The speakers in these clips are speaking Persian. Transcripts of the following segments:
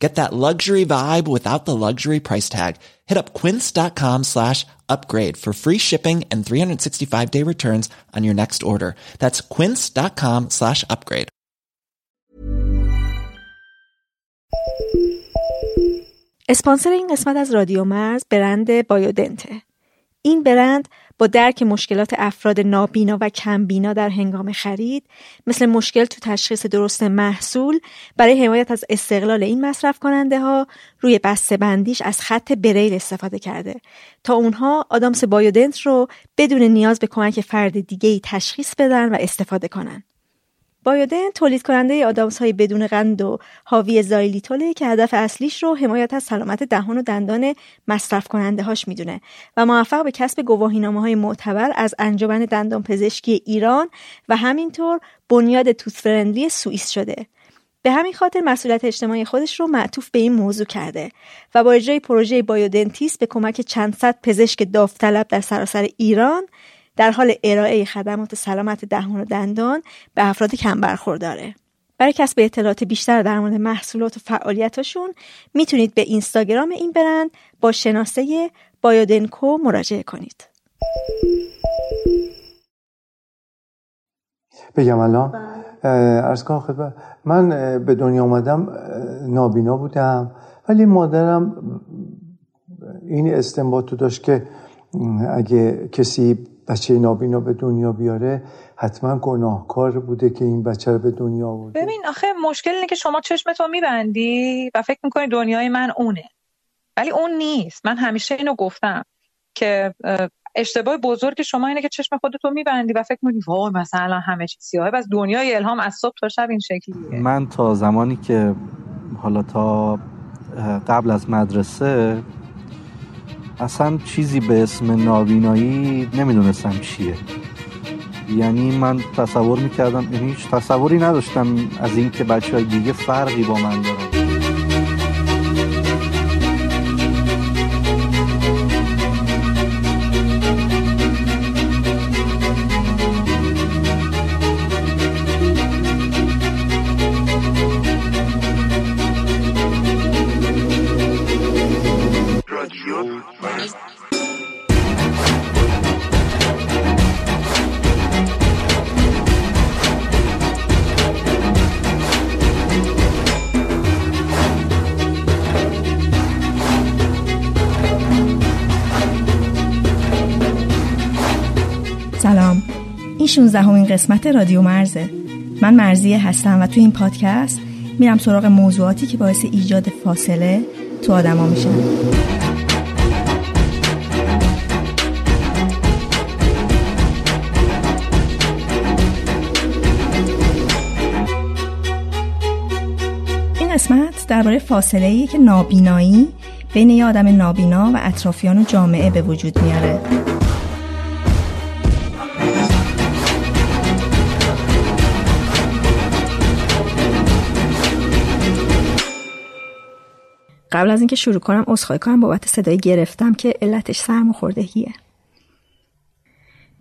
Get that luxury vibe without the luxury price tag. Hit up quince.com slash upgrade for free shipping and 365 day returns on your next order. That's quince.com slash upgrade. اسپانسر این قسمت از رادیو مرز برند بایودنته. این برند با درک مشکلات افراد نابینا و کمبینا در هنگام خرید مثل مشکل تو تشخیص درست محصول برای حمایت از استقلال این مصرف کننده ها روی بسته بندیش از خط بریل استفاده کرده تا اونها آدامس بایودنت رو بدون نیاز به کمک فرد دیگه ای تشخیص بدن و استفاده کنن. بایودن تولید کننده آدامس های بدون قند و حاوی زایلیتوله که هدف اصلیش رو حمایت از سلامت دهان و دندان مصرف کننده هاش می‌دونه و موفق به کسب گواهینامه های معتبر از انجمن دندان پزشکی ایران و همینطور بنیاد توت فرندلی سوئیس شده. به همین خاطر مسئولیت اجتماعی خودش رو معطوف به این موضوع کرده و با اجرای پروژه بایودنتیست به کمک چند صد پزشک داوطلب در سراسر ایران در حال ارائه خدمات سلامت دهان و دندان به افراد کم برخورداره. برای کسب اطلاعات بیشتر در مورد محصولات و فعالیتاشون می‌تونید به اینستاگرام این برند با شناسه بایودنکو مراجعه کنید. بگم الان ارز کنم من به دنیا آمدم نابینا بودم ولی مادرم این استنباط داشت که اگه کسی بچه نابینا به دنیا بیاره حتما گناهکار بوده که این بچه رو به دنیا آورده. ببین آخه مشکل اینه که شما چشمتو میبندی و فکر می‌کنی دنیای من اونه. ولی اون نیست. من همیشه اینو گفتم که اشتباه بزرگ شما اینه که چشم خودتو میبندی و فکر می‌کنی وای مثلا همه چیز سیاهه بس دنیای الهام از صبح تا شب این شکلیه. من تا زمانی که حالا تا قبل از مدرسه اصلا چیزی به اسم نابینایی نمی‌دونستم چیه. یعنی من تصور می‌کردم یعنی هیچ تصوری نداشتم از اینکه بچه های دیگه فرقی با من دارن. سلام. این 16 همین قسمت رادیو مرزه. من مرزیه هستم و تو این پادکست میرم سراغ موضوعاتی که باعث ایجاد فاصله تو آدما میشن این قسمت درباره فاصله ای که نابینایی بین یه آدم نابینا و اطرافیان و جامعه به وجود میاره. قبل از اینکه شروع کنم عذرخواهی کنم بابت صدای گرفتم که علتش سرماخوردگیه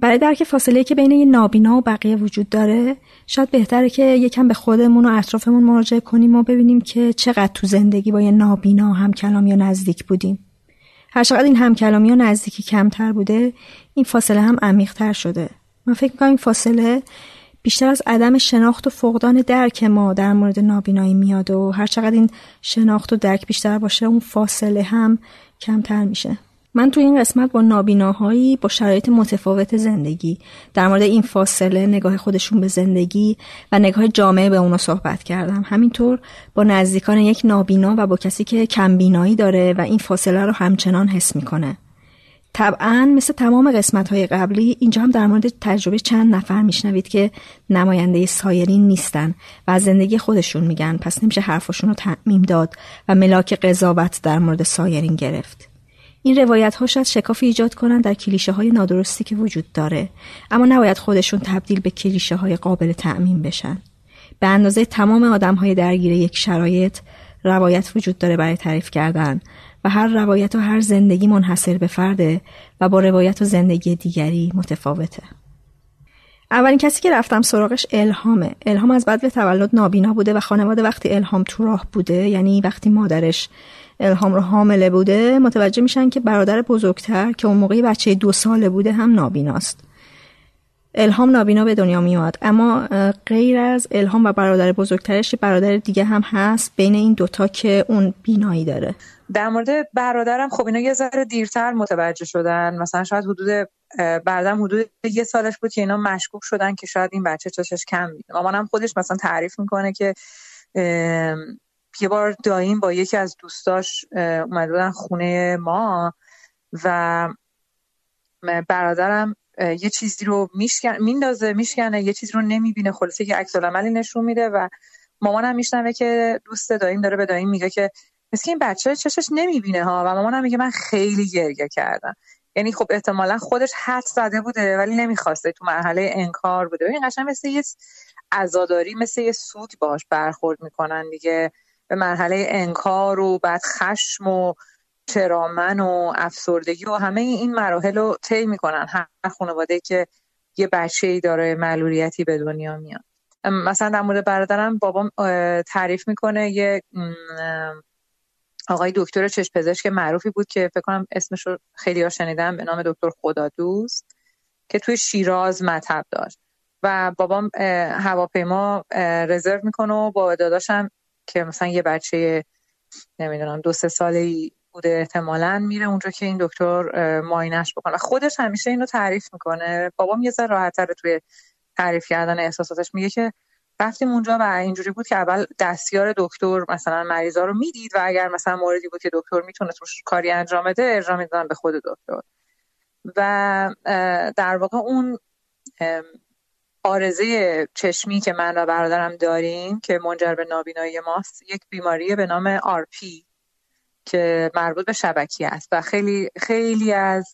برای درک فاصله که بین یه نابینا و بقیه وجود داره شاید بهتره که یکم به خودمون و اطرافمون مراجعه کنیم و ببینیم که چقدر تو زندگی با یه نابینا و همکلامی یا نزدیک بودیم. هر چقدر این همکلامی و نزدیکی کمتر بوده این فاصله هم عمیقتر شده. من فکر می‌کنم این فاصله بیشتر از عدم شناخت و فقدان درک ما در مورد نابینایی میاد و هر چقدر این شناخت و درک بیشتر باشه اون فاصله هم کمتر میشه. من تو این قسمت با نابیناهایی با شرایط متفاوت زندگی در مورد این فاصله نگاه خودشون به زندگی و نگاه جامعه به اونو صحبت کردم. همینطور با نزدیکان یک نابینا و با کسی که کمبینایی داره و این فاصله رو همچنان حس می‌کنه. طبعا مثل تمام قسمت های قبلی اینجا هم در مورد تجربه چند نفر میشنوید که نماینده سایرین نیستن و از زندگی خودشون میگن. پس نمیشه حرفشون رو تعمیم داد و ملاک قضاوت در مورد سایرین گرفت. این روایت ها شاید شکافی ایجاد کنند در کلیشه های نادرستی که وجود داره اما نباید خودشون تبدیل به کلیشه های قابل تعمین بشن. به اندازه تمام آدم های درگیر یک شرایط روایت وجود داره برای تعریف کردن. و هر روایت و هر زندگی منحصر به فرده و با روایت و زندگی دیگری متفاوته. اولین کسی که رفتم سراغش الهامه. الهام از به تولد نابینا بوده و خانواده وقتی الهام تو راه بوده یعنی وقتی مادرش الهام رو حامله بوده متوجه میشن که برادر بزرگتر که اون موقعی بچه دو ساله بوده هم نابیناست. الهام نابینا به دنیا میاد اما غیر از الهام و برادر بزرگترش برادر دیگه هم هست بین این دوتا که اون بینایی داره. در مورد برادرم خب اینا یه ذره دیرتر متوجه شدن. مثلا شاید حدود بعدم حدود یه سالش بود که اینا مشکوک شدن که شاید این بچه چشش کم میده مامانم خودش مثلا تعریف می‌کنه که یه بار داییم با یکی از دوستاش اومده بودن خونه ما و برادرم یه چیزی رو میشکن میندازه میشکنه یه چیزی رو نمی‌بینه خلاصه یه عکس نشون میده و مامانم میشنوه که دوست داییم داره به داییم میگه که مثل این بچه چشش نمی‌بینه ها و مامانم میگه من خیلی گریه کردم. یعنی خب احتمالا خودش حد زده بوده ولی نمی‌خواسته تو مرحله انکار بوده. این قشنگ مثل یه عزاداری مثل یه سوگ باش برخورد می‌کنن دیگه. به مرحله انکار و بعد خشم و چرامن و افسردگی و همه این مراحل رو طی می‌کنن. هر خانواده که یه بچه ای داره معلولیتی به دنیا میاد. مثلا در مورد برادرم بابام تعریف می‌کنه یه آقای دکتر چشم پزشک معروفی بود که فکر کنم اسمش رو خیلی ها شنیدم به نام دکتر خدا دوست که توی شیراز مطب داشت. و بابام هواپیما رزرو می‌کنه و با داداشم که مثلا یه بچه نمی‌دونم دو سه ساله بوده احتمالا میره اونجا که این دکتر ماینش بکنه. خودش همیشه اینو تعریف می‌کنه. بابام یه ذره راحت‌تر توی تعریف کردن احساساتش میگه که رفتیم اونجا و اینجوری بود که اول دستیار دکتر مثلا مریضا رو می‌دید و اگر مثلا موردی بود که دکتر می‌تونه توش کاری انجام بده ارجاع می‌دادن به خود دکتر. و در واقع اون آرزه چشمی که من و برادرم داریم که منجر به نابینایی ماست یک بیماری به نام آرپی که مربوط به شبکی است و خیلی خیلی از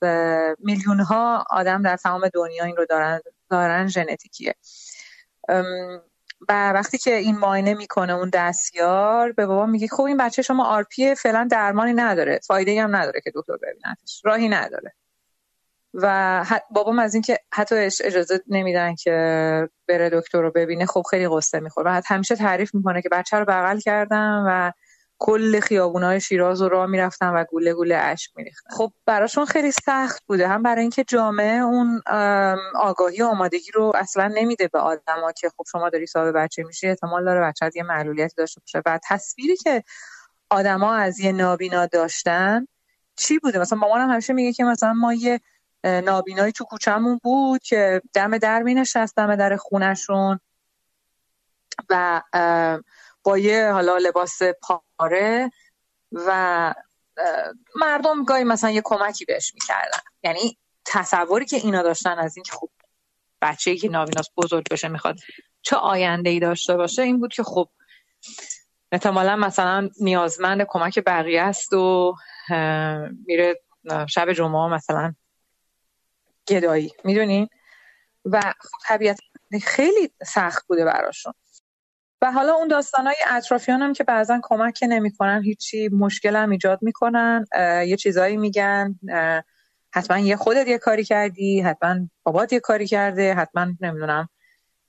میلیون ها آدم در تمام دنیا این رو دارن دارن ژنتیکیه. و وقتی که این ماینه می‌کنه اون دستیار به بابا میگه خب این بچه شما آرپی فعلا درمانی نداره فایده هم نداره که دکتر ببینتش راهی نداره. و بابام از اینکه حتی اجازه نمیدن که بره دکتر رو ببینه خب خیلی قصه می‌خوره. و همیشه تعریف می‌کنه که بچه رو بغل کردم و کل خیابونای شیراز رو راه می‌رفتن و گوله گوله اشک میریختن. خب براشون خیلی سخت بوده. هم برای اینکه جامعه اون آگاهی و آمادگی رو اصلا نمیده به آدما که خب شما داری صاحب بچه میشی احتمال داره بچه یه معلولیتی داشته باشه. و تصویری که آدما از یه نابینا داشتن چی بوده؟ مثلا مامانم همیشه میگه که مثلا ما یه نابینایی تو کوچهمون بود که دم در می نشست دم در خونشون و با یه حالا لباس پاره و مردم گاهی مثلا یه کمکی بهش می‌کردن. یعنی تصوری که اینا داشتن از اینکه خب بچه ای که نابیناست بزرگ بشه می‌خواد چه آینده ای داشته باشه این بود که خب احتمالا مثلا نیازمند کمک بقیه است و میره شب جمعه مثلا گدایی. می‌دونین و خب طبیعت خیلی سخت بوده براشون. و حالا اون داستانهای اطرافیان هم که بعضا کمک نمی‌کنن هیچی مشکل هم ایجاد می‌کنن یه چیزایی میگن حتما یه خودت یه کاری کردی حتما بابات یه کاری کرده حتما نمی‌دونم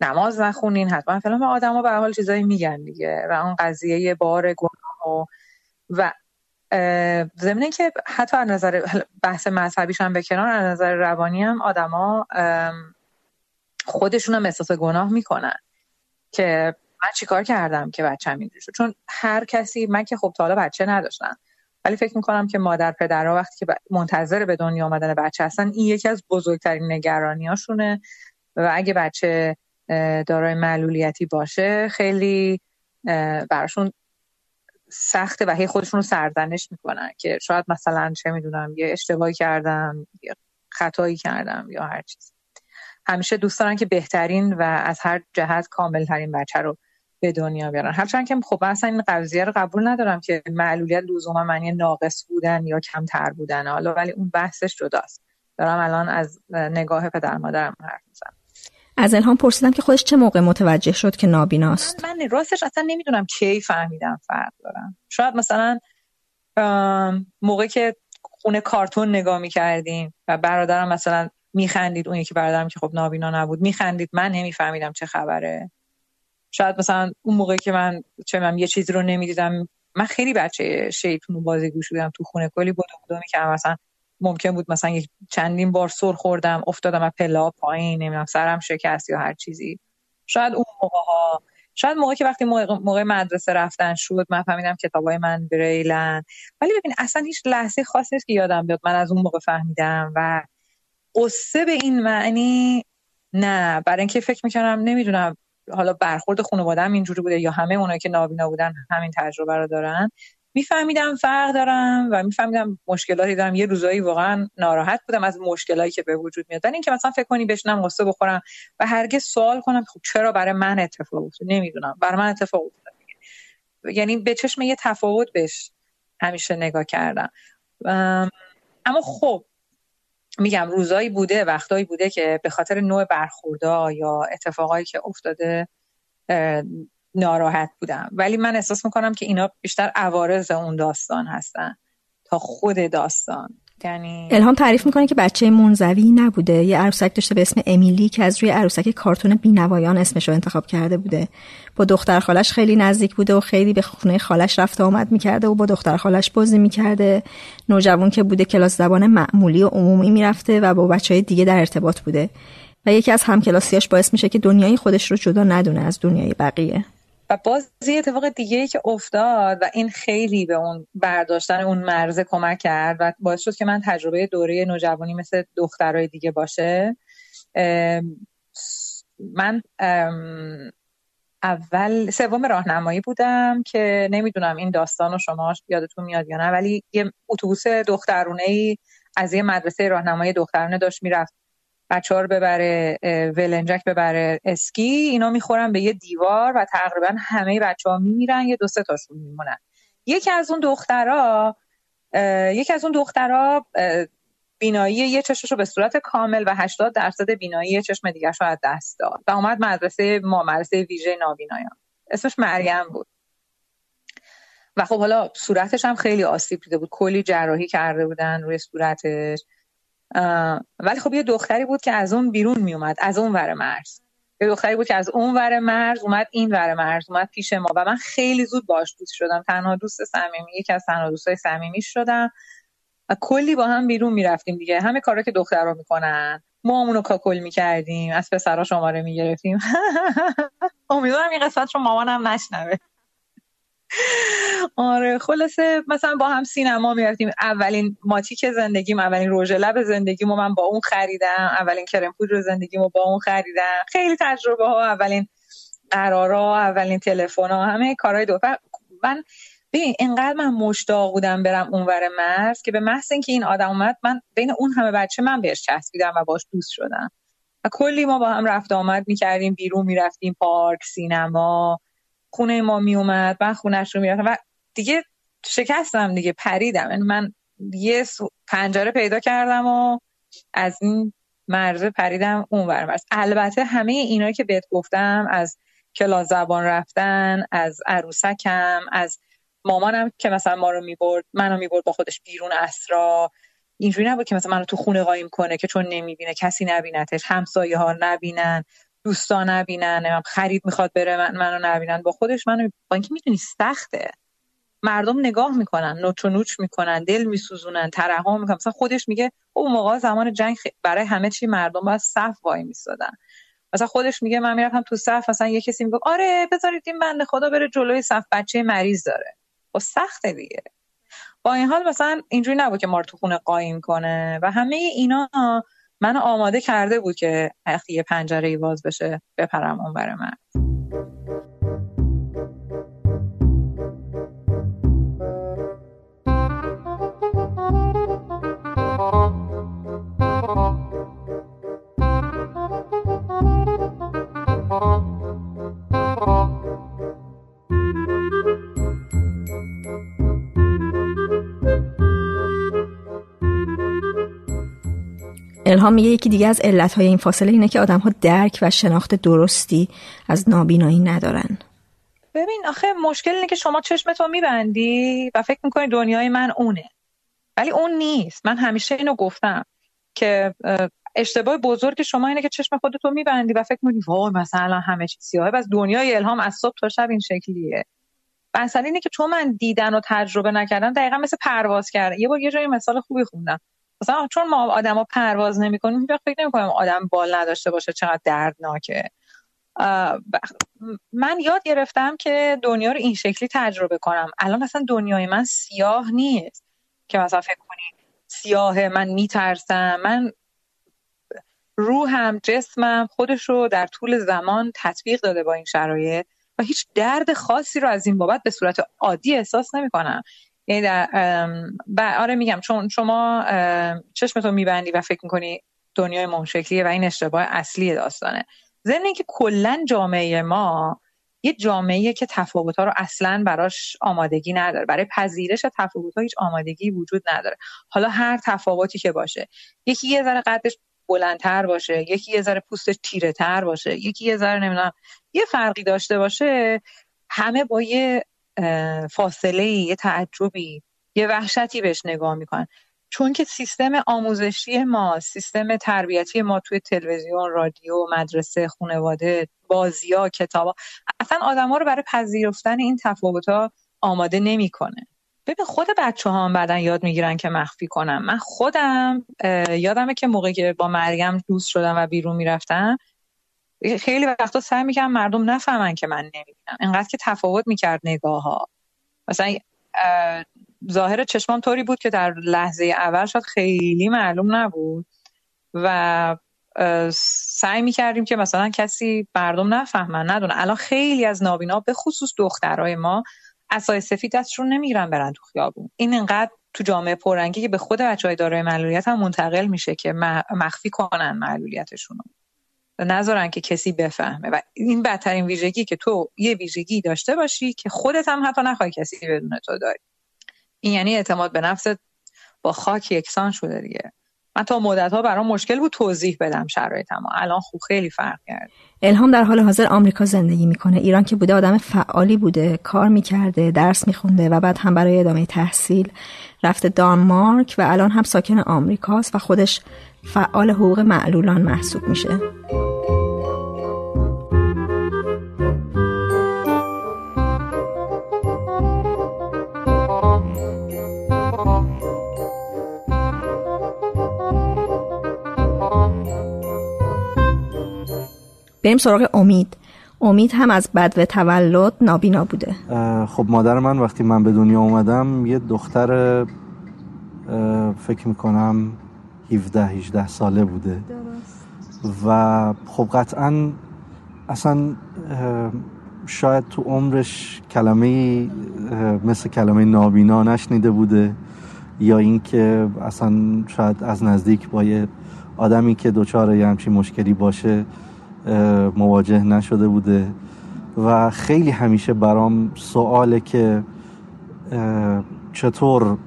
نماز نخونین حتما فلان. آدما به حال چیزایی میگن دیگه و اون قضیه بار گناه و, و ضمن که حتی از نظر بحث مذهبیش هم به از نظر روانی هم آدما خودشون هم احساس گناه می‌کنن که من چیکار کردم که بچه اینجوری شد؟ چون هر کسی من که خب تا حالا بچه نداشتم ولی فکر می‌کنم که مادر پدرها وقتی که منتظر به دنیا آمدن بچه هستن این یکی از بزرگترین نگرانیاشونه و اگه بچه دارای معلولیتی باشه خیلی براشون سخته و هی خودشون رو سرزنش می‌کنن که شاید مثلا چه می‌دونم یه اشتباهی کردم یا خطایی کردم یا هر چیز همیشه دوست دارن که بهترین و از هر جهت کامل ترین بچه رو به دنیا بیارن. هرچند که خب اصلا این قضیه رو قبول ندارم که معلولیت لزوما معنی ناقص بودن یا کمتر بودن. حالا ولی اون بحثش جداست. دارم الان از نگاه پدر مادرم حرف می‌زنم. از الهام پرسیدم که خودش چه موقع متوجه شد که نابیناست؟ من, من راستش اصلا نمی‌دونم کی فهمیدم فرق دارم شاید مثلا موقع که خونه کارتون نگاه می‌کردیم و برادرم مثلا میخندید اون یکی برادرم که خب نابینا نبود میخندید من نمیفهمیدم چه خبره. شاید مثلا اون موقعی که من چه من یه چیزی رو نمی‌دیدم من خیلی بچه شیطون بازی گوش بودم تو خونه. کلی بود بودم که مثلا ممکن بود مثلا یک چندین بار سر خوردم افتادم از پلا پایین نمی‌دونم سرم شکست یا هر چیزی. شاید اون موقع ها. شاید موقعی که وقتی موقع, مدرسه رفتن شد من فهمیدم کتابای من بریلن. ولی ببین اصلا هیچ لحظه خاصی نیست که یادم بیاد من از اون موقع فهمیدم و قصه به این معنی نه. برای اینکه فکر می‌کنم نمی‌دونم حالا برخورد خانواده‌ام اینجوری بوده یا همه اونایی که نابینا بودن همین تجربه رو دارن میفهمیدم فرق دارم و میفهمیدم مشکلاتی دارم. یه روزایی واقعا ناراحت بودم از مشکلاتی که به وجود میاد. اینکه مثلا فکر کنی بشنم قصه بخورم و هرگز سوال کنم خب چرا برای من اتفاق افتاد نمی‌دونم. برای من اتفاق افتاد یعنی به چشم یه تفاوت بهش همیشه نگاه کردم. اما خب میگم روزایی بوده وقتایی بوده که به خاطر نوع برخوردا یا اتفاقایی که افتاده ناراحت بودم. ولی من احساس می‌کنم که اینا بیشتر عوارض اون داستان هستن تا خود داستان. یعنی الهام تعریف می‌کنه که بچه منزوی نبوده. یه عروسک داشته به اسم امیلی که از روی عروسک کارتون بینوایان اسمش رو انتخاب کرده بوده. با دختر خالش خیلی نزدیک بوده و خیلی به خونه خالش رفته آمد می‌کرده و با دختر خالش بازی می‌کرده. نوجوان که بوده کلاس زبان معمولی و عمومی می‌رفته و با بچه های دیگه در ارتباط بوده. و یکی از همکلاسیاش باعث میشه که دنیای خودش رو جدا ندونه از دنیای بقیه. و باز یه اتفاق دیگه ای که افتاد و این خیلی به اون برداشتن اون مرزه کمک کرد و باعث شد که من تجربه دوره نوجوانی مثل دخترای دیگه باشه من اول سوم راهنمایی بودم که نمی‌دونم این داستان رو شما یادتون میاد یا نه ولی یه اتوبوس دخترونه ای از یه مدرسه راهنمایی دخترانه داشت می‌رفت رو ببره ولنجک ببره. اسکی اینا می‌خورن به یه دیوار و تقریبا همه بچه ها میمیرن یه دو سه تاشون میمونن. یکی از اون دخترها یکی از اون دخترها بینایی یه چشمش رو به صورت کامل و 80 درصد بینایی یه چشم دیگه رو از دست داد و اومد مدرسه ما مدرسه ویژه نابینایان. اسمش مریم بود. و خب حالا صورتش هم خیلی آسیب دیده بود. کلی جراحی کرده بودن روی صورتش. ولی خب یه دختری بود که از اون بیرون می اومد از اون ور مرز. یه دختری بود که از اون ور مرز اومد این ور مرز اومد پیش ما. و من خیلی زود باش دوست شدم. تنها دوست صمیمی یکی از تنها دوستای صمیمی شدم. و کلی با هم بیرون می‌رفتیم دیگه. همه کارا که دخترها می‌کنن. ما همونو کاکل می‌کردیم. از پسرها شماره می‌گرفتیم. امیدوارم این قسمت رو مامانم نشنوه. آره خلاصه مثلا با هم سینما می‌رفتیم. اولین ماتیک زندگیم اولین روژ لب زندگیمو من با اون خریدم. اولین کرم پودر زندگیمو با اون خریدم. خیلی تجربه ها اولین قرارا اولین تلفن ها همه کارهای دو. من ببین اینقدر من مشتاق بودم برم اونور مرز که به محض اینکه این آدم اومد من بین اون همه بچه من بهش چسبیدم و باش دوست شدم. و کلی ما با هم رفت آمد می‌کردیم بیرون می‌رفتیم پارک سینما. خونه ما می اومد من خونش رو می‌رفتم و دیگه شکستم دیگه پریدم. یعنی من یه پنجره پیدا کردم و از این مرزه پریدم اون مرز البته همه اینا که بهت گفتم از کلاس زبان رفتن از عروسکم از مامانم که مثلا ما رو می‌برد منو می‌برد با خودش بیرون اسرا. اینجوری نبود که مثلا منو تو خونه قایم کنه که چون نمی‌بینه کسی نبینتش همسایه ها نبینن. دوستان نبینن خرید می‌خواد بره من منو نبینن. با خودش منو با اینکه می‌دونی سخته. مردم نگاه می‌کنن نوچ و نوچ می‌کنن دل میسوزونن ترحم می‌کنن. مثلا خودش میگه او موقع زمان جنگ برای همه چی مردم باید صف وای میستادن مثلا خودش میگه من می‌رفتم تو صف مثلا یه کسی میگه آره بذارید این بنده خدا بره جلوی صف بچه مریض داره. و خب سخته دیگه. با این حال مثلا اینجوری نبود که ما تو خونه قایم کنه و همه اینا منو آماده کرده بود که وقتی یه پنجره باز بشه بپرم اون من. الهام میگه یکی دیگه از علتهای این فاصله اینه که آدم ها درک و شناخت درستی از نابینایی ندارن. ببین آخه مشکل اینه که شما چشمتو میبندی و فکر می‌کنی دنیای من اونه. ولی اون نیست. من همیشه اینو گفتم که اشتباه بزرگ شما اینه که چشم خودتو میبندی و فکر می‌کنی وای مثلا همه چیز سیاهه. بس دنیای الهام از صبح تا شب این شکلیه. مثلا اینه که چون من دیدن و تجربه نکردم دقیقا مثل پرواز کردم یه بار یه جایی مثال خوبی خوندم. مثلا چون ما آدما پرواز نمی‌کنیم هیچ فکر نمی‌کنیم آدم بال نداشته باشه چقدر دردناکه. من یاد گرفتم که دنیا رو این شکلی تجربه کنم. الان اصلا دنیای من سیاه نیست که مثلا فکر کنی سیاه من میترسم من روحم جسمم خودش رو در طول زمان تطبیق داده با این شرایط و هیچ درد خاصی رو از این بابت به صورت عادی احساس نمی کنم یعنی در آره میگم چون شما چشمتو میبندی و فکر می‌کنی دنیای منشکلیه و این اشتباه اصلی داستانه. ضمن اینکه کلا جامعه ما یه جامعه که تفاوت ها رو اصلا براش آمادگی نداره. برای پذیرش تفاوت ها هیچ آمادگی وجود نداره. حالا هر تفاوتی که باشه یکی یه ذره قدش بلندتر باشه یکی یه ذره پوستش تیره تر باشه یکی یه ذره نمی‌دونم یه فرقی داشته باشه همه با یه فاصله یه تعجبی یه وحشتی بهش نگاه می‌کنن. چون که سیستم آموزشی ما سیستم تربیتی ما توی تلویزیون رادیو مدرسه خانواده بازیا کتابا اصلا آدما رو برای پذیرفتن این تفاوت ها آماده نمی‌کنه. ببین خود بچه ها هم بعدا یاد می‌گیرن که مخفی کنم من خودم یادمه که موقعی که با مریم دوست شدم و بیرون می‌رفتم خیلی وقتا سعی می‌کنم مردم نفهمن که من نمی‌بینم انقدر که تفاوت می‌کرد نگاه ها مثلا ظاهر چشمام طوری بود که در لحظه اول شاید خیلی معلوم نبود و سعی می‌کردیم که مثلا کسی مردم نفهمن ندونه. الان خیلی از نابینا به خصوص دخترای ما اسای سفید دستشون نمی‌گیرن برن تو خیابون. این انقدر تو جامعه پررنگی که به خود بچهای دارای معلولیت هم منتقل میشه که مخفی کنن معلولیتشون نذارن که کسی بفهمه. و این بدترین ویژگی که تو یه ویژگی داشته باشی که خودت هم حتی نخوای کسی بدون تو داری. این یعنی اعتماد به نفست با خاک یکسان شده دیگه. من تا مدت ها برام مشکل بود توضیح بدم شرایطم الان خوب خیلی فرق کرد. الهام در حال حاضر آمریکا زندگی می‌کنه. ایران که بوده آدم فعالی بوده کار می‌کرده درس میخونده و بعد هم برای ادامه تحصیل رفته دانمارک و الان هم ساکن آمریکاست و خودش فعال حقوق معلولان محسوب میشه. بریم سراغ امید. امید هم از بد و تولد نابینا بوده. خب مادر من وقتی من به دنیا اومدم یه دختر فکر می‌کنم 17 18 ساله بوده. و خب قطعا اصلا شاید تو عمرش کلمه مثل کلمه نابینا نشنیده بوده یا اینکه اصلا شاید از نزدیک با یه آدمی که دچار یه همچین مشکلی باشه مواجه نشده بوده. و خیلی همیشه برام سواله که چطور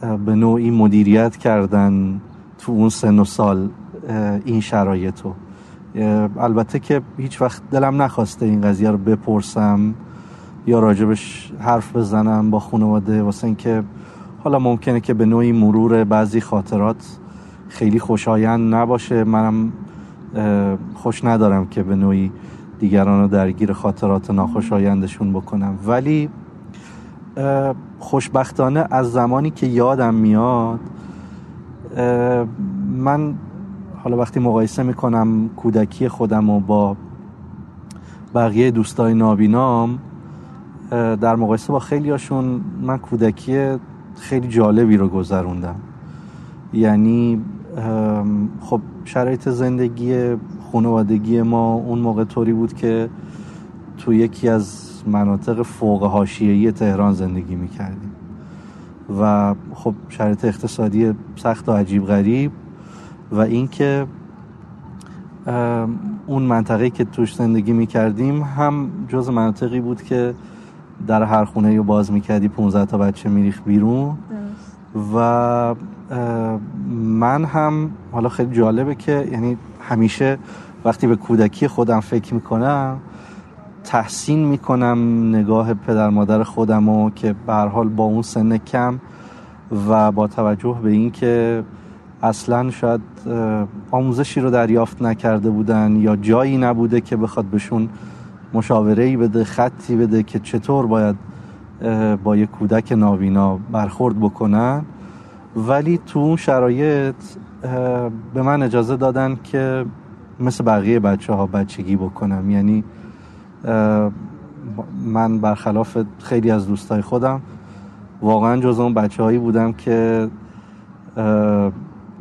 به نوعی مدیریت کردن تو اون سن و سال این شرایطو البته که هیچ وقت دلم نخواسته این قضیه رو بپرسم یا راجبش حرف بزنم با خانواده واسه اینکه حالا ممکنه که به نوعی مرور بعضی خاطرات خیلی خوشایند نباشه. منم خوش ندارم که به نوعی دیگران رو درگیر خاطرات ناخوشایندشون بکنم. ولی خوشبختانه از زمانی که یادم میاد من حالا وقتی مقایسه می‌کنم کودکی خودم و با بقیه دوستای نابینام در مقایسه با خیلی هاشون من کودکی خیلی جالبی رو گذروندم. یعنی خب شرایط زندگی خانوادگی ما اون موقع طوری بود که تو یکی از مناطق فوق حاشیه‌ای تهران زندگی می‌کردیم. و خب شرایط اقتصادی سخت و عجیب غریب و اینکه اون منطقه که توش زندگی می‌کردیم هم جز مناطقی بود که در هر خونه رو باز می‌کردی 15 تا بچه میریخ بیرون. و من هم حالا خیلی جالبه که یعنی همیشه وقتی به کودکی خودم فکر می‌کنم تحسین می‌کنم نگاه پدر مادر خودم و که به حال با اون سن کم و با توجه به اینکه اصلا شاید آموزشی رو دریافت نکرده بودن یا جایی نبوده که بخواد بهشون مشاوره ای بده خطی بده که چطور باید با یک کودک نابینا برخورد بکنن. ولی تو اون شرایط به من اجازه دادن که مثل بقیه بچه ها بچگی بکنم. یعنی من برخلاف خیلی از دوستای خودم واقعا جز اون بچه هایی بودم که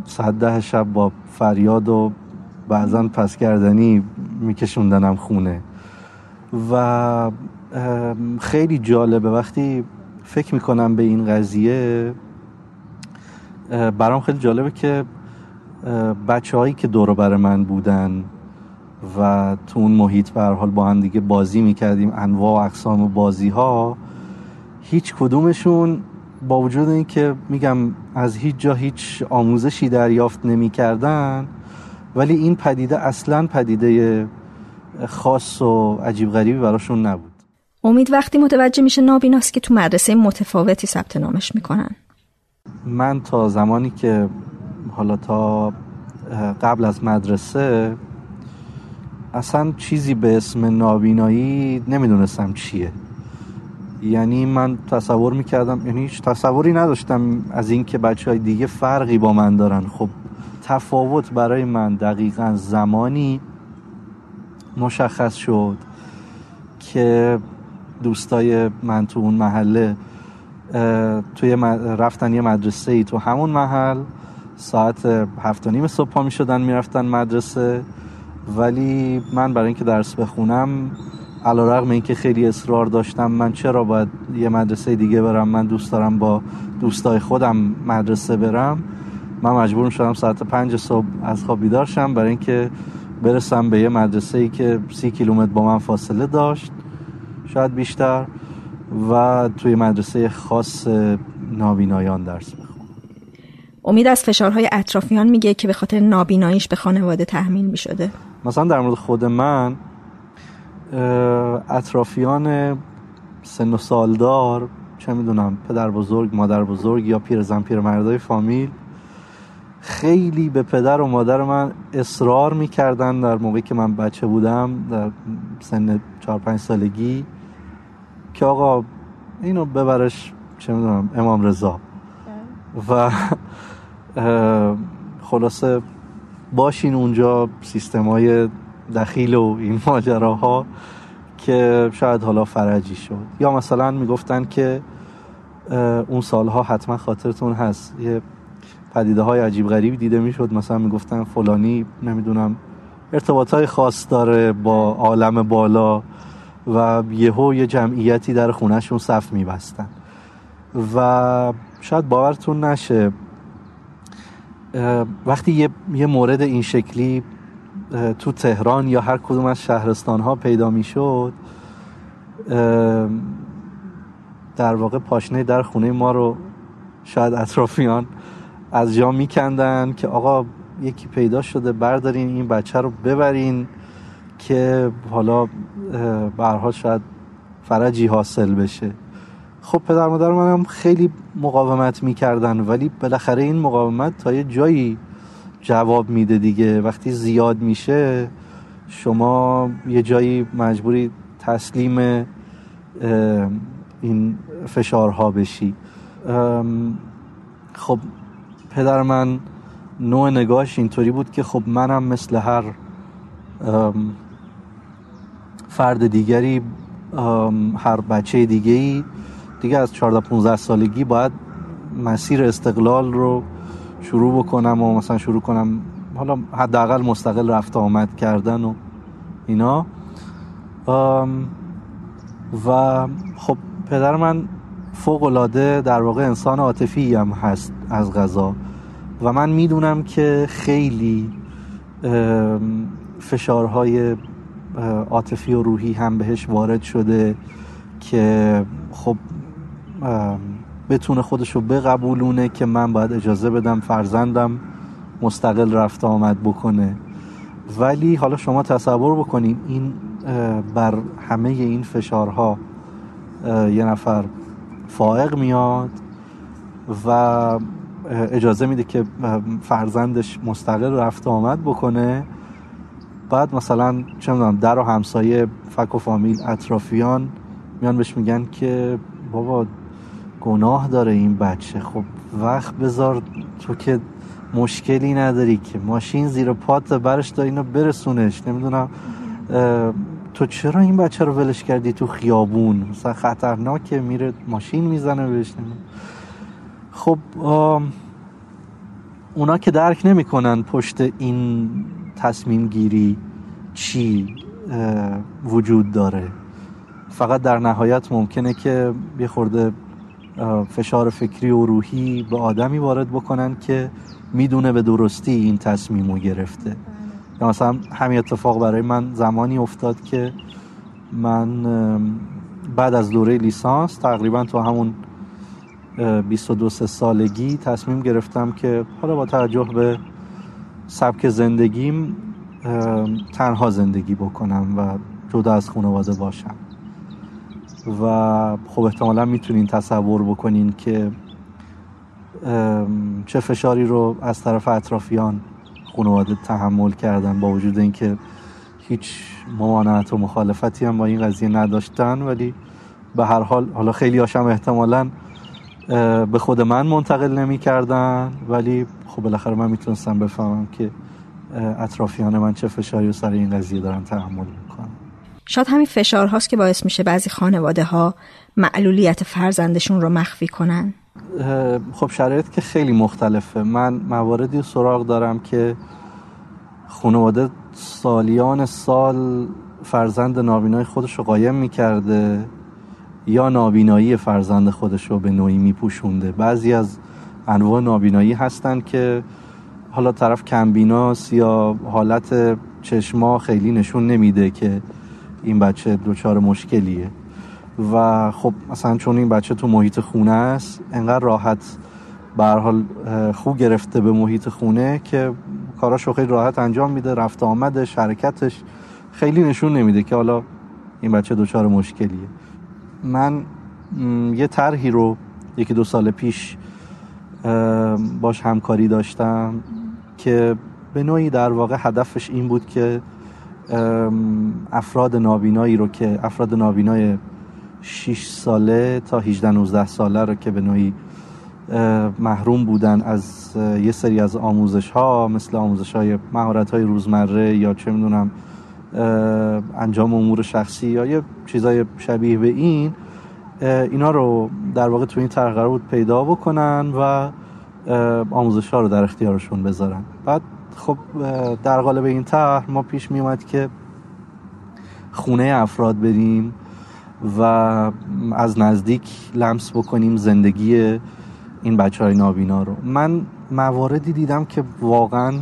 ساعت ده شب با فریاد و بعضا پس کردنی میکشوندنم خونه. و خیلی جالبه وقتی فکر می‌کنم به این قضیه برام خیلی جالبه که بچه هایی که دور بر من بودن و تو اون محیط به حال با هم دیگه بازی می‌کردیم انواع و اقسام بازی ها هیچ کدومشون با وجود اینکه میگم از هیچ جا هیچ آموزشی دریافت نمی‌کردن ولی این پدیده اصلا پدیده خاص و عجیب غریبی براشون نبود. امید وقتی متوجه میشه نابیناست که تو مدرسه متفاوتی ثبت نامش می‌کنن. من تا زمانی که حالا تا قبل از مدرسه اصلا چیزی به اسم نابینایی نمی‌دونستم چیه. یعنی من تصور می‌کردم یعنی هیچ تصوری نداشتم از اینکه بچه های دیگه فرقی با من دارن. خب تفاوت برای من دقیقا زمانی مشخص شد که دوستای من تو اون محله توی رفتن یه مدرسه ای تو همون محل ساعت هفت و نیم صبح پا می شدن می‌رفتن مدرسه. ولی من برای اینکه درس بخونم علا رقم اینکه خیلی اصرار داشتم من چرا باید یه مدرسه دیگه برم؟ من دوست دارم با دوستای خودم مدرسه برم. من مجبور شدم ساعت پنج صبح از خواب بیدار شم برای اینکه برسم به یه مدرسه ای که سی کیلومتر با من فاصله داشت شاید بیشتر و توی مدرسه خاص نابینایان درس بخونم. امید از فشارهای اطرافیان میگه که به خاطر نابیناییش به خانواده تحمیل می‌شده. مثلا در مورد خود من اطرافیان سن و سالدار چه می‌دونم پدر بزرگ مادر بزرگ یا پیرزن پیرمردای فامیل خیلی به پدر و مادر من اصرار می‌کردن در موقعی که من بچه بودم در سن چهار پنج سالگی که آقا اینو ببرش چه می‌دونم امام رضا. و خلاصه باشین اونجا سیستم های دخیل و این ماجراها که شاید حالا فرجی شد. یا مثلا می‌گفتن که اون سالها حتما خاطرتون هست. یه پدیده های عجیب غریب دیده می‌شد. مثلا می‌گفتن فلانی نمی‌دونم ارتباط های خاص داره با عالم بالا و یهو یه جمعیتی در خونهشون صف میبستن. و شاید باورتون نشه وقتی یه, یه مورد این شکلی تو تهران یا هر کدوم از شهرستان ها پیدا می‌شد در واقع پاشنه در خونه ما رو شاید اطرافیان از جا میکندن که آقا یکی پیدا شده بردارین این بچه رو ببرین که حالا برها شاید فرجی حاصل بشه. خب پدر مادر منم خیلی مقاومت می‌کردن ولی بالاخره این مقاومت تا یه جایی جواب میده دیگه. وقتی زیاد میشه شما یه جایی مجبوری تسلیم این فشارها بشی. خب پدر من نوع نگاهش اینطوری بود که خب منم مثل هر فرد دیگری هر بچه دیگه ای دیگه از 14 15 سالگی باید مسیر استقلال رو شروع بکنم و مثلا شروع کنم حالا حداقل مستقل رفت آمد کردن و اینا. و خب پدر من فوق العاده در واقع انسان عاطفی هم هست از غذا. و من می‌دونم که خیلی فشارهای عاطفی و روحی هم بهش وارد شده که خب بتونه خودش رو بقبولونه که من باید اجازه بدم فرزندم مستقل رفت آمد بکنه. ولی حالا شما تصور بکنین این بر همه این فشارها یه نفر فائق میاد و اجازه میده که فرزندش مستقل رفت آمد بکنه. بعد مثلا چه می‌دونم در و همسایه فک و فامیل اطرافیان میان بهش میگن که بابا گناه داره این بچه. خب وقت بذار تو که مشکلی نداری که. ماشین زیر پات برش داری اینو برسونش. نمی‌دونم تو چرا این بچه رو ولش کردی تو خیابون؟ مثلا خطرناکه میره ماشین می‌زنه بهش. خب اونا که درک نمی‌کنن پشت این تصمیم گیری چی وجود داره. فقط در نهایت ممکنه که یه فشار فکری و روحی به آدمی وارد بکنن که می‌دونه به درستی این تصمیم رو گرفته. یا مثلا همین اتفاق برای من زمانی افتاد که من بعد از دوره لیسانس تقریبا تو همون 22 سالگی تصمیم گرفتم که حالا با توجه به سبک زندگیم تنها زندگی بکنم و جدا از خانواده باشم. و خب احتمالا می‌تونین تصور بکنین که چه فشاری رو از طرف اطرافیان خانواده تحمل کردن با وجود اینکه هیچ ممانعت و مخالفتی هم با این قضیه نداشتن. ولی به هر حال حالا خیلی هاشم احتمالا به خود من منتقل نمی کردن ولی خب بالاخره من می‌تونستم بفهمم که اطرافیان من چه فشاری و سر این قضیه دارن تحمل شاید همین فشار هاست که باعث میشه بعضی خانواده ها معلولیت فرزندشون رو مخفی کنن. خب شرایط که خیلی مختلفه. من مواردی سراغ دارم که خانواده سالیان سال فرزند نابینای خودش رو قایم می‌کرده یا نابینایی فرزند خودش رو به نوعی میپوشونده. بعضی از انواع نابینایی هستن که حالا طرف کمبیناست یا حالت چشما خیلی نشون نمیده که این بچه دچار مشکلیه. و خب مثلا چون این بچه تو محیط خونه است انقدر راحت به حال خوب گرفته به محیط خونه که کاراشو خیلی راحت انجام میده رفت آمدش حرکتش خیلی نشون نمیده که حالا این بچه دچار مشکلیه. من یه طرحی رو یکی دو سال پیش باش همکاری داشتم که به نوعی در واقع هدفش این بود که افراد نابینایی رو که افراد نابینای 6 ساله تا 18 19 ساله رو که به نوعی محروم بودن از یه سری از آموزش ها مثل آموزش های مهارت های روزمره یا چه می‌دونم انجام امور شخصی یا یه چیزای شبیه به این اینا رو در واقع تو این طرح قرار بود پیدا بکنن و آموزش ها رو در اختیارشون بذارن. بعد خب در قالب این طرح ما پیش می اومد که خونه افراد بریم و از نزدیک لمس بکنیم زندگی این بچه های نابینا رو. من مواردی دیدم که واقعا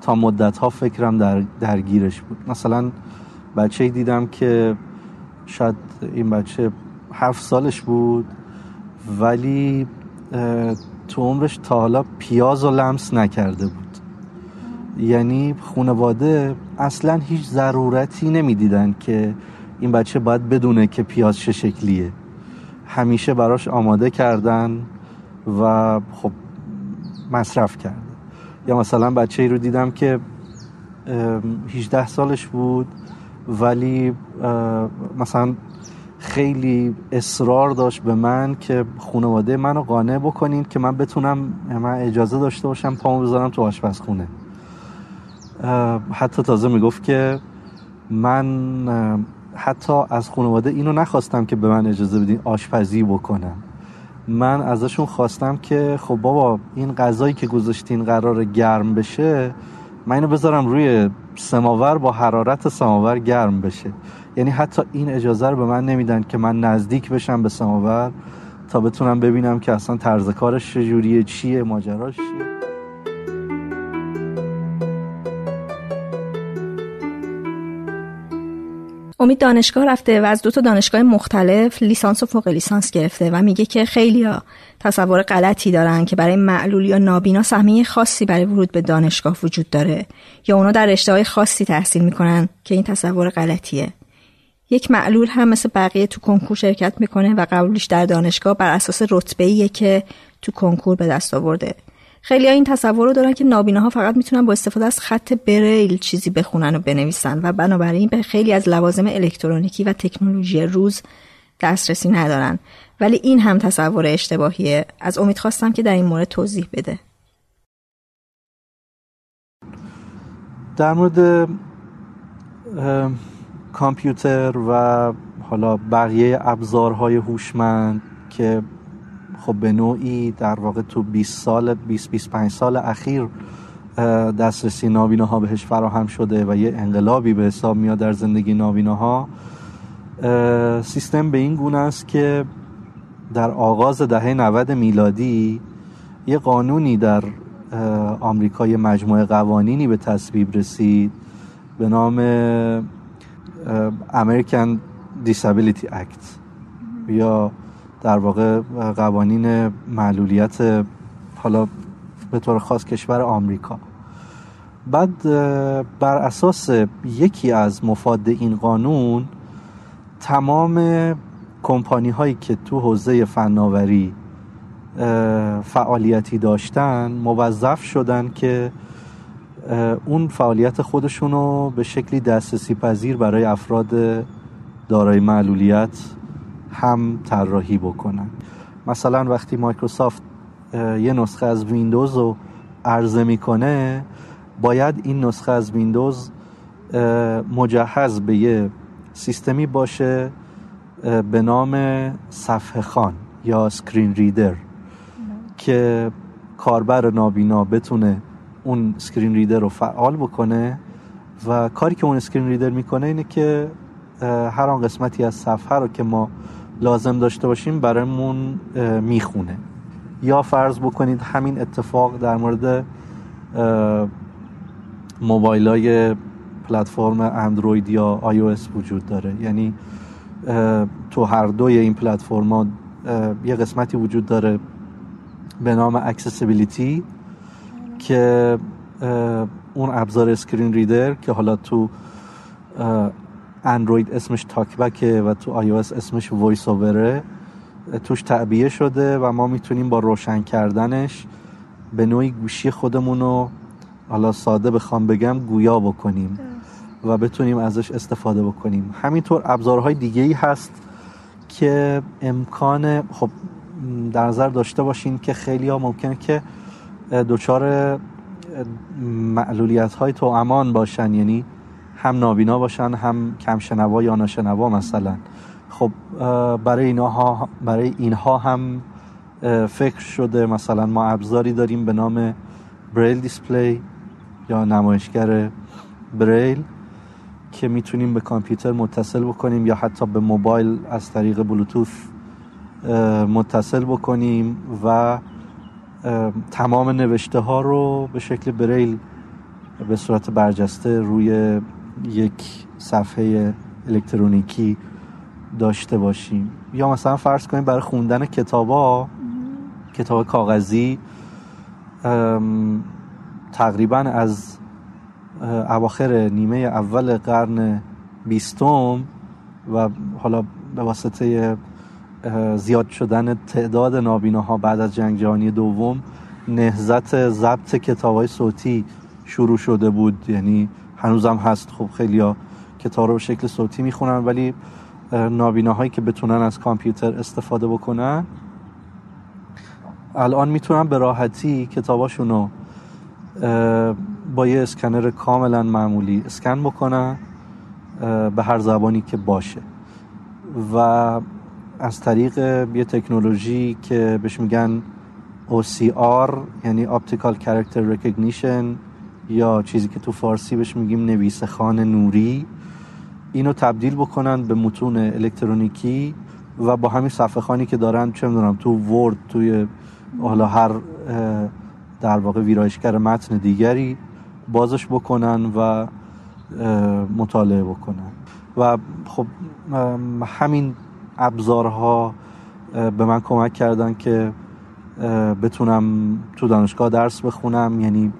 تا مدت ها فکرم در درگیرش بود. مثلا بچه دیدم که شاید این بچه هفت سالش بود ولی تو عمرش تا حالا پیاز و لمس نکرده بود. یعنی خانواده اصلا هیچ ضرورتی نمی‌دیدن که این بچه باید بدونه که پیاز چه شکلیه. همیشه براش آماده کردن و خب مصرف کرده یا مثلا بچه ای رو دیدم که 18 سالش بود ولی مثلا خیلی اصرار داشت به من که خانواده منو قانع بکنین که من بتونم من اجازه داشته باشم پامو بذارم تو آشپزخونه. حتی تازه می‌گفت که من حتی از خانواده اینو نخواستم که به من اجازه بدین آشپزی بکنم. من ازشون خواستم که خب بابا این غذایی که گذاشتین قرار گرم بشه من اینو بذارم روی سماور با حرارت سماور گرم بشه. یعنی حتی این اجازه رو به من نمیدن که من نزدیک بشم به سماور تا بتونم ببینم که اصلا طرز کارش چجوریه چیه ماجراش چیه. امید دانشگاه رفته و از دو تا دانشگاه مختلف لیسانس و فوق لیسانس گرفته و میگه که خیلی تصور غلطی دارن که برای معلول یا نابینا سهمیه خاصی برای ورود به دانشگاه وجود داره یا اونا در رشته خاصی تحصیل می‌کنن که این تصور غلطیه. یک معلول هم مثل بقیه تو کنکور شرکت می‌کنه و قبولش در دانشگاه بر اساس رتبه که تو کنکور به دست آورده. خیلی این تصور رو دارن که نابیناها فقط می‌تونن با استفاده از خط بریل چیزی بخونن و بنویسن و بنابراین به خیلی از لوازم الکترونیکی و تکنولوژی روز دسترسی ندارن. ولی این هم تصور اشتباهیه. از امید خواستم که در این مورد توضیح بده. در مورد کامپیوتر و حالا بقیه ابزارهای هوشمند که خب به نوعی در واقع تو 20 سال 20 25 سال اخیر دسترسی نابیناها بهش فراهم شده و یه انقلابی به حساب میاد در زندگی نابیناها. سیستم به این گونه است که در آغاز دهه 90 میلادی یه قانونی در آمریکا مجموعه قوانینی به تصویب رسید به نام American Disability Act یا در واقع قوانین معلولیت حالا به طور خاص کشور آمریکا. بعد بر اساس یکی از مفاد این قانون تمام کمپانی هایی که تو حوزه فناوری فعالیتی داشتن موظف شدن که اون فعالیت خودشون رو به شکلی دسترسی پذیر برای افراد دارای معلولیت هم طراحی بکنن. مثلا وقتی مایکروسافت یه نسخه از ویندوز رو عرضه می‌کنه باید این نسخه از ویندوز مجهز به یه سیستمی باشه به نام صفحه خوان یا screen reader که کاربر نابینا بتونه اون screen reader رو فعال بکنه. و کاری که اون screen reader می‌کنه اینه که هر آن قسمتی از صفحه رو که ما لازم داشته باشیم برامون می‌خونه. یا فرض بکنید همین اتفاق در مورد موبایل های پلتفرم اندروید یا آی او وجود داره. یعنی تو هر دوی این پلتفرما یه قسمتی وجود داره به نام accessibility که اون ابزار screen reader که حالا تو اندروید اسمش TalkBack ه و تو iOS اسمش VoiceOver ه توش تعبیه شده و ما می‌تونیم با روشن کردنش به نوعی گوشی خودمون رو حالا ساده بخوام بگم گویا بکنیم و بتونیم ازش استفاده بکنیم. همینطور ابزارهای دیگه ای هست که امکان خب در نظر داشته باشین که خیلی ها ممکنه که دچار معلولیت های تو امان باشن. یعنی هم نابینا باشن هم کم شنوا یا ناشنوا مثلا. خب برای اینها برای اینها هم فکر شده مثلا ما ابزاری داریم به نام بریل دیسپلی یا نمایشگر بریل که می‌تونیم به کامپیوتر متصل بکنیم یا حتی به موبایل از طریق بلوتوث متصل بکنیم و تمام نوشته ها رو به شکل بریل به صورت برجسته روی یک صفحه الکترونیکی داشته باشیم. یا مثلا فرض کنیم برای خوندن کتابا کتاب کاغذی تقریبا از اواخر نیمه اول قرن بیستم و حالا به واسطه زیاد شدن تعداد نابیناها بعد از جنگ جهانی دوم نهزت ضبط کتاب های صوتی شروع شده بود. یعنی هنوزم هست. خب خیلی ها کتاب رو به شکل صوتی می‌خونن ولی نابیناهایی که بتونن از کامپیوتر استفاده بکنن. الان می‌تونن به راحتی کتاباشون رو با یه اسکنر کاملا معمولی اسکن بکنن به هر زبانی که باشه. و از طریق یه تکنولوژی که بهش میگن OCR یعنی Optical Character Recognition یا چیزی که تو فارسی بهش میگیم نویس خان نوری اینو تبدیل بکنن به متون الکترونیکی و با همین صفحه خانی که دارن چه می‌دونم تو ورد توی حالا هر در واقع ویرایشگر متن دیگری بازش بکنن و مطالعه بکنن. و خب همین ابزارها به من کمک کردن که بتونم تو دانشگاه درس بخونم یعنی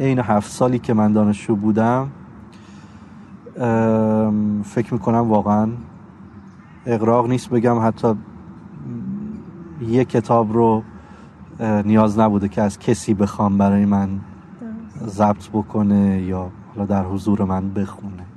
عین هفت سالی که من دانشجو بودم فکر می‌کنم واقعا اقراق نیست بگم حتی یه کتاب رو نیاز نبوده که از کسی بخوام برای من ضبط بکنه یا حالا در حضور من بخونه.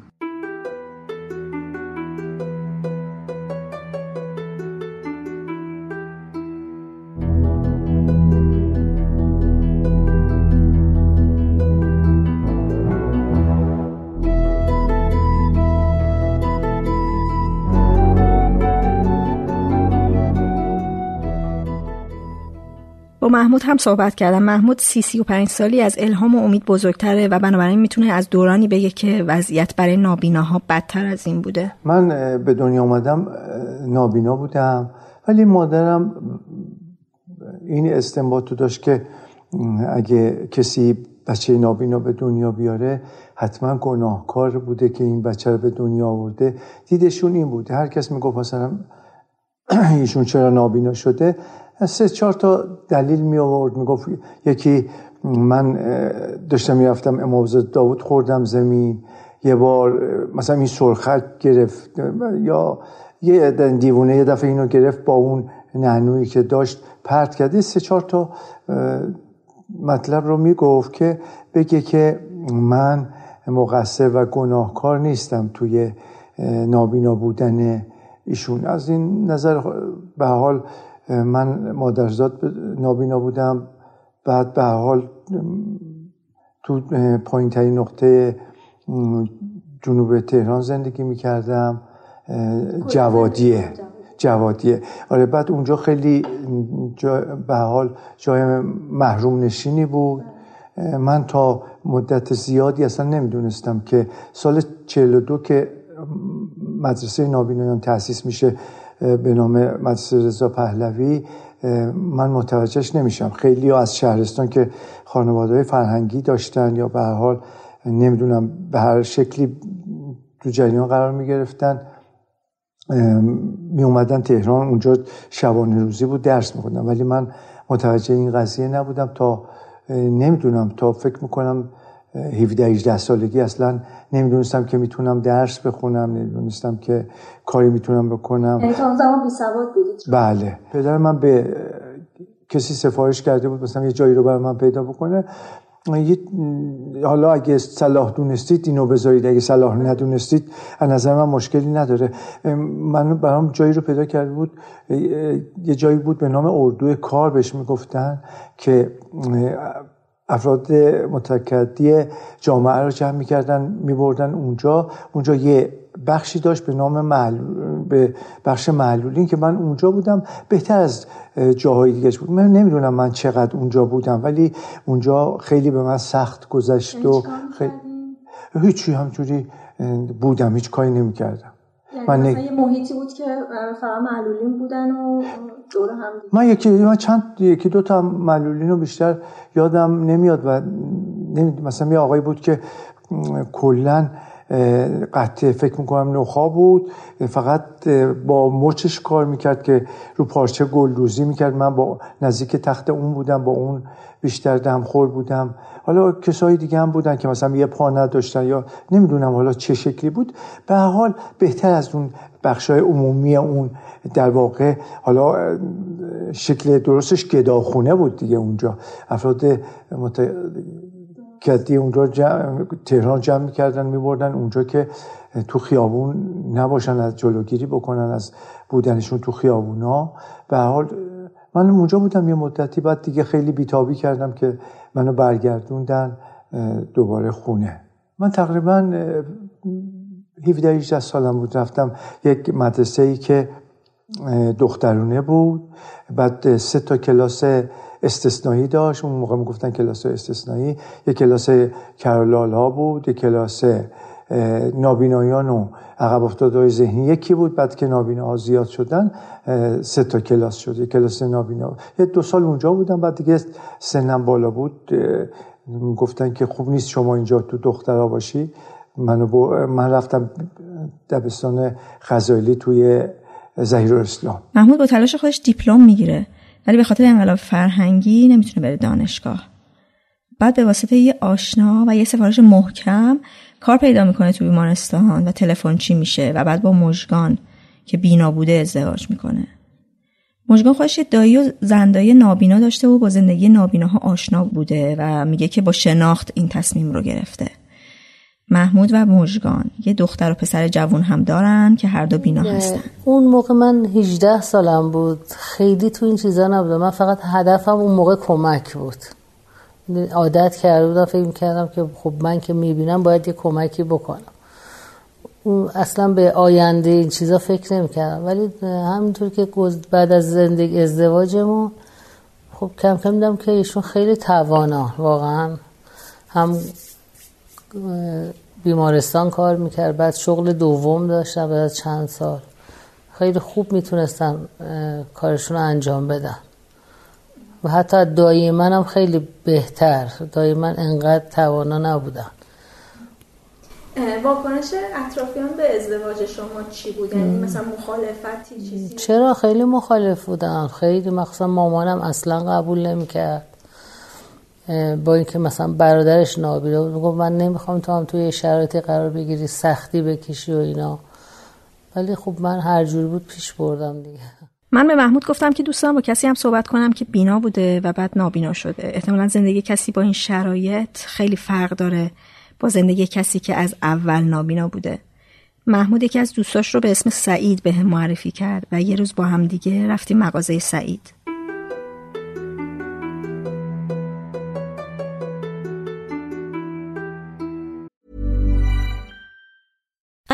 محمود هم صحبت کردم محمود سی سی و پنج سالی از الهام و امید بزرگتره و بنابراین می‌تونه از دورانی بگه که وضعیت برای نابیناها بدتر از این بوده. من به دنیا آمدم نابینا بودم. ولی مادرم این استنباط تو داشت که اگه کسی بچه نابینا به دنیا بیاره حتما گناهکار بوده که این بچه رو به دنیا آورده. دیدشون این بوده هر کس می‌گفت مثلا ایشون چرا نابینا شده؟ سه چهار تا دلیل می آورد. می گفت یکی من داشتم می‌رفتم امام داوود خوردم زمین. یه بار مثلا این سرخک گرفت. یا یه دیوونه یه دفعه اینو گرفت با اون نهنویی که داشت پرت کرده سه چهار تا مطلب رو می‌گفت که بگه که من مقصر و گناهکار نیستم توی نابینا بودن ایشون. از این نظر به حال من مادرزاد نابینا بودم. بعد به حال تو پایین ترین نقطه جنوب تهران زندگی می‌کردم. جوادیه. جوادیه. آره بعد اونجا خیلی به حال جای محروم نشینی بود. من تا مدت زیادی اصلا نمی‌دونستم که سال 42 که مدرسه نابینایان تأسیس میشه به نام مدرسه رضا پهلوی من متوجهش نمیشم. خیلی از شهرستان که خانواده فرهنگی داشتن یا به هر حال نمی‌دونم به هر شکلی تو جریان قرار می گرفتن می اومدن تهران. اونجا شبانه روزی بود درس میخوندن ولی من متوجه این قضیه نبودم تا نمی‌دونم تا فکر می‌کنم 17 18 سالگی اصلا نمی‌دونستم که می‌تونم درس بخونم نمی‌دونستم که کاری می‌تونم بکنم. یعنی اون زمان بی سواد بودید بله. پدر من به کسی سفارش کرده بود مثلا یه جایی رو برای من پیدا بکنه. حالا اگه صلاح دونستید اینو بذارید. اگه صلاح ندونستید از نظر من مشکلی نداره. من برام جایی رو پیدا کرده بود. یه جایی بود به نام اردو کار بهش می‌گفتن که افراد متکدی جامعه رو جمع می‌کردن میبردن اونجا. اونجا یه بخشی داشت به نام معلول به بخش معلولین که من اونجا بودم. بهتر از جاهای دیگه بود؟ من نمی‌دونم من چقدر اونجا بودم ولی اونجا خیلی به من سخت گذشت و خیلی هیچی همجوری بودم. هیچ کاری نمی‌کردم. یعنی من مثلا یه محیطی بود که فقط معلولین بودن و دور هم من یکی من چند یکی دو تا معلولین رو بیشتر یادم نمیاد و نمید. مثلا یه آقایی بود که کلا قطعه فکر می‌کنم نخا بود فقط با مچش کار می‌کرد که رو پارچه گلدوزی می‌کرد. من با نزدیک تخت اون بودم با اون بیشتر دمخور بودم. حالا کسایی دیگه هم بودن که مثلا یه پا نداشتن یا نمی‌دونم حالا چه شکلی بود. به حال بهتر از اون بخشای عمومی اون در واقع حالا شکل درستش گداخونه بود دیگه اونجا. افراد مت... کدی اونجا جمع... تهران جمع می‌کردن میبردن اونجا که تو خیابون نباشن از جلوگیری بکنن از بودنشون تو خیابونا. به حال من اونجا بودم یه مدتی بعد دیگه خیلی بیتابی کردم که منو برگردوندن دوباره خونه. من تقریبا 17 18 سالم بود. رفتم یک مدرسه ای که دخترونه بود. بعد سه تا کلاس استثنایی داشت. اون موقع می‌گفتن کلاس استثنایی. یک کلاس کرلال ها بود یک کلاس نابینایان و عقب افتاده ذهنی. یکی بود بعد که نابینا زیاد شدن سه تا کلاس شد. یک کلاس نابینا. یه دو سال اونجا بودم بعد دیگه سنم بالا بود. گفتن که خوب نیست شما اینجا تو دخترها باشی. منو من رفتم دبستان خزایلی توی زهیر اسلام محمود با تلاش خودش دیپلم می‌گیره ولی به خاطر انقلاب فرهنگی نمی‌تونه بره دانشگاه. بعد به واسطه یه آشنا و یه سفارش محکم کار پیدا می‌کنه تو بیمارستان و تلفن چی میشه و بعد با مژگان که بینا بوده ازدواج می‌کنه. مژگان خودش دایی و زندایی نابینا داشته و با زندگی نابیناها آشنا بوده و میگه که با شناخت این تصمیم رو گرفته. محمود و مژگان. یه دختر و پسر جوون هم دارن که هر دو بینا هستن. اون موقع من 18 سالم بود. خیلی تو این چیزا نبودم. من فقط هدفم اون موقع کمک بود. عادت کرده بودم فکر کردم که خب من که می‌بینم باید یه کمکی بکنم. اصلا به آینده این چیزا فکر نمی‌کردم. ولی همینطور که بعد از زندگی ازدواجمون خب کم کم دیدم که ایشون خیلی توانا واقعا. هم بیمارستان کار می‌کرد. بعد شغل دوم داشتم بعد از چند سال. خیلی خوب می‌تونستم کارشون رو انجام بدم. و حتی دایی منم خیلی بهتر. دایی من انقدر توانا نبودم واکنش اطرافیان به ازدواج شما چی بود؟ یعنی مثلا مخالفتی چیزی؟ چرا؟ خیلی مخالف بودن. خیلی مخصوصا مامانم اصلا قبول نمی‌کرد. با اینکه مثلا برادرش نابینا بود می‌گفت من نمی‌خوام تو هم توی شرایطی قرار بگیری سختی بکشی و اینا. ولی خب من هر جور بود پیش بردم دیگه. من به محمود گفتم که دوستم با کسی هم صحبت کنم که بینا بوده و بعد نابینا شده. احتمالا زندگی کسی با این شرایط خیلی فرق داره با زندگی کسی که از اول نابینا بوده. محمود یکی از دوستاش رو به اسم سعید به معرفی کرد و یه روز با هم دیگه رفتیم مغازه سعید.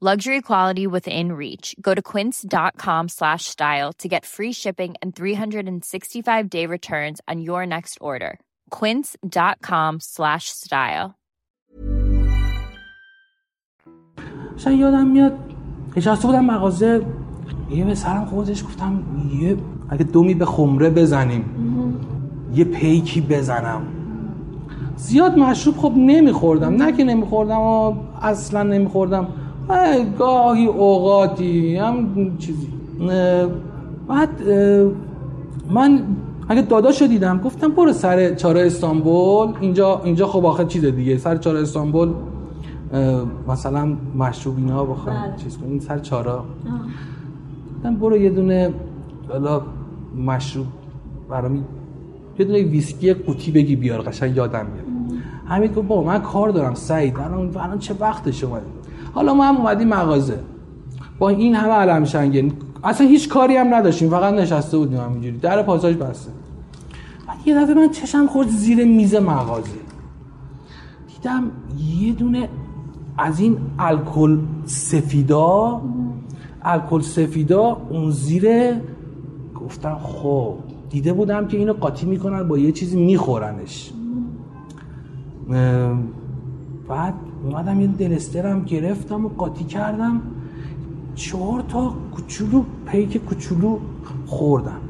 Luxury quality within reach. Go to quince.com slash style to get free shipping and 365 day returns on your next order. quince.com slash style. مثلا یادم میاد نشسته بودم مغازه یه به سرم خودش گفتم یه اگه دومی به خمره بزنیم. یه پیکی بزنم. زیاد مشروب خب نمیخوردم. نه که نمیخوردم و اصلا نمیخوردم. گاهی اوقاتی هم چیزی. بعد من اگه داداشو دیدم گفتم برو سر چاره استانبول اینجا اینجا خب آخر چیز دیگه سر چاره استانبول مثلا مشروب اینا بخوام چیز کنیم سر چارا گفتم برو یه دونه حالا مشروب برام یه دونه ویسکی قوطی بگی بیار قشنگ یادم میاد. حمید گفت بابا من کار دارم سعید الان الان چه وقتش اومد حالا ما هم اومدیم مغازه. با این همه علم شنگه اصلا هیچ کاری هم نداشتیم. فقط نشسته بودیم همینجوری. در پاساژ بسته. بعد یه دفعه من چشم خورد زیر میز مغازه. دیدم یه دونه از این الکل سفیدا. الکل سفیدا اون زیر گفتم خب دیده بودم که اینو قاطی می‌کنن با یه چیزی میخورنش. بعد اومدم یه دلسترم گرفتم و قاطی کردم. چهار تا کوچولو پیک کوچولو خوردم.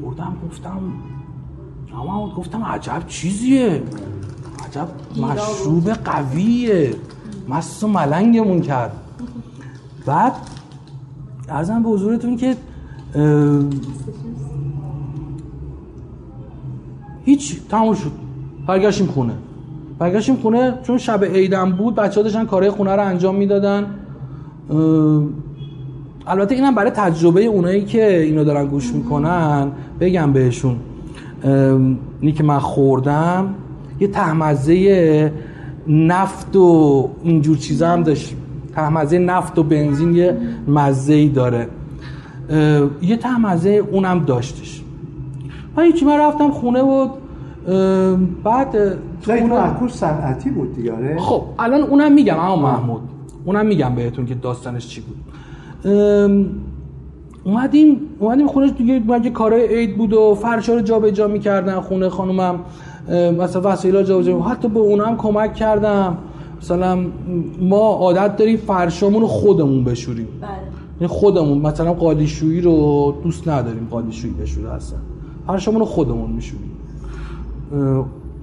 خوردم گفتم اما گفتم عجب چیزیه. عجب مشروب قویه. مست و ملنگمون کرد. بعد ارزم به حضورتون که هیچ تموم شد. برگشتیم خونه. برگشتیم خونه چون شب عیدم بود بچه ها داشتن کارهای خونه رو انجام می‌دادن. البته اینم برای تجربه اونایی که اینو دارن گوش می‌کنن بگم بهشون. اینی که من خوردم یه تهمزه نفت و اینجور چیزا هم داشت. تهمزه نفت و بنزین یه مزه داره. یه تهمزه اونم داشتش. من هیچی من رفتم خونه بود بعد خونه صنعتی بود دیگه خب الان اونم میگم اما محمود. اونم میگم بهتون که داستانش چی بود. اومدیم اومدیم خونه دیگه مگه کارهای عید بود و فرشا رو جابجا می‌کردن خونه خانومم. مثلا وسایل جابجا حتی به اونم کمک کردم. مثلا ما عادت داریم فرشامون رو خودمون بشوریم. بله. خودمون مثلا قالیشویی رو دوست نداریم قالیشویی بشوره اصلا. فرشامون رو خودمون میشوریم.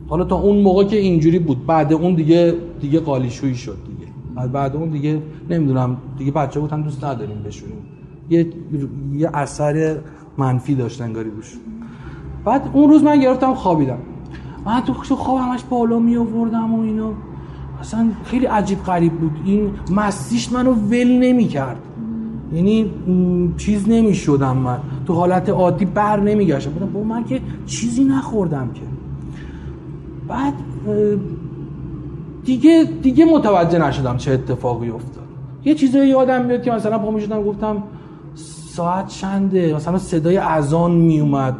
حالا تا اون موقع که اینجوری بود بعد اون دیگه دیگه قالیشویی شد دیگه. بعد بعد اون دیگه نمی‌دونم دیگه بچه بود هم دوست نداریم بشوریم. یه یه اثر منفی داشت انگاری روش. بعد اون روز من گرفتم خوابیدم. من تو خواب همش بالا می آوردم و اینا اصلا خیلی عجیب غریب بود. این مستیش منو ول نمی کرد یعنی چیز نمی شدم من. تو حالت عادی بر نمی گشتم بودم با من که چیزی نخوردم که. بعد دیگه دیگه متوجه نشدم چه اتفاقی افتاد. یه چیزایی یادم میاد که مثلا پا می‌شدم گفتم ساعت چنده؟ مثلا صدای اذان میومد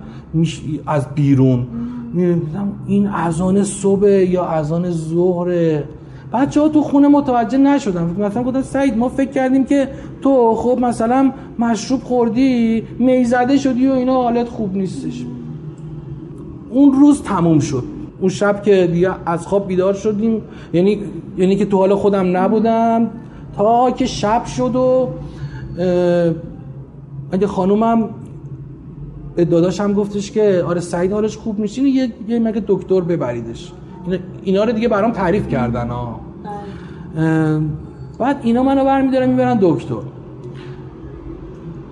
از بیرون. می‌دونم این اذان صبح یا اذان ظهره؟ بچه ها تو خونه متوجه نشدن. مثلا گفتن سعید ما فکر کردیم که تو خب مثلا مشروب خوردی می‌زده شدی و اینا حالت خوب نیستش. اون روز تموم شد. اون شب که دیگه از خواب بیدار شدیم. یعنی یعنی که تو حال خودم نبودم. تا که شب شد و اگه خانومم داداشم گفتش که آره سعید حالش خوب میشه یه یه مگه دکتر ببریدش. اینا رو دیگه برام تعریف کردن ها بعد اینا منو برمیدارن می‌برن دکتر.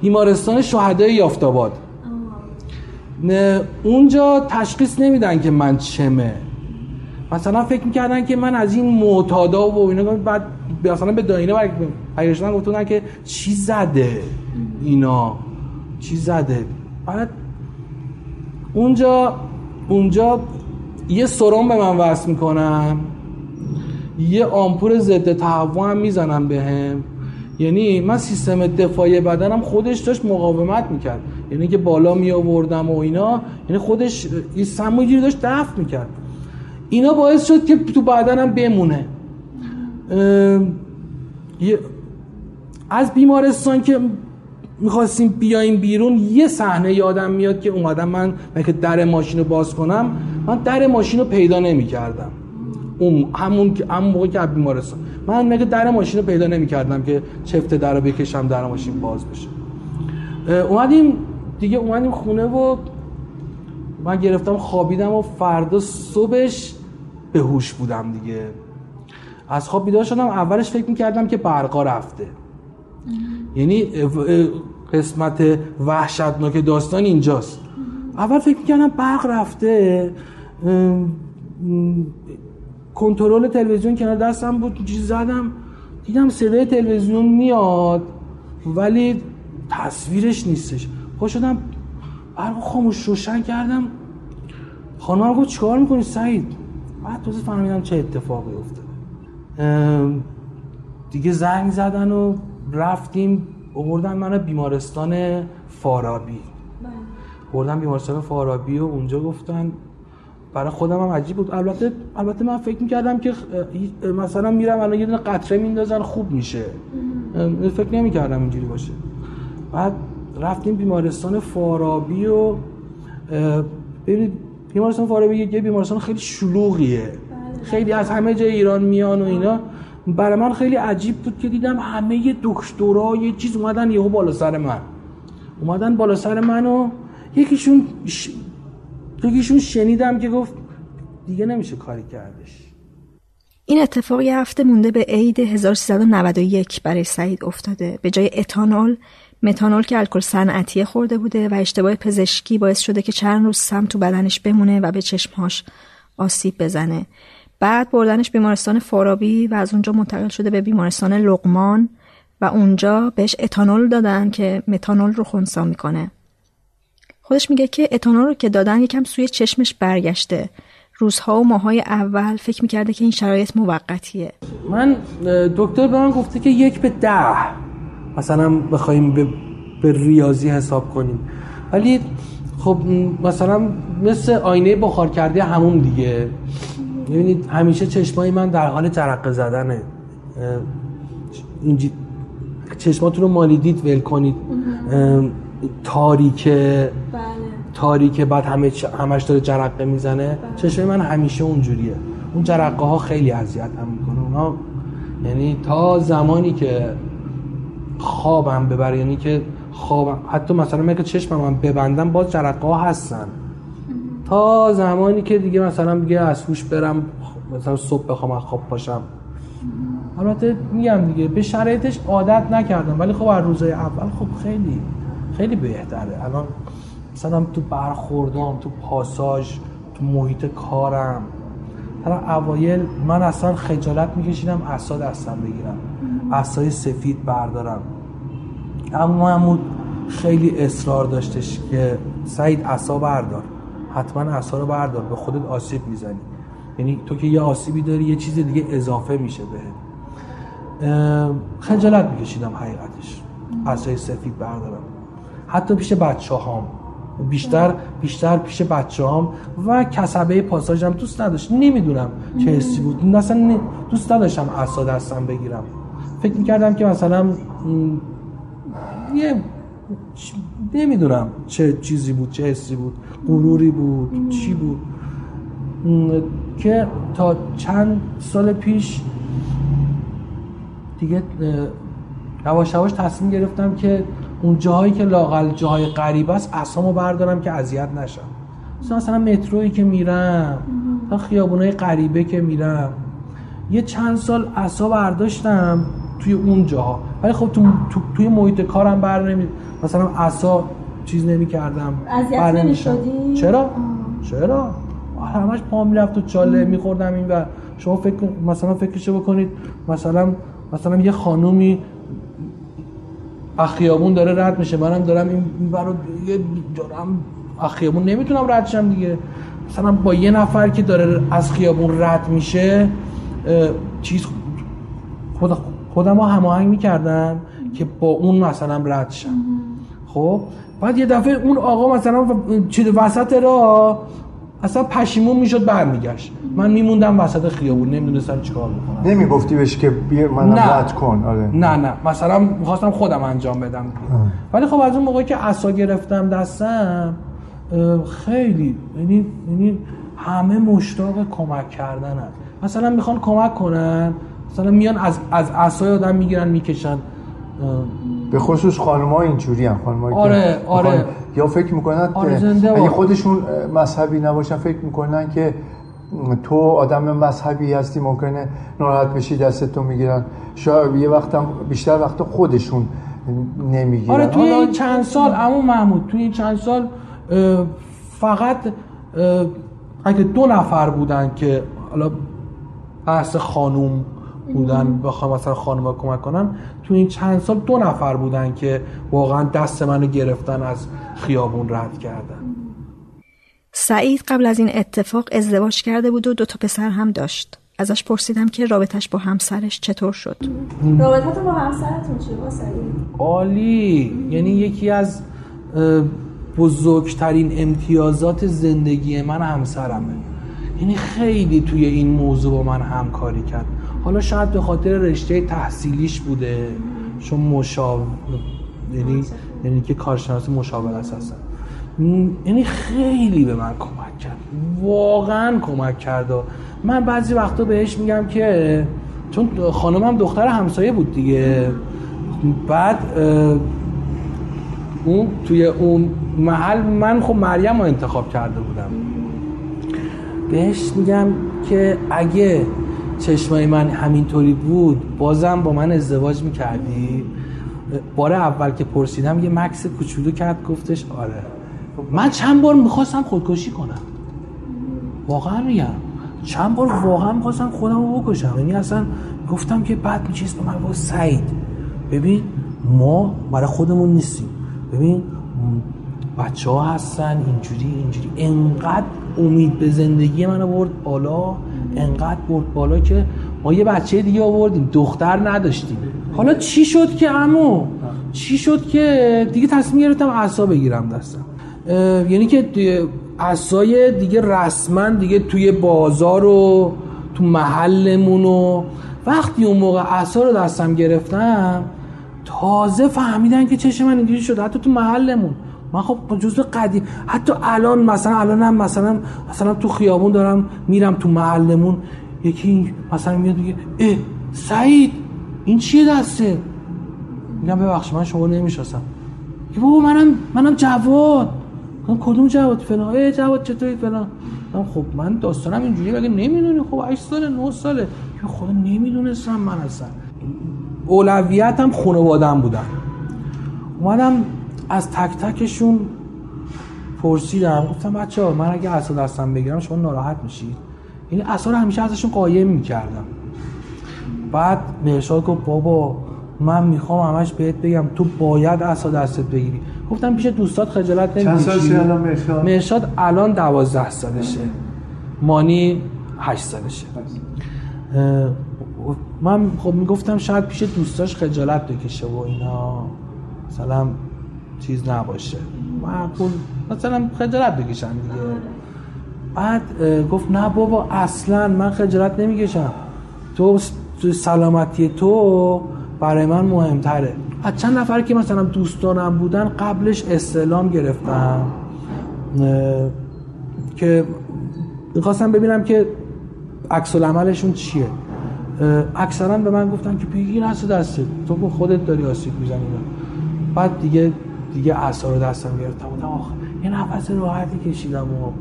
بیمارستان شهدای یافتاباد. اونجا تشخیص نمیدن که من چمه. مثلا فکر می‌کردن که من از این معتادا و اینا بعد مثلا به داینه برگشتن گفتن که چی زده اینا؟ چی زده؟ بعد اونجا اونجا یه سرم به من وصل می‌کنم یه آمپور ضد تهوع هم می‌زنم بهم. یعنی من سیستم دفاعی بدنم خودش داشت مقاومت می‌کرد. یعنی که بالا می آوردم و اینا یعنی خودش این سموجی داشت دفع می‌کرد. اینا باعث شد که تو بدنم بمونه. از بیمارستان که می‌خواستیم بیایم بیرون یه صحنه یادم میاد که اومدم من که در ماشین رو باز کنم من در ماشین رو پیدا نمی‌کردم. اون همون همون موقع که بیمارستان. من مگه در ماشین رو پیدا نمی‌کردم که چفت در رو بکشم در ماشین باز بشه. اومدیم دیگه اومدیم خونه و من گرفتم خوابیدم و فردا صبحش به هوش بودم دیگه. از خواب بیدار شدم اولش فکر می‌کردم که برقا رفته. یعنی قسمت وحشتناک داستان اینجاست. اول فکر می‌کردم برق رفته. کنترل تلویزیون کنار دستم بود چیز زدم. دیدم صدای تلویزیون میاد ولی تصویرش نیستش. پا شدم برق خاموش روشن کردم. خانم گفت چیکار می‌کنی سعید؟ بعد تازه فهمیدم چه اتفاقی افتاده. دیگه زنگ زدن و رفتیم آوردن من بیمارستان فارابی. بردن بیمارستان فارابی و اونجا گفتن برای خودم هم عجیب بود. البته البته من فکر می‌کردم که مثلا میرم الان یه دونه قطره میندازن خوب میشه. فکر نمی‌کردم اینجوری باشه. بعد رفتیم بیمارستان فارابی و ببینید بیمارستان فارابی یه بیمارستان خیلی شلوغیه. بله. خیلی از همه جای ایران میان و اینا. برای من خیلی عجیب بود که دیدم همه دکترا یه چیز اومدن یهو بالا سر من. اومدن بالا سر من و یکیشون ش... یکیشون شنیدم که گفت دیگه نمیشه کاری کردش. این اتفاق یه هفته مونده به عید 1391 برای سعید افتاده. به جای اتانول متانول که الکل صنعتی خورده بوده و اشتباه پزشکی باعث شده که چند روز سم تو بدنش بمونه و به چشمهاش آسیب بزنه. بعد بردنش بیمارستان فارابی و از اونجا منتقل شده به بیمارستان لقمان و اونجا بهش اتانول دادن که متانول رو خونسا می‌کنه. خودش میگه که اتانول رو که دادن یکم سوی چشمش برگشته. روزها و ماهای اول فکر می‌کرده که این شرایط موقتیه. من دکتر به من گفته که یک به ده مثلا بخوایم به, به ریاضی حساب کنیم. ولی خب مثلا مثل آینه بخار کرده همون دیگه. ببینید همیشه چشمای من در حال جرقه زدنه. اینجی چشماتون رو مالیدید ول کنید. تاریکه بله. تاریکه بعد همه همش داره جرقه می‌زنه. بله. چشم من همیشه اونجوریه. اون جرقه ها خیلی اذیت هم می‌کنه. اونا یعنی تا زمانی که خوابم ببره یعنی که خوابم حتی مثلا من که چشمم هم ببندم باز جرقه ها هستن. تا زمانی که دیگه مثلا دیگه از هوش برم مثلا صبح بخوام از خواب پاشم. البته میگم دیگه به شرایطش عادت نکردم. ولی خب از روزای اول خب خیلی خیلی بهتره. الان مثلا تو برخوردام تو پاساژ تو محیط کارم. حالا اوایل من اصلا خجالت میکشیدم اصلا دستم بگیرم. اصای سفید بردارم. اما محمود خیلی اصرار داشتش که سعید اصا بردار. حتما اصا رو بردار. به خودت آسیب می‌زنی. یعنی تو که یه آسیبی داری یه چیز دیگه اضافه میشه بهت. خجالت میکشیدم حقیقتش. اصای سفید بردارم. حتی پیش بچه هام بیشتر بیشتر پیش بچه هام و کسبه پاساژم دوست نداشت. نمی‌دونم چه حسی بود. مثلا دوست نداشتم اصا دستم بگیرم. فکر می‌کردم که مثلا یه نمی‌دونم چه چیزی بود چه حسی بود غروری بود چی بود. که تا چند سال پیش دیگه یواش یواش تصمیم گرفتم که اون جاهایی که لاقل جاهای غریب است اسامو بردارم که اذیت نشم. مثلا مثلا مترویی که میرم تا خیابونای غریبه که میرم. یه چند سال اسا برداشتم. توی اون جاها ولی خب تو, تو توی محیط کارم بر نمی مثلا اسا چیز نمی کردم بر نمی چرا؟ چرا؟ همش پا می‌رفت و چاله میخوردم این و شما فکر مثلا فکرشو بکنید مثلا مثلا یه خانومی اخیابون داره رد میشه. منم دارم این برو دیگه دارم اخیابون نمی‌تونم رد شم دیگه. مثلا با یه نفر که داره از خیابون رد میشه چیز خود خودم هماهنگ می‌کردم که با اون مثلا رد شم. خب؟ بعد یه دفعه اون آقا مثلا چیز وسط را اصلا پشیمون می‌شد برمیگشت. من میموندم وسط خیابون نمی‌دونستم چیکار بکنم. نمی‌گفتی بهش که بیا من رد کن. آره. نه نه. مثلا می‌خواستم خودم انجام بدم. ولی خب از اون موقعی که عصا گرفتم دستم خیلی یعنی یعنی همه مشتاق کمک کردنن. مثلا می‌خوان کمک کنن مثلا میان از از عصای آدم می‌گیرن می‌کشن. به خصوص خانم‌ها اینجوری هم خانم‌ها آره آره. یا فکر می‌کنن آره اگه خودشون مذهبی نباشن فکر می‌کنن که تو آدم مذهبی هستی ممکنه ناراحت بشی دستتو می‌گیرن. شاید یه وقتم بیشتر وقت خودشون نمی‌گیرن. آره توی این چند سال اما محمود توی این چند سال فقط اگه دو نفر بودن که حالا بحث خانوم بودن بخوام مثلا خانم کمک کنن تو این چند سال دو نفر بودن که واقعا دست منو گرفتن از خیابون رد کردن. سعید قبل از این اتفاق ازدواج کرده بود و دو تا پسر هم داشت. ازش پرسیدم که رابطش با همسرش چطور شد؟ رابطتون با همسرتون چی با سعید؟ عالی. یعنی یکی از بزرگترین امتیازات زندگی من همسرمه. یعنی خیلی توی این موضوع با من همکاری کرد. حالا شاید به خاطر رشته تحصیلیش بوده. چون مشاور یعنی یعنی که کارشناس مشاور هستن. یعنی خیلی به من کمک کرد. واقعا کمک کرد. من بعضی وقتا بهش میگم که چون خانمم دختر همسایه بود دیگه. بعد اون توی اون محل من خب مریم رو انتخاب کرده بودم. بهش میگم که اگه چشمای من همینطوری بود بازم با من ازدواج می‌کردی؟ بار اول که پرسیدم یه مکس کوچولو کرد گفتش آره. من چند بار می‌خواستم خودکشی کنم. واقعا میگم چند بار واقعا می‌خواستم خودم رو بکشم. یعنی اصلا گفتم که بعد میچیست به من سعید ببین ما برای خودمون نیستیم. ببین بچه ها هستن اینجوری اینجوری. انقدر امید به زندگی من برد بالا انقدر برد بالا که ما یه بچه دیگه آوردیم دختر نداشتیم. حالا چی شد که امو چی شد که دیگه تصمیم گرفتم عصا بگیرم دستم؟ یعنی که عصای دیگه رسما دیگه توی بازار و تو محلمون و وقتی اون موقع عصا رو دستم گرفتم تازه فهمیدن که چشم من اینجوری شده حتی تو محلمون. من خب جزء قدیم حتی الان مثلا الان هم مثلا مثلا تو خیابون دارم میرم تو محلمون یکی مثلا میاد میگه اه سعید این چیه دسته میگم ببخشید من شما نمی‌شناسم. بابا منم منم جواد. من کدوم جواد فلان؟ ای جواد چطوری فلان؟ خب من داستانم اینجوری بگه نمی‌دونی؟ خب 8 ساله 9 ساله. که خدا نمی‌دونستم من اصلا. اولویتم خانوادم بودن. اومدم از تک تکشون پرسیدم. گفتم بچه ها من اگه اصلا دستم بگیرم شما ناراحت میشید. یعنی اصلا همیشه ازشون قایم می‌کردم. بعد مرشاد گفت بابا من می‌خوام همش بهت بگم تو باید اصلا دستت بگیری. گفتم پیش دوستات خجالت نمی‌کشی؟ چند سالشه الان مرشاد؟ مرشاد الان دوازده سالشه. مانی هشت سالشه. من خب می‌گفتم شاید پیش دوستاش خجالت بکشه و اینا. مثلا چیز نباشه. معقول مثلا خجالت بکشن دیگه. بعد گفت نه بابا اصلا من خجالت نمی‌کشم. تو سلامتی تو برای من مهمتره. از چند نفر که مثلا دوستانم بودن قبلش استعلام گرفتم که می‌خواستم ببینم که عکس عملشون چیه. اکثرا به من گفتن که بگیر هست دسته تو خودت داری آسیب می‌زنی. بعد دیگه دیگه اثر رو دستم گرفتم. بودم آخه یه نفس راحتی کشیدم و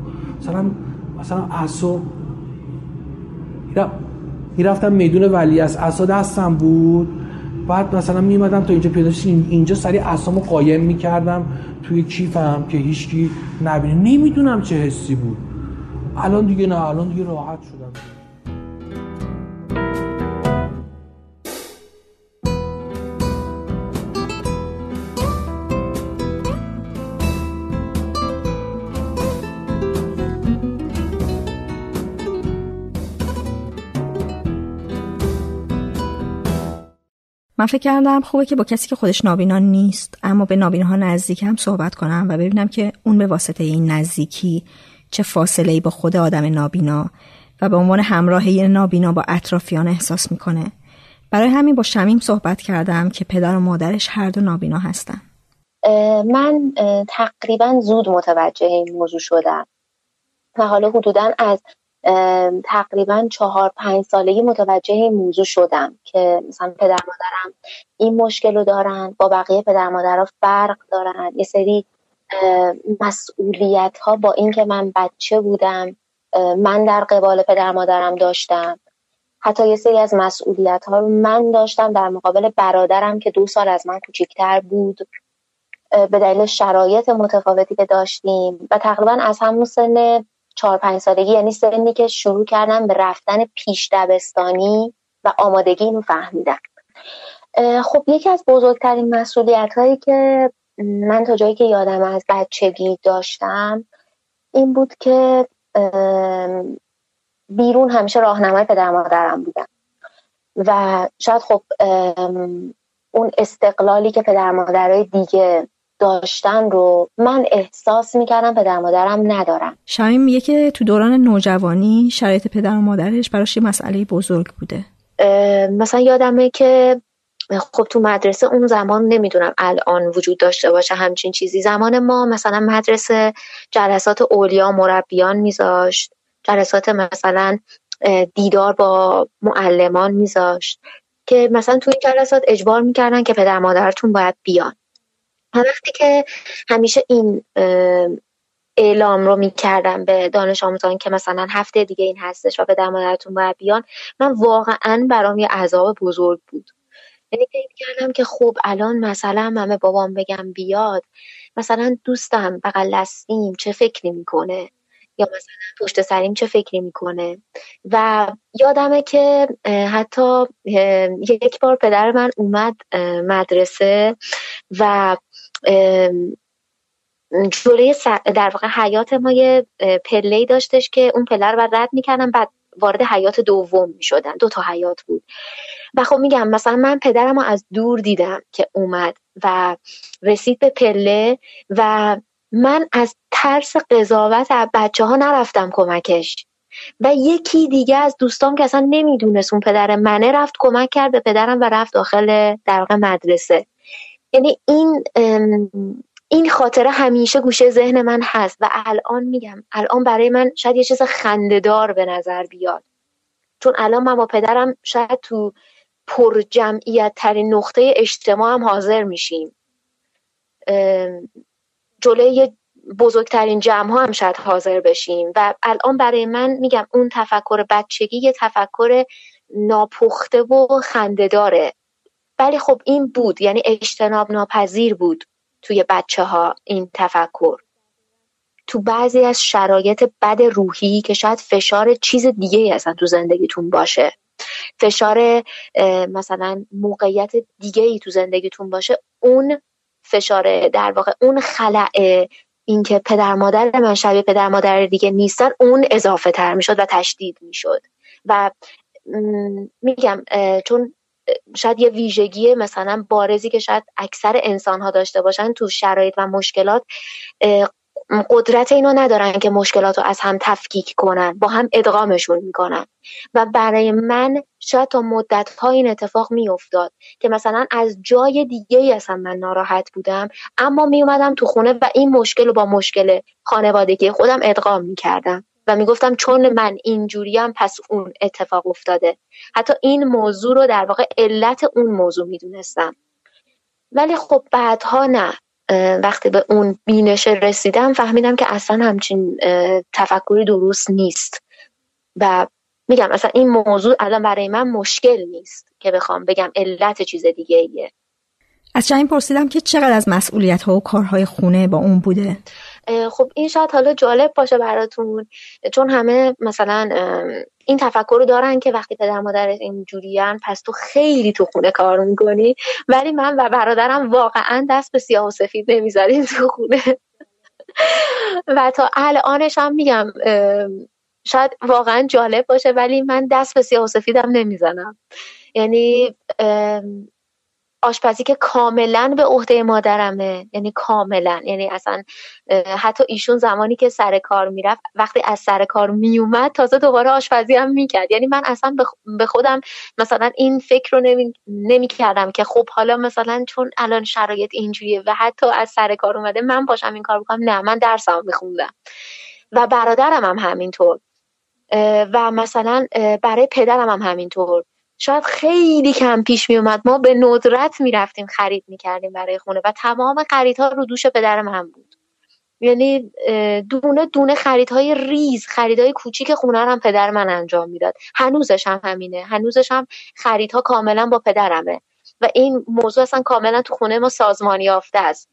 مثلا مثلا اصو می‌رفتم میدون ولی از اصا دستم بود. بعد مثلا میمدم تا اینجا پیدا اینجا سری اسامو قایم می‌کردم توی کیفم که هیچکی نبینه. نمی‌دونم چه حسی بود. الان دیگه نه الان دیگه راحت شدم. من فکر کردم خوبه که با کسی که خودش نابینا نیست اما به نابینا ها نزدیک هم صحبت کنم و ببینم که اون به واسطه این نزدیکی چه فاصله ای با خود آدم نابینا و به عنوان همراه یه نابینا با اطرافیان احساس می‌کنه. برای همین با شمیم صحبت کردم که پدر و مادرش هر دو نابینا هستن. من تقریبا زود متوجه این موضوع شدم. و حالا حدودا از تقریبا چهار پنج سالگی متوجه این موضوع شدم که مثلا پدر مادرم این مشکل رو دارن با بقیه پدر مادرها فرق دارن. یه سری مسئولیت ها با اینکه من بچه بودم من در قبال پدر مادرم داشتم. حتی یه سری از مسئولیت ها رو من داشتم در مقابل برادرم که دو سال از من کوچیکتر بود. به دلیل شرایط متفاوتی که داشتیم. و تقریبا از همون سن چهار پنج سالگی یعنی سنی که شروع کردم به رفتن پیش دبستانی و آمادگی اینو فهمیدن خب یکی از بزرگترین مسئولیت هایی که من تا جایی که یادم از بچگی داشتم این بود که بیرون همیشه راهنمای پدر مادرم بودم و شاید خب اون استقلالی که پدر مادرای دیگه داشتن رو من احساس می‌کردم پدر مادرم ندارم شمیم میگه که تو دوران نوجوانی شرایط پدر و مادرش براش یه مسئله بزرگ بوده. مثلا یادمه که خب تو مدرسه اون زمان نمی‌دونم الان وجود داشته باشه همچین چیزی. زمان ما مثلا مدرسه جلسات اولیا مربیان میذاشت. جلسات مثلا دیدار با معلمان میذاشت که مثلا تو این جلسات اجبار می‌کردن که پدر مادرتون باید بیان. وقتی که همیشه این اعلام رو می‌کردم به دانش آموزان که مثلا هفته دیگه این هستش و پدر مادرتون باید بیان من واقعا برام یه عذاب بزرگ بود. یعنی فکر کردم که خب الان مثلا همه بابام بگم بیاد مثلا دوستم بغل دستیم چه فکری می‌کنه؟ یا مثلا پشت سریم چه فکری می‌کنه؟ و یادمه که حتی یک بار پدر من اومد مدرسه و جلوی در واقع حیات ما یه پله داشتش که اون پله رو رد می‌کردم بعد وارد حیات دوم می‌شدن. دو تا حیات بود. و خب میگم مثلا من پدرم رو از دور دیدم که اومد و رسید به پله و من از ترس قضاوت بچه ها نرفتم کمکش. و یکی دیگه از دوستام که اصلا نمی‌دونست اون پدر منه رفت کمک کرد به پدرم و رفت داخل در مدرسه. یعنی این این خاطره همیشه گوشه ذهن من هست و الان میگم الان برای من شاید یه چیز خندهدار به نظر بیاد. چون الان من با پدرم شاید تو پر جمعیت ترین نقطه اجتماع هم حاضر میشیم. جلوی بزرگترین جمع ها هم شاید حاضر بشیم و الان برای من میگم اون تفکر بچگی یه تفکر ناپخته و خندهداره. ولی خب این بود یعنی اجتناب ناپذیر بود توی بچه ها این تفکر. تو بعضی از شرایط بد روحی که شاید فشار چیز دیگه اصلا تو زندگیتون باشه. فشار مثلا موقعیت دیگه ای تو زندگیتون باشه اون فشار در واقع اون خلع اینکه پدر مادر من شبیه پدر مادر دیگه نیستن اون اضافه تر می‌شد و تشدید می‌شد. و میگم چون شاید یه ویژگی مثلا بارزی که شاید اکثر انسان ها داشته باشن تو شرایط و مشکلات قدرت اینو ندارن که مشکلات رو از هم تفکیک کنن با هم ادغامشون می‌کنن. و برای من شاید تا مدت ها این اتفاق میافتاد که مثلا از جای دیگه ای اصلا من ناراحت بودم اما میومدم تو خونه و این مشکل رو با مشکل خانوادگی خودم ادغام می‌کردم. و می‌گفتم چون من اینجوریم پس اون اتفاق افتاده. حتی این موضوع رو در واقع علت اون موضوع می‌دونستم. ولی خب بعدها نه. وقتی به اون بینش رسیدم فهمیدم که اصلا همچین تفکری درست نیست. و میگم اصلا این موضوع الان برای من مشکل نیست که بخوام بگم علت چیز دیگه ایه از شاین پرسیدم که چقدر از مسئولیت ها و کارهای خونه با اون بوده؟ خب این شاید حالا جالب باشه براتون چون همه مثلا این تفکر رو دارن که وقتی پدر مادر اینجوریان پس تو خیلی تو خونه کار می‌کنی. ولی من و برادرم واقعا دست به سیاه و سفید نمی‌ذاریم تو خونه. و تا الانش هم میگم شاید واقعا جالب باشه ولی من دست به سیاه و سفیدم نمی‌زنم. یعنی آشپزی که کاملا به عهده مادرمه. یعنی کاملا. یعنی اصلا حتی ایشون زمانی که سر کار می‌رفت وقتی از سر کار میومد تازه دوباره آشپزی هم می‌کرد. یعنی من اصلا به خودم مثلا این فکر رو نمی, نمی کردم که خب حالا مثلا چون الان شرایط اینجوریه و حتی از سر کار اومده من باشم این کار بکنم نه من درسم میخوندم. و برادرم هم همینطور. و مثلا برای پدرم هم همینطور. شاید خیلی کم پیش می اومد ما به ندرت می‌رفتیم خرید می‌کردیم برای خونه و تمام خریدها رو دوش پدر من بود. یعنی دونه دونه خریدهای ریز خریدهای کوچیک خونه هم پدر من انجام می‌داد. هنوزش هم همینه. هنوزش هم خریدها کاملا با پدرمه. و این موضوع اصلا کاملا تو خونه ما سازمانی یافته است.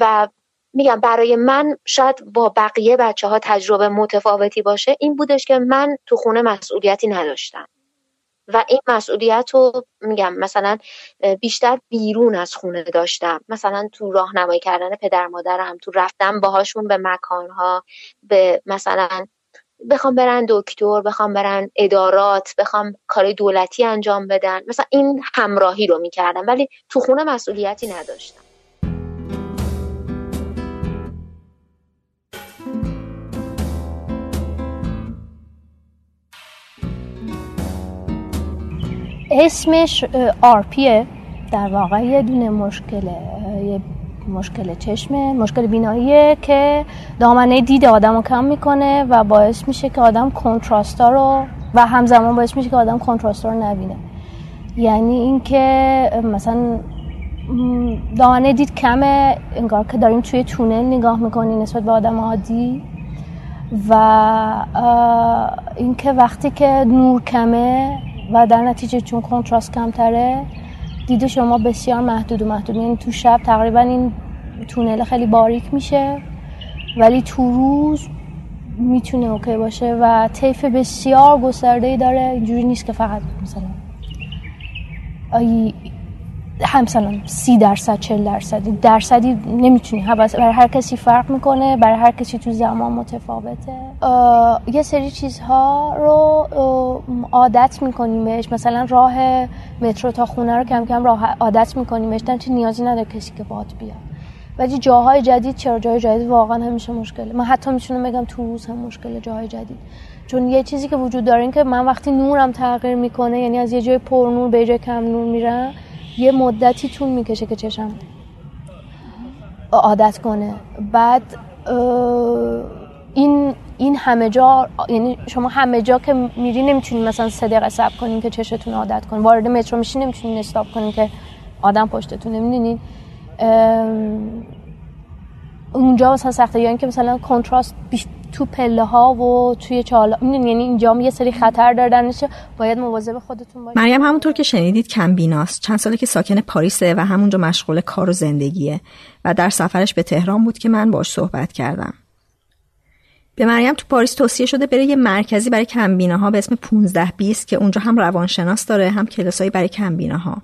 و میگم برای من شاید با بقیه بچه ها تجربه متفاوتی باشه این بودش که من تو خونه مسئولیتی نداشتم. و این مسئولیت رو میگم مثلا بیشتر بیرون از خونه داشتم. مثلا تو راهنمایی کردن پدر مادرم تو رفتن باهاشون به مکانها به مثلا بخوام برن دکتر بخوام برن ادارات بخوام کار دولتی انجام بدن. مثلا این همراهی رو می‌کردم ولی تو خونه مسئولیتی نداشتم. اسمش آرپیه در واقع یه دونه مشکله یه مشکل چشمه مشکل بیناییه که دامنه دید آدم رو کم می‌کنه و باعث میشه که آدم کنتراستا رو و همزمان باعث میشه که آدم کنتراستا رو نبینه. یعنی اینکه مثلا دامنه دید کمه انگار که داریم توی تونل نگاه می‌کنی نسبت به آدم عادی و اینکه وقتی که نور کمه و در نتیجه چون کنتراست کمتره دید شما بسیار محدود و محدود. یعنی تو شب تقریبا این تونل خیلی باریک میشه ولی تو روز می‌تونه اوکی باشه و طیف بسیار گسترده ای داره. اینجوری نیست که فقط مثلا مثلا سی درصد چل درصد درصدی نمی‌تونی. برای هر کسی فرق می‌کنه برای هر کسی تو زمان متفاوته. یه سری چیزها رو عادت می‌کنیم بهش مثلا راه مترو تا خونه رو کم کم راه عادت می‌کنیم بهش چی نیازی نداره کسی که باد بیاد. ولی جاهای جدید چرا جای جدید؟ واقعا همیشه مشکله. من حتی می‌تونم بگم تو روز هم مشکل جاهای جدید. چون یه چیزی که وجود داره این که من وقتی نورم تغییر می‌کنه یعنی از یه جای پر نور به جای کم نور میرم یه مدتی طول می‌کشه که چشم عادت کنه. بعد این این همه جا یعنی شما همه جا که میری نمی‌تونین مثلا سه دقیقه کنین که چشتون عادت کنین وارد مترو میشین نمی‌تونین استاپ کنین که آدم پشتتون نمی‌دونین اونجا مثلا سخته یا اینکه مثلا کنتراست تو پله ها و توی چالا یعنی اینجا یه سری خطر دارنش. باید مواظب خودتون باشید مریم همونطور که شنیدید کم بیناست. چند ساله که ساکن پاریسه و همونجا مشغول کار و زندگیه و در سفرش به تهران بود که من باش صحبت کردم. به مریم تو پاریس توصیه شده بره یه مرکزی برای کمبینه ها به اسم 15 20 که اونجا هم روانشناس داره هم کلاسایی برای کمبینه ها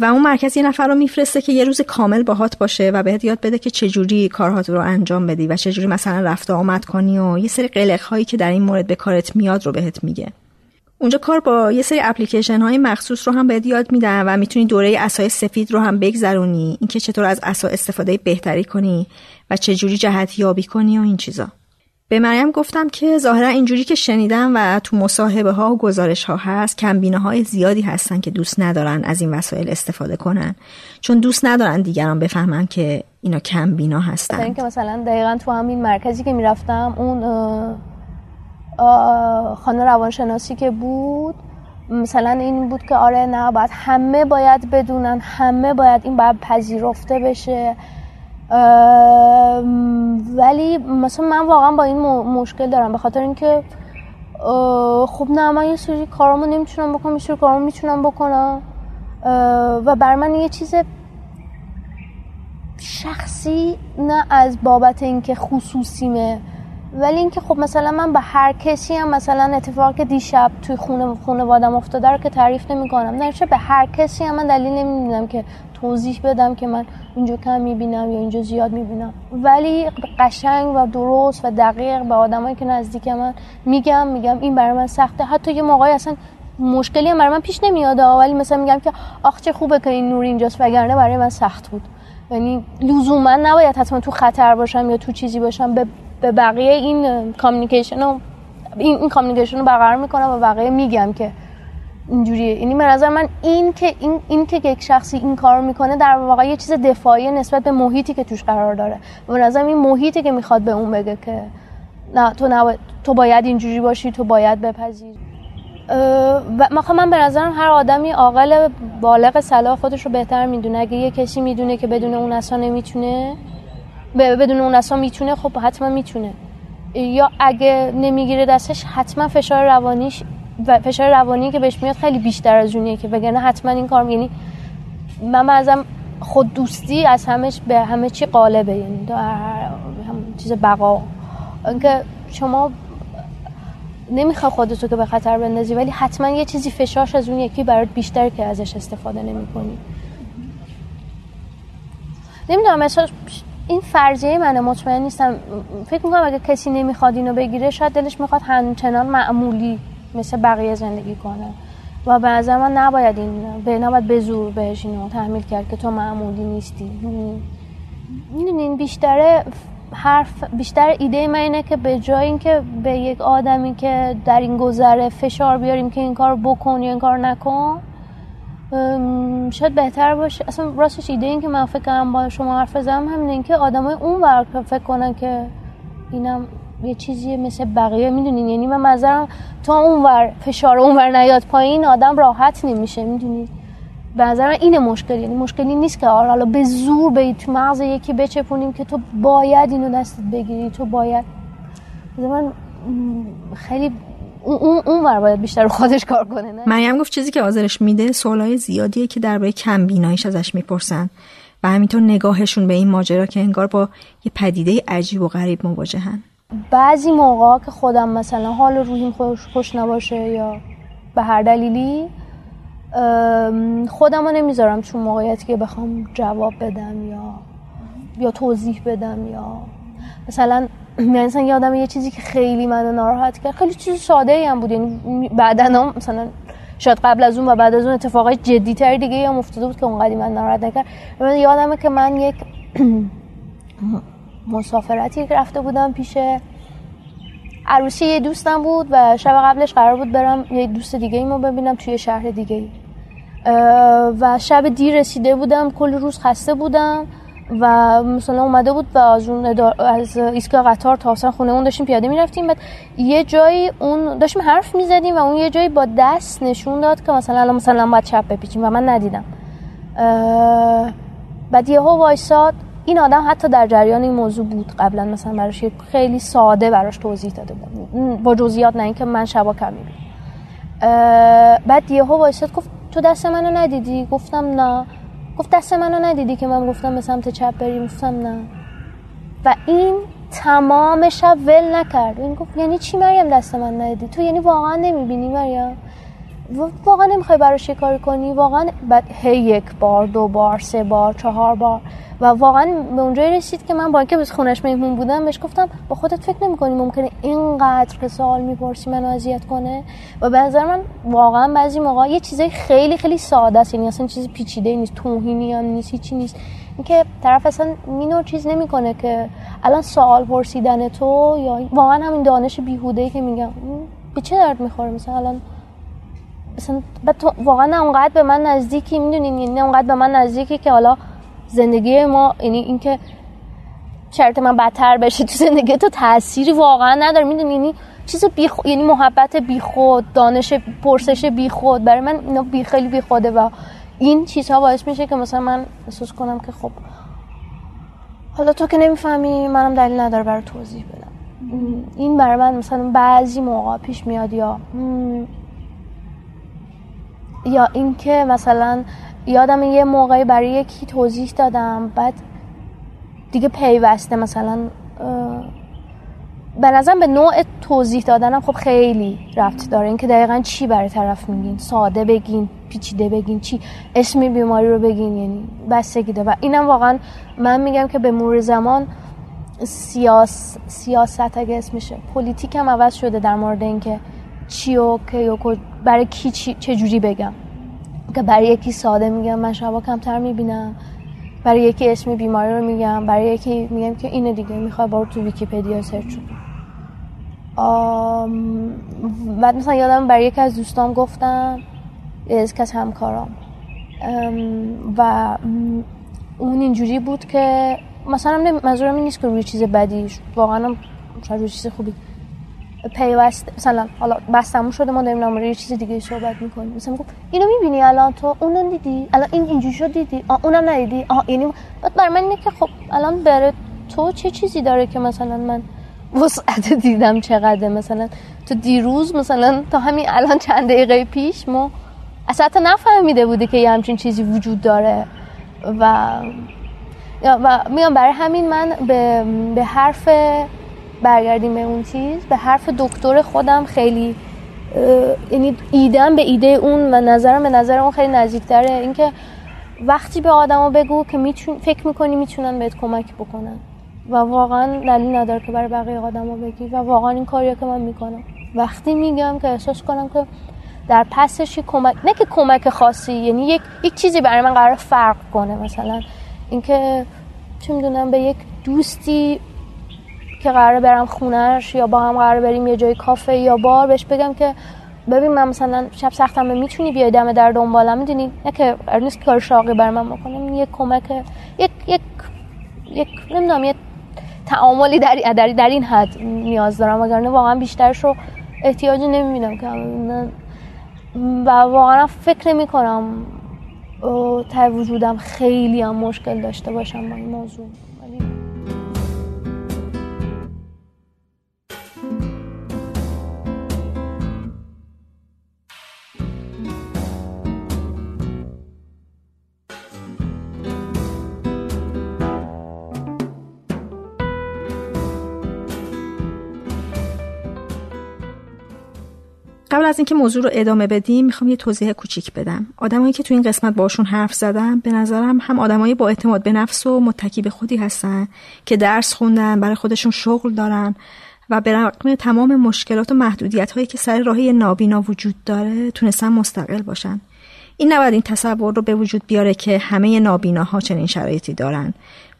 و اون مرکز یه نفر رو میفرسته که یه روز کامل باهات باشه و بهت یاد بده که چجوری کارهات رو انجام بدی و چجوری مثلا رفت آمد کنی و یه سری قلق هایی که در این مورد به کارت میاد رو بهت میگه. اونجا کار با یه سری اپلیکیشن های مخصوص رو هم بهت یاد میدن و می‌تونی دوره اسای سفید رو هم بگذرونی اینکه چطور از اسا استفاده بهتری کنی و چجوری جهت یابی کنی و این چیزا. به مریم گفتم که ظاهرا اینجوری که شنیدم و تو مصاحبه ها و گزارش ها هست کمبینه های زیادی هستن که دوست ندارن از این وسایل استفاده کنن. چون دوست ندارن دیگران بفهمن که اینا کمبینا هستن. اینکه مثلا دقیقا تو همین مرکزی که می‌رفتم اون خانه روانشناسی که بود مثلا این بود که آره نه باید همه باید بدونن همه باید این باید پذیرفته بشه. ولی مثلا من واقعا با این مشکل دارم. به خاطر اینکه خب نه من یه سری کارامو نمی‌تونم بکنم یه سری کارامو می‌تونم بکنم. و بر من یه چیز شخصی نه از بابت اینکه خصوصیمه. ولی اینکه خب مثلا من به هر کسی هم مثلا اتفاق که دیشب توی خونه خانوادم افتاده رو که تعریف نمی کنم نه به هر کسی هم من دلیل نمی‌دونم که توضیح بدم که من اینجا کم می‌بینم یا اینجا زیاد می‌بینم. ولی قشنگ و درست و دقیق به آدمایی که نزدیک من میگم میگم این برای من سخته. حتی یه موقعی اصلا مشکلی هم برای من پیش نمیاد. ولی مثلا میگم که آخ چه خوبه که این نور اینجاست وگرنه برای من سخت بود. یعنی لزوما نباید حتما تو خطر باشم یا تو چیزی باشم. به, بقیه این کامیکیشن این, این کامیکیشن رو برقرار می‌کنم و بقیه میگم که اینجوریه. یعنی به نظر من این که این, این که یک شخصی این کار می‌کنه در واقع یه چیز دفاعی نسبت به محیطی که توش قرار داره. به نظر این محیطی که می‌خواد به اون بگه که نه تو نباید تو باید اینجوری باشی تو باید بپذیری. و خب من به نظرم هر آدمی عاقل بالغ صلاح خودش رو بهتر می‌دونه. اگه یه کسی می‌دونه که بدون اون اصلا نمی‌تونه بدون اون اصلا می‌تونه خب حتما می‌تونه. یا اگه نمی‌گیره دستش حتما فشار روانیش فشار روانی که بهش میاد خیلی بیشتر از اونیه که بگنه حتما این کار یعنی من ازم خود دوستی از همش به همه چی قالبه یعنی هم چیز بقا. اینکه شما نمی‌خوای خودتو که به خطر بندازی ولی حتما یه چیزی فشارش از اون یکی برات بیشتر که ازش استفاده نمی‌کنی. نمی‌دونم این فرضیه منه مطمئن نیستم. فکر می‌کنم اگه کسی نمی‌خواد اینو بگیره شاید دلش می‌خواد همچنان معمولی مثل بقیه زندگی کنه. و به نظر من نباید این به نباید به زور بهش اینو تحمیل کرد که تو معمولی نیستی. می‌دونین بیشتر حرف بیشتر ایده من اینه که به جای اینکه به یک آدمی که در این گذره فشار بیاریم که این کار بکن یا این کار نکن شاید بهتر باشه. اصلا راستش ایده این که من فکر کنم با شما حرف بزنم همینه این که آدمای اون ور فکر کنن که اینم یه چیزی مثل بقیه می‌دونین؟ یعنی من نظرم تا اون ور فشار اون ور نیاد پایین آدم راحت نمیشه می‌دونید به نظر این مشکل. یعنی مشکلی نیست که آره حالا به زور به تو مغز یکی بچپونیم که تو باید اینو دستت بگیری تو باید. من خیلی اون اون باید بیشتر خودش کار کنه نه؟ مریم گفت چیزی که آزرش میده سوالای زیادیه که درباره کم بیناییش ازش می‌پرسن و همینطور نگاهشون به این ماجرا که انگار با یه پدیده عجیب و غریب مواجهن. بعضی موقع که خودم مثلا حال روحیم خوش, خوش نباشه یا به هر دلیلی خودم رو نمی‌ذارم چون موقعیتی که بخوام جواب بدم یا یا توضیح بدم یا مثلا مثلا یادم یه چیزی که خیلی منو ناراحت کرد خیلی چیز ساده ای هم بود. یعنی بعدا مثلا شاید قبل از اون و بعد از اون اتفاقای جدی تر دیگه هم افتاده بود که اونقدی من ناراحت نکرد. من یادمه که من یک مسافرتی رفته بودم پیش عروسی یه دوستم بود و شب قبلش قرار بود برم یه دوست دیگه ایمو ببینم توی شهر دیگه ای و شب دیر رسیده بودم کل روز خسته بودم و مثلا اومده بود و از اون از ایستگاه قطار تا اصلا خونه اون داشتیم پیاده می‌رفتیم. بعد یه جایی اون داشتیم حرف می‌زدیم و اون یه جایی با دست نشون داد که مثلا الان مثلا باید چپ بپیچیم و من ندیدم. بعد یهو وایساد این آدم حتی در جریان این موضوع بود قبلا مثلا براش خیلی ساده براش توضیح داده بود. با جزئیات نه اینکه من شبا کمی بعد یهو وایساد گفت تو دست منو ندیدی؟ گفتم نه. گفت دست منو ندیدی که من گفتم به سمت چپ بریم؟ گفتم نه. و این تمام شب ول نکرد. این گفت یعنی چی مریم دست من ندیدی؟ تو یعنی واقعا نمی‌بینی مریم؟ واقعا نمی‌خوای براش یه کنی واقعا بعد هی یک بار دو بار سه بار چهار بار. و واقعا به اونجایی رسید که من با اینکه بس خونش مهمون بودم بهش گفتم با خودت فکر نمی‌کنی ممکنه اینقدر که سوال می‌پرسی منو اذیت کنه؟ و به نظر من واقعا بعضی موقع یه چیزای خیلی خیلی ساده است. یعنی اصلا چیز پیچیده نیست توهینی هم نیست هیچی نیست. اینکه طرف اصلا مینو چیز نمی‌کنه که الان سوال پرسیدن تو یا واقعا همین دانش بیهوده که میگم به چه درد می‌خوره؟ مثلا الان مثلا واقعا اونقدر به من نزدیکی می‌دونین یعنی اونقدر به من نزدیکی که حالا زندگی ما یعنی اینکه شرط من بدتر بشه تو زندگی تو تأثیری واقعا نداره می‌دونی؟ یعنی چیز بی یعنی محبت بیخود دانش پرسش بیخود برای من اینا بی خیلی بیخوده و این چیزها باعث میشه که مثلا من احساس کنم که خب حالا تو که نمی‌فهمی منم دلیل نداره برای توضیح بدم. این برای من مثلا بعضی موقع پیش میاد یا یا اینکه مثلا یادم یه موقعی برای یکی توضیح دادم بعد دیگه پیوسته مثلا به نظرم به نوع توضیح دادنم خب خیلی رفت داره. اینکه دقیقا چی برای طرف میگین؟ ساده بگین پیچیده بگین چی؟ اسم بیماری رو بگین یعنی بستگی داره و اینم واقعا من میگم که به مرور زمان سیاس... سیاست اگه اسمشه politic هم عوض شده در مورد اینکه چی و که برای کی چی... چجوری بگم. که برای یکی ساده میگم من شبا کمتر می‌بینم. برای یکی اسم بیماری رو میگم. برای یکی میگم که اینه دیگه می‌خوای برو تو ویکیپدیا search کن. بعد مثلا یادم برای یکی از دوستام گفتم از کس همکارام. و اون اینجوری بود که مثلا منظورم این نیست که روی چیز بدیش. واقعا روی چیز خوبی پیوست مثلا حالا بستمون شده ما داریم نماره یه چیز دیگه صحبت می‌کنیم. مثلا گفت اینو می‌بینی الان تو؟ اونو دیدی؟ الان این اینجوری شد دیدی؟ آ اونم ندیدی؟ آ یعنی بعد برای من اینه که خب الان بره تو چه چیزی داره که مثلا من وسعت دیدم چقدر مثلا تو دیروز مثلا تا همین الان چند دقیقه پیش ما اصلا نفهمیده بوده که یه همچین چیزی وجود داره. و و میگم برای همین من به, به حرف برگردیم به اون چیز به حرف دکتر خودم خیلی یعنی ایدم به ایده اون و نظرم به نظر اون خیلی نزدیکتره. اینکه وقتی به آدما بگو که میتون فکر می‌کنی می‌تونن بهت کمک بکنن. و واقعا دلیل نداره که برای بقیه آدما بگی و واقعا این کاریه که من می‌کنم. وقتی میگم که احساس کنم که در پسش کمک نه که کمک خاصی یعنی یک یک چیزی برای من قرار فرق کنه. مثلا اینکه چه می‌دونم به یک دوستی که قرار برم خونهش یا با هم قرار بریم یه جای کافه یا بار بهش بگم که ببین من مثلا شب سختم می‌تونی بیای دم در دنبالم؟ می‌دونی؟ نه که نیست کار شاقی بر من بکنم. یک کمک یک یک یک نمی‌دونم یه تعاملی در, در, در این حد نیاز دارم. وگرنه واقعا بیشترش رو احتیاجی نمی‌بینم که و واقعا فکر نمی کنم تا وجودم خیلی هم مشکل داشته باشم با این موضوع. اینکه موضوع رو ادامه بدیم می‌خوام یه توضیح کوچیک بدم. آدمایی که تو این قسمت باشون حرف زدم به نظرم هم آدمایی با اعتماد به نفس و متکی به خودی هستن که درس خوندن برای خودشون شغل دارن و به رغم تمام مشکلات و محدودیت هایی که سر راهی نابینا وجود داره تونستن مستقل باشن. این نباید این تصور رو به وجود بیاره که همه نابیناها چنین شرایطی دارن.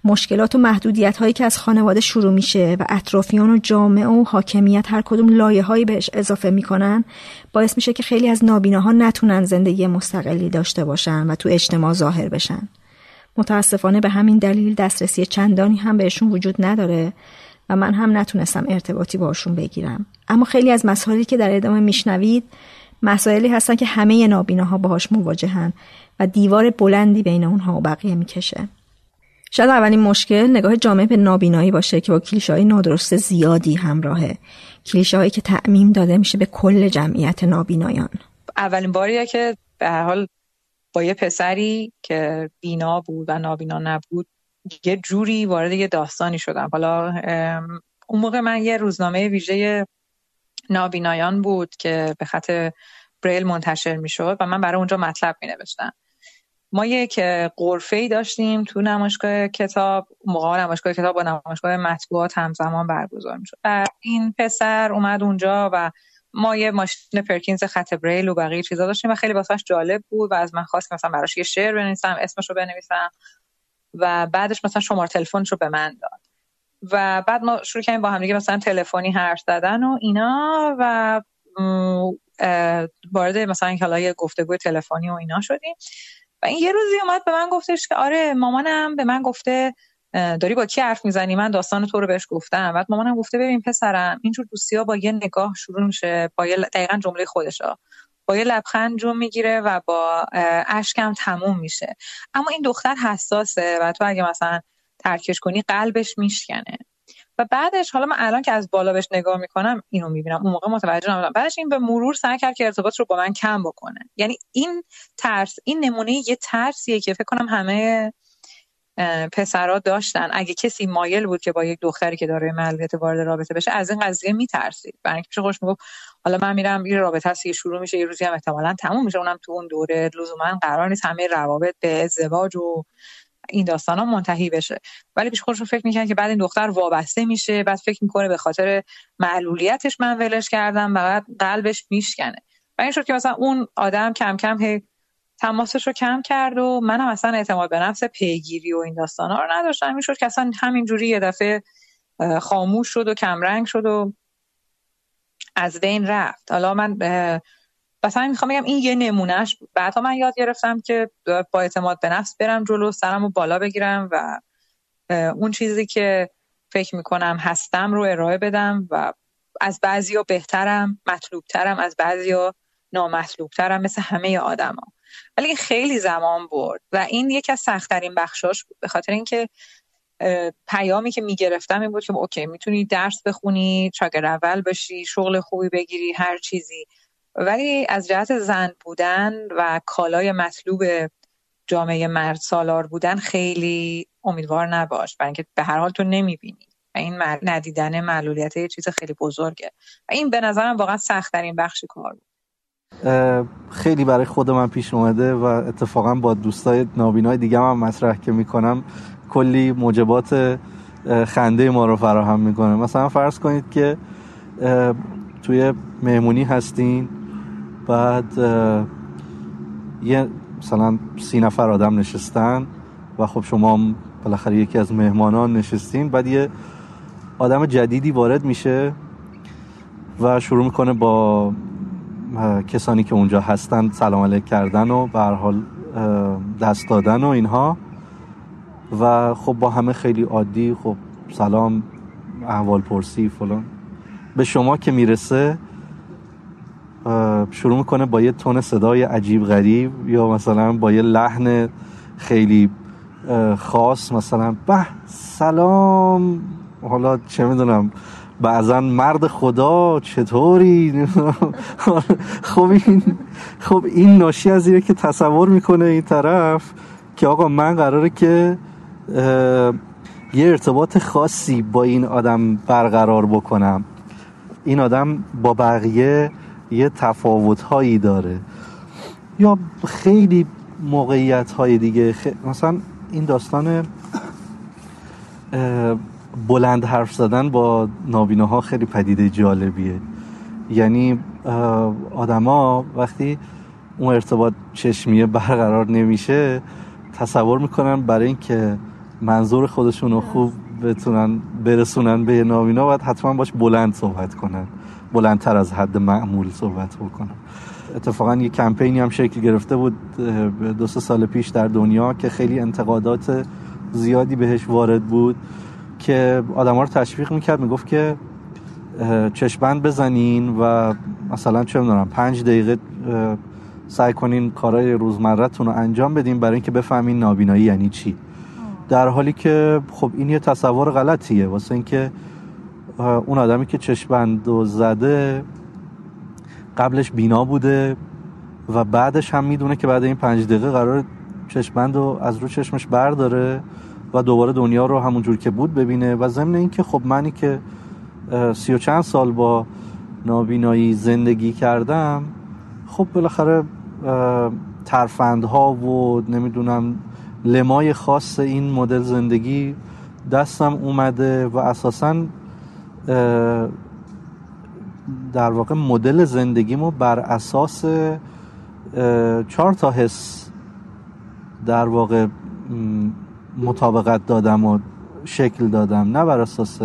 مشکلات و محدودیت هایی که از خانواده شروع میشه و اطرافیان و جامعه و حاکمیت هر کدوم لایه هایی بهش اضافه می‌کنن باعث میشه که خیلی از نابیناها نتونن زندگی مستقلی داشته باشن و تو اجتماع ظاهر بشن. متاسفانه به همین دلیل دسترسی چندانی هم بهشون وجود نداره و من هم نتونستم ارتباطی باشون بگیرم. اما خیلی از مسائلی که در ادامه میشنوید مسائلی هستن که همه نابیناها باهاش مواجهن و دیوار بلندی بین اونها و بقیه می‌کشه. شاید اولین مشکل نگاه جامعه به نابینایی باشه که با کلیشه های نادرست زیادی همراهه. کلیشه هایی که تعمیم داده میشه به کل جمعیت نابینایان. اولین باریه که به هر حال با یه پسری که بینا بود و نابینا نبود یه جوری وارد یه داستانی شدم. حالا اون موقع من یه روزنامه ویژه نابینایان بود که به خط بریل منتشر می‌شد و من برای اونجا مطلب می نوشتم ما یک قرفه ای داشتیم تو نمایشگاه کتاب موقع نمایشگاه کتاب با نمایشگاه مطبوعات همزمان برگزار می‌شد. این پسر اومد اونجا و ما یه ماشین پرکینز خط بریل و بقیه چیزا داشتیم و خیلی واسش جالب بود و از من خواست مثلا براش یه شعر بنویسم اسمش رو بنویسم و بعدش مثلا شماره تلفنش رو به من داد. و بعد ما شروع کردیم با هم دیگه مثلا تلفنی حرف زدن و اینا و وارد مثلا کلا یه گفتگوی تلفنی و اینا شدیم. و این یه روزی اومد به من گفتش که آره مامانم به من گفته داری با کی حرف می‌زنی؟ من داستان تو رو بهش گفتم. بعد مامانم گفته ببین پسرم اینجور دوستی ها با یه نگاه شروع میشه با یه دقیقا جمله خودشا با یه لبخند جو می‌گیره و با اشکم تموم میشه. اما این دختر حساسه و تو اگه مثلا ترکش کنی قلبش میشکنه. و بعدش حالا من الان که از بالا بهش نگاه می‌کنم اینو می‌بینم. اون موقع متوجه نبودم. بعدش این به مرور سعی کرد که ارتباط رو با من کم بکنه. یعنی این ترس این نمونه یه ترسیه که فکر کنم همه پسرها داشتن. اگه کسی مایل بود که با یک دختری که داره معلولیت وارد رابطه بشه از این قضیه میترسید. برای اینکه خوش می‌گفت حالا من میرم یه رابطه هست که شروع میشه یه روزی هم احتمالاً تموم میشه. اونم تو اون دوره لزوما قرار نیست همه روابط به ازدواج و این داستان ها منتهی بشه. ولی پیش خودش فکر می‌کنه که بعد این دختر وابسته میشه بعد فکر می‌کنه به خاطر معلولیتش من ولش کردم بعد قلبش میشکنه. و این شد که مثلا اون آدم کم کم هی تماسش رو کم کرد و منم اصلا اعتماد به نفس پیگیری و این داستان ها رو نداشتم. این شد که اصلا همینجوری یه دفعه خاموش شد و کمرنگ شد و از بین رفت. حالا من مثلا می‌خوام بگم این یه نمونهش بود. بعدها من یاد گرفتم که با اعتماد به نفس برم جلو سرم رو بالا بگیرم و اون چیزی که فکر می‌کنم هستم رو ارائه بدم و از بعضی بهترم مطلوبترم از بعضی نامطلوبترم مثل همه آدما. ولی خیلی زمان برد و این یکی از سختترین بخشاش بود. به خاطر اینکه پیامی که می‌گرفتم این بود که اوکی می‌تونی درس بخونی چاگر اول بشی شغل خوبی بگیری هر چیزی. ولی از جهت زن بودن و کالای مطلوب جامعه مرد سالار بودن خیلی امیدوار نباش برای اینکه به هر حال تو نمی‌بینی. این ندیدن معلولیت یه چیز خیلی بزرگه. و این به نظرم واقعا سختترین بخش کار بود. خیلی برای خود من پیش اومده و اتفاقا با دوستای نابینای دیگه هم مطرح که می‌کنم کلی موجبات خنده ما رو فراهم می‌کنه. مثلا فرض کنید که توی مهمونی هستین بعد یه مثلا سی نفر آدم نشستن و خب شما بالاخره یکی از مهمانان نشستین. بعد یه آدم جدیدی وارد میشه و شروع می‌کنه با کسانی که اونجا هستن سلام علیک کردن و به حال دست دادن و اینها. و خب با همه خیلی عادی خب سلام احوال پرسی فلان. به شما که می‌رسه شروع می‌کنه با یه تون صدای عجیب غریب یا مثلا با یه لحن خیلی خاص مثلا به سلام. حالا چه می‌دونم بعضا مرد خدا چطوری؟ خب این خب این ناشی از اینه که تصور می‌کنه این طرف که آقا من قراره که یه ارتباط خاصی با این آدم برقرار بکنم. این آدم با بقیه یه تفاوت هایی داره. یا خیلی موقعیت های دیگه مثلا این داستان بلند حرف زدن با ها خیلی پدیده جالبیه. یعنی آدما وقتی اون ارتباط چشمیه برقرار نمیشه تصور می‌کنن برای اینکه منظور خودشون رو خوب بتونن برسونن به نابینا باید حتما باش بلند صحبت کنن. بلندتر از حد معمول صحبت بکنن اتفاقا یه کمپینی هم شکل گرفته بود دو سه سال پیش در دنیا که خیلی انتقادات زیادی بهش وارد بود که آدم ها رو تشویق می‌کرد می‌گفت که چشمند بزنین و مثلا چه می‌دونم پنج دقیقه سعی کنین کارهای روزمرتون رو انجام بدین برای اینکه بفهمین نابینایی یعنی چی. در حالی که خب این یه تصور غلطیه واسه اینکه اون آدمی که چشمند و زده قبلش بینا بوده و بعدش هم می‌دونه که بعد این پنج دقیقه قرار چشمند رو از رو چشمش برداره و دوباره دنیا رو همونجور که بود ببینه و ضمن اینکه خب منی که سی و چند سال با نابینایی زندگی کردم خب بالاخره ترفندها و نمی‌دونم لمای خاص این مدل زندگی دستم اومده و اساسا در واقع مدل زندگیمو بر اساس چهار تا حس در واقع مطابقت دادم و شکل دادم نه بر اساس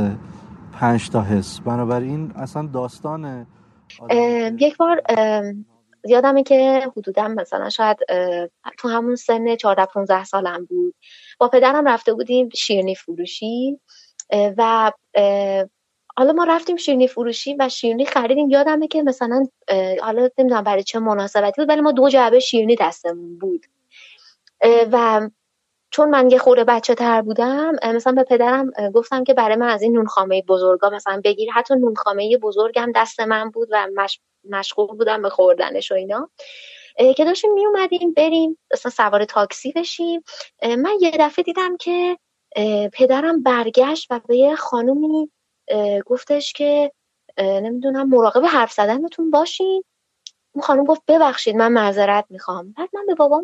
پنج تا حس. بنابراین اصلا داستان یک بار یادمه که حدودا مثلا شاید تو همون سن 14 15 سالم بود. با پدرم رفته بودیم شیرنی فروشی و حالا ما رفتیم شیرنی فروشی و شیرنی خریدیم. یادمه که مثلا حالا نمی‌دونم برای چه مناسبتی بود ولی ما دو جعبه شیرنی دستمون بود. و چون من یه خورده بچه تر بودم مثلا به پدرم گفتم که برای من از این نونخامه بزرگا مثلا بگیر. حتی نونخامه بزرگم دست من بود و مش... مشغول بودم به خوردنش و اینا. که داشتیم می اومدیم بریم مثلا سوار تاکسی بشیم. من یه دفعه دیدم که پدرم برگشت و به یه خانومی گفتش که نمی‌دونم مراقب حرف زدنتون باشین. اون خانم گفت ببخشید من معذرت می‌خوام. بعد من به بابام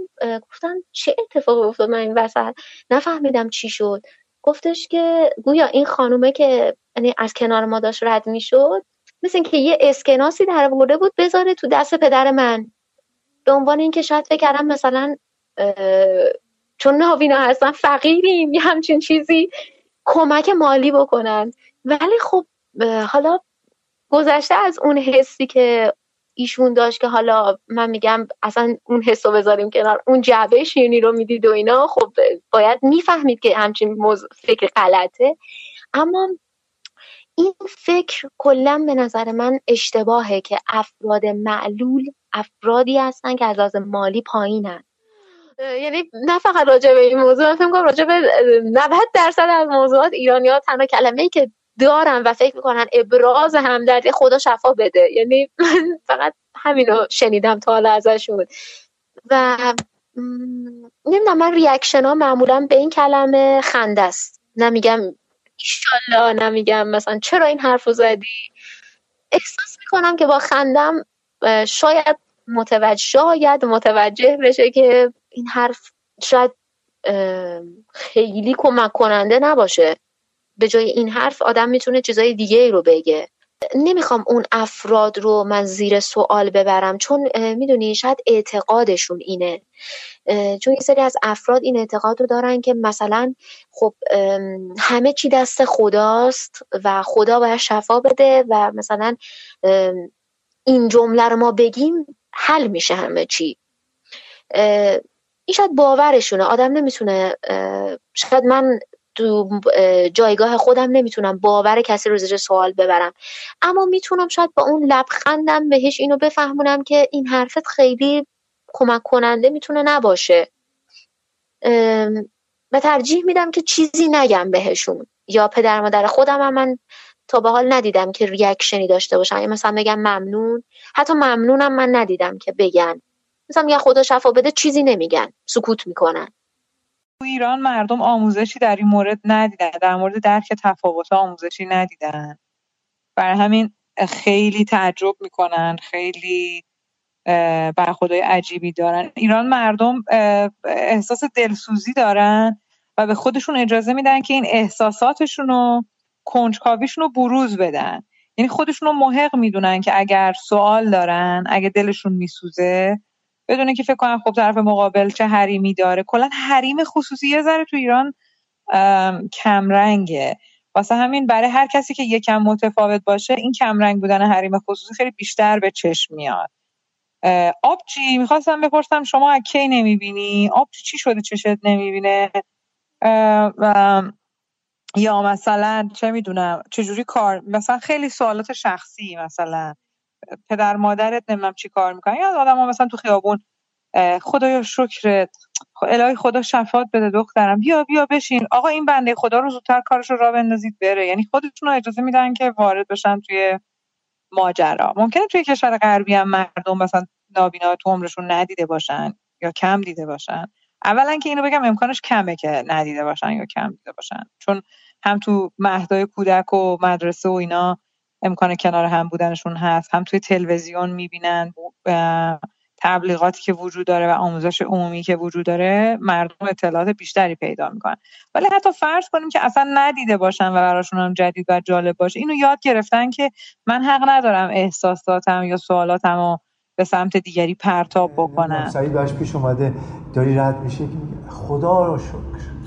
گفتم چه اتفاقی افتاد؟ من این وسط نفهمیدم چی شد. گفتش که گویا این خانومه که یعنی از کنار ما داشت رد می‌شد مثل اینکه یه اسکناسی در ورده بود بذاره تو دست پدر من. به عنوان اینکه شاید فکر کردم مثلا چون نابینا هستن فقیریم یه همچین چیزی کمک مالی بکنن. ولی خب حالا گذشته از اون حسی که ایشون داشت که حالا من میگم اصلا اون حس بذاریم کنار اون جعبه شیرنی رو می‌دید و اینا خب باید می‌فهمید که همچین فکر غلطه. اما این فکر کلا به نظر من اشتباهه که افراد معلول افرادی هستن که از لحاظ مالی پایینن. یعنی نه فقط راجع به این موضوع من فکر راجع به 90 درصد از موضوعات ایرانی ها تنها کلمه ای که دارن و فکر می‌کنن ابراز همدردی خدا شفا بده. یعنی من فقط همینو شنیدم تا حالا ازشون. و نمی‌دونم من ریاکشن ها معمولا به این کلمه خنده است. نمیگم ایشالله نمیگم مثلا چرا این حرف رو زدی؟ احساس می‌کنم که با خندم شاید متوجه شاید متوجه بشه که این حرف شاید خیلی کمک کننده نباشه. به جای این حرف آدم می‌تونه چیزای دیگه ای رو بگه. نمی‌خوام اون افراد رو من زیر سوال ببرم چون می‌دونی شاید اعتقادشون اینه. چون یه سری از افراد این اعتقاد رو دارن که مثلا خب همه چی دست خداست و خدا باید شفا بده و مثلا این جمله رو ما بگیم حل میشه همه چی. این شاید باورشونه. آدم نمی‌تونه شاید من تو جایگاه خودم نمی‌تونم باور کسی رو زیر سوال ببرم. اما می‌تونم شاید با اون لبخندم بهش اینو بفهمونم که این حرفت خیلی کمک کننده می‌تونه نباشه. و ترجیح میدم که چیزی نگم بهشون. یا پدر مادر خودم هم من تا به حال ندیدم که ریاکشنی داشته باشن. یا مثلا بگم ممنون. حتی ممنونم من ندیدم که بگن. مثلا میگن خدا شفا بده چیزی نمیگن. سکوت می‌کنن. تو ایران مردم آموزشی در این مورد ندیدن در مورد درک تفاوت آموزشی ندیدن. برای همین خیلی تعجب می‌کنن خیلی برخوردهای عجیبی دارن. ایران مردم احساس دلسوزی دارن و به خودشون اجازه میدن که این احساساتشون و کنجکاویشون رو بروز بدن. یعنی خودشون رو محق می‌دونن که اگر سوال دارن اگه دلشون میسوزه بدونه که فکر کنم خب طرف مقابل چه حریمی داره. کلا حریم خصوصی یه ذره تو ایران کمرنگه. واسه همین برای هر کسی که یکم متفاوت باشه این کمرنگ بودن حریم خصوصی خیلی بیشتر به چشم میاد. آبجی می‌خواستم بپرسم شما کی نمی‌بینی؟ آبجی چی؟ شده چشت نمی‌بینه؟ یا مثلا چه می‌دونم چجوری کار؟ مثلا خیلی سوالات شخصی مثلا. پدر مادرت نمی‌دونم چی کار می‌کنن. یا آدم ها مثلا تو خیابون خدایا شکرت. الهی خدا شفات بده دخترم. بیا بیا بشین. آقا این بنده خدا رو زودتر کارش رو را بندازید بره. یعنی خودشون رو اجازه میدن که وارد بشن توی ماجرا. ممکنه توی کشور غربی هم مردم مثلا نابینا تو عمرشون ندیده باشن یا کم دیده باشن. اولا که اینو بگم امکانش کمه که ندیده باشن یا کم دیده باشن. چون هم تو مهدای کودک و مدرسه و اینا امکان کنار هم بودنشون هست. هم توی تلویزیون می‌بینن تبلیغاتی که وجود داره و آموزش عمومی که وجود داره مردم اطلاعات بیشتری پیدا می‌کنن. ولی حتی فرض کنیم که اصلا ندیده باشن و براشون هم جدید و جالب باشه اینو یاد گرفتن که من حق ندارم احساساتم یا سوالاتم به سمت دیگری پرتاب بکنم. سعید باش پیش اومده. داری رد میشه که خدا رو شکر.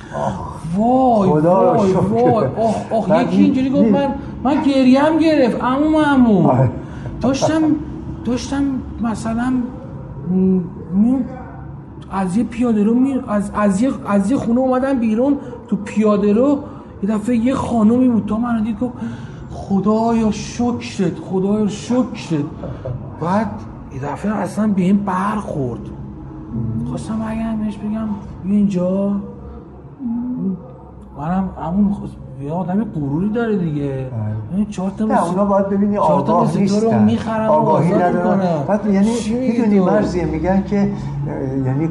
وای خدا وای وای. آخ آخ یکی اینجوری گفت من من گریم گرفت. عمو عمو. داشتم داشتم مثلا از یه پیاده رو می... از از یه از یه خونه اومدم بیرون تو پیاده رو. یه دفعه یه خانومی بود تا من دید گفت خدایا شکرت خدایا شکرت. بعد یه دفعه اصلا به این برخورد. خواستم بگم بهش بگم اینجا. منم همون یه آدم غروری داره دیگه. این چهار تا نه اونا باید ببینی آگاه نیستن. آگاهی ندارن. بعد یعنی می‌دونی مرزیه میگن که یعنی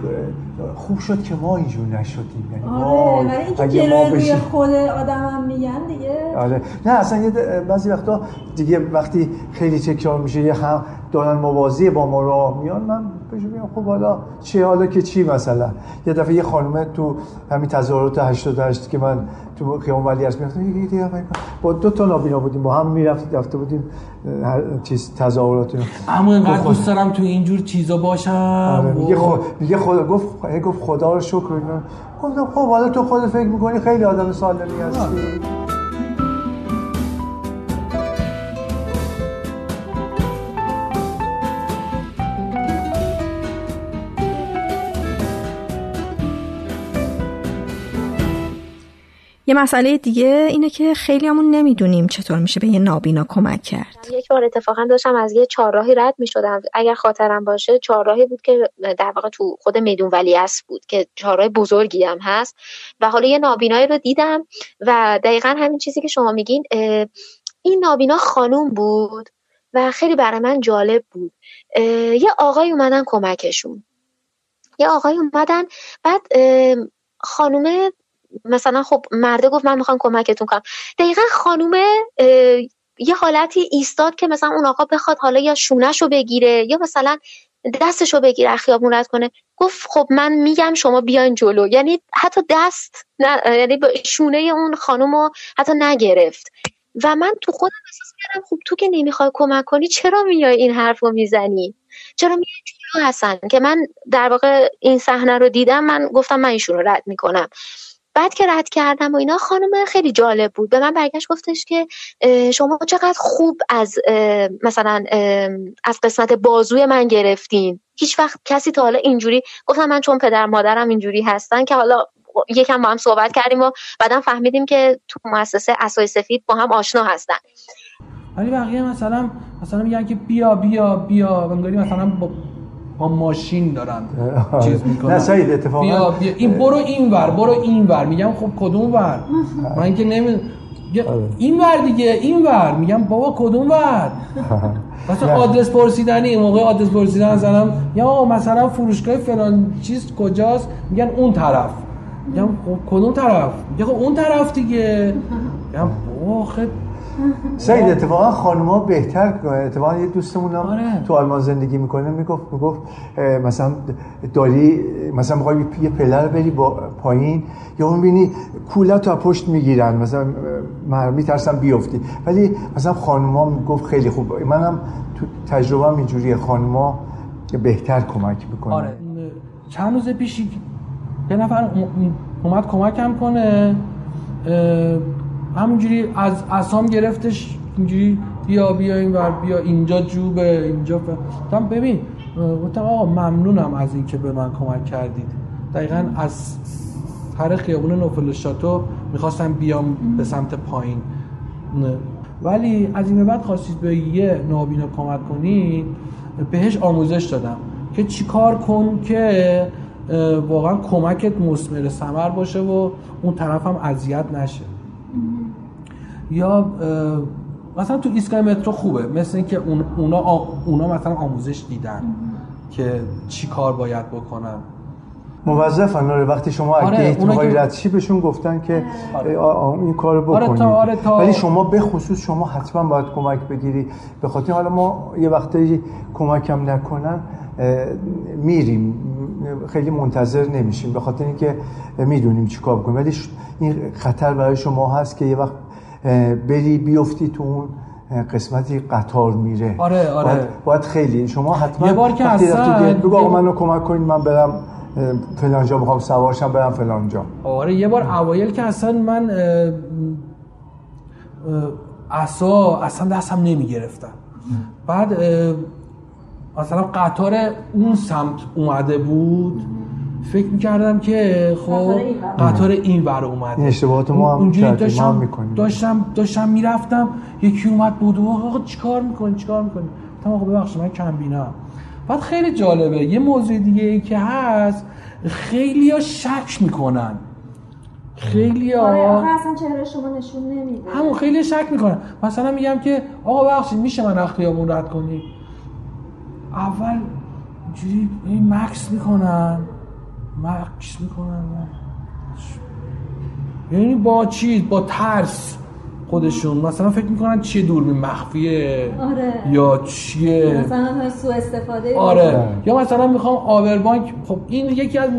خوب شد که ما اینجور نشدیم. یعنی آره ولی اینکه جلوی روی خود آدم هم میگن دیگه. آره. نه اصلا یه بعضی وقتا دیگه وقتی خیلی تکرار میشه یه هم دارن موازی با ما راه میان من بهش میگم خب حالا چی حالا که چی مثلا؟ یه دفعه یه خانومه تو همین تظاهرات 88 که من تو خیابون ولی از می‌رفتم یه دیگه با دو تا نابینا بودیم با هم می‌رفت رفته بودیم هر چیز تظاهرات اما اینقدر دوست دارم تو اینجور چیزا باشم. آره میگه خود میگه خدا گفت گفت خدا رو شکر اینا. گفتم خب حالا تو خود فکر می‌کنی خیلی آدم سالمی هستی. یه مسئله دیگه اینه که خیلی همون نمی‌دونیم چطور میشه به یه نابینا کمک کرد. یک بار اتفاقا داشتم از یه چهارراهی رد می‌شدم. اگر خاطرم باشه چهارراهی بود که در واقع تو خود میدون ولیعصر بود که چهارراه بزرگی هم هست. و حالا یه نابینایی رو دیدم و دقیقا همین چیزی که شما میگین این نابینا خانوم بود و خیلی برای من جالب بود. یه آقای اومدن کمکشون. یه آقای اومدن بعد خانومه مثلا خب مرده گفت من می‌خوام کمکتون کنم. دقیقا خانومه یه حالتی ایستاد که مثلا اون آقا بخواد حالا یا شونهشو بگیره یا مثلا دستشو بگیره خیابون رد کنه. گفت خب من میگم شما بیاین جلو. یعنی حتی دست نه یعنی شونه اون خانم رو حتی نگرفت. و من تو خودم احساس کردم خب تو که نمی‌خوای کمک کنی چرا میای این حرف رو می‌زنی؟ چرا میای جلو هستن که من در واقع این صحنه رو دیدم من گفتم من ایشون رو رد می‌کنم. بعد که رد کردم و اینا خانم خیلی جالب بود. به من برگشت گفتش که شما چقدر خوب از مثلا از قسمت بازوی من گرفتین. هیچ وقت کسی تا حالا اینجوری گفتم من چون پدر مادرم اینجوری هستن که حالا یکم با هم صحبت کردیم و بعدم فهمیدیم که تو مؤسسه اسای سفید با هم آشنا هستن. ولی بقیه مثلا مثلا میگن که بیا بیا بیا. انگاری مثلا با با ماشین دارن چیز می‌کنن. نه سعید اتفاقا. بیا بیا. این برو این ور برو این ور. میگم خب کدوم ور؟ من که نمی این ور دیگه این ور. میگم بابا کدوم ور؟ مثلا آدرس پرسیدنی موقع آدرس پرسیدن زنم یا مثلا فروشگاه فلان چیز کجاست؟ میگن اون طرف. میگم خب کدوم طرف؟ میگم خب اون طرف دیگه. میگم بابا خب سعید اتفاقا خانوما بهتر اتفاقا یه دوستمون هم آره. تو آلمان زندگی می‌کنه می‌گفت می‌گفت مثلا داری مثلا می‌خوای یه پلر بری با پایین یا اون بینی کولت تو پشت می‌گیرن مثلا میترسم بیفتی. ولی مثلا خانوما می‌گفت خیلی خوب. منم تو تجربه اینجوریه. خانوما بهتر کمک می‌کنه. آره. چند روز پیش یه نفر اومد کمکم کنه. همونجوری از اسام گرفتش اینجوری بیا بیا این ور بیا اینجا جوبه اینجا گفتم ببین گفتم آقا ممنونم از اینکه به من کمک کردید. دقیقا از هر خیابون نوفل شاتو می‌خواستم بیام به سمت پایین. ولی از این بعد خواستید به یه نابینا کمک کنید بهش آموزش دادم که چیکار کن که واقعا کمکت مسمر ثمر باشه و اون طرف هم اذیت نشه. یا مثلا تو ایستگاه مترو خوبه مثل اینکه اون اونا اونا مثلا آموزش دیدن که چی کار باید بکنن. موظفن آره وقتی شما آره گیت می‌خوای رد بهشون گفتن که آره. این کارو بکنید آره تا آره تا ولی شما به خصوص شما حتما باید کمک بگیری. به خاطر حالا ما یه وقتی کمکم نکنن میریم. خیلی منتظر نمیشیم. به خاطر اینکه می‌دونیم چیکار بکنیم. ولی این خطر برای شما هست که یه وقت بری بیفتی تو اون قسمتی قطار میره. آره آره. باید, باید خیلی. شما حتما یه بار که اصلا بگو آقا منو کمک کنید من برم فلانجا بخوام سوارشم برم فلانجا آره یه بار اوایل که اصلا من اصلا اصلا دستم نمی گرفتم بعد مثلا قطار اون سمت اومده بود. فکر می‌کردم که خب قطار این ور. اومده. این اشتباهات ما هم داشتم می‌کنیم. داشتم داشتم می‌رفتم یکی اومد بود و آقا چیکار می‌کنی چیکار می‌کنی؟ گفتم آقا ببخشید من کم بینم بعد خیلی جالبه یه موضوع دیگه ای که هست خیلی ها شک می‌کنن. خیلی ها آره اصلا چهره شما نشون نمیده. همون خیلی شک می‌کنن. مثلا میگم که آقا ببخشید میشه من اختیابون رد کنی؟ اول جوری مکس می‌کنن. مکس می‌کنن. یعنی با چی؟ با ترس خودشون. مثلا فکر می‌کنن چیه دوربین مخفیه؟ آره. یا چیه؟ مثلا سو استفاده آره. یا مثلا می‌خوام آوربانک خب این یکی از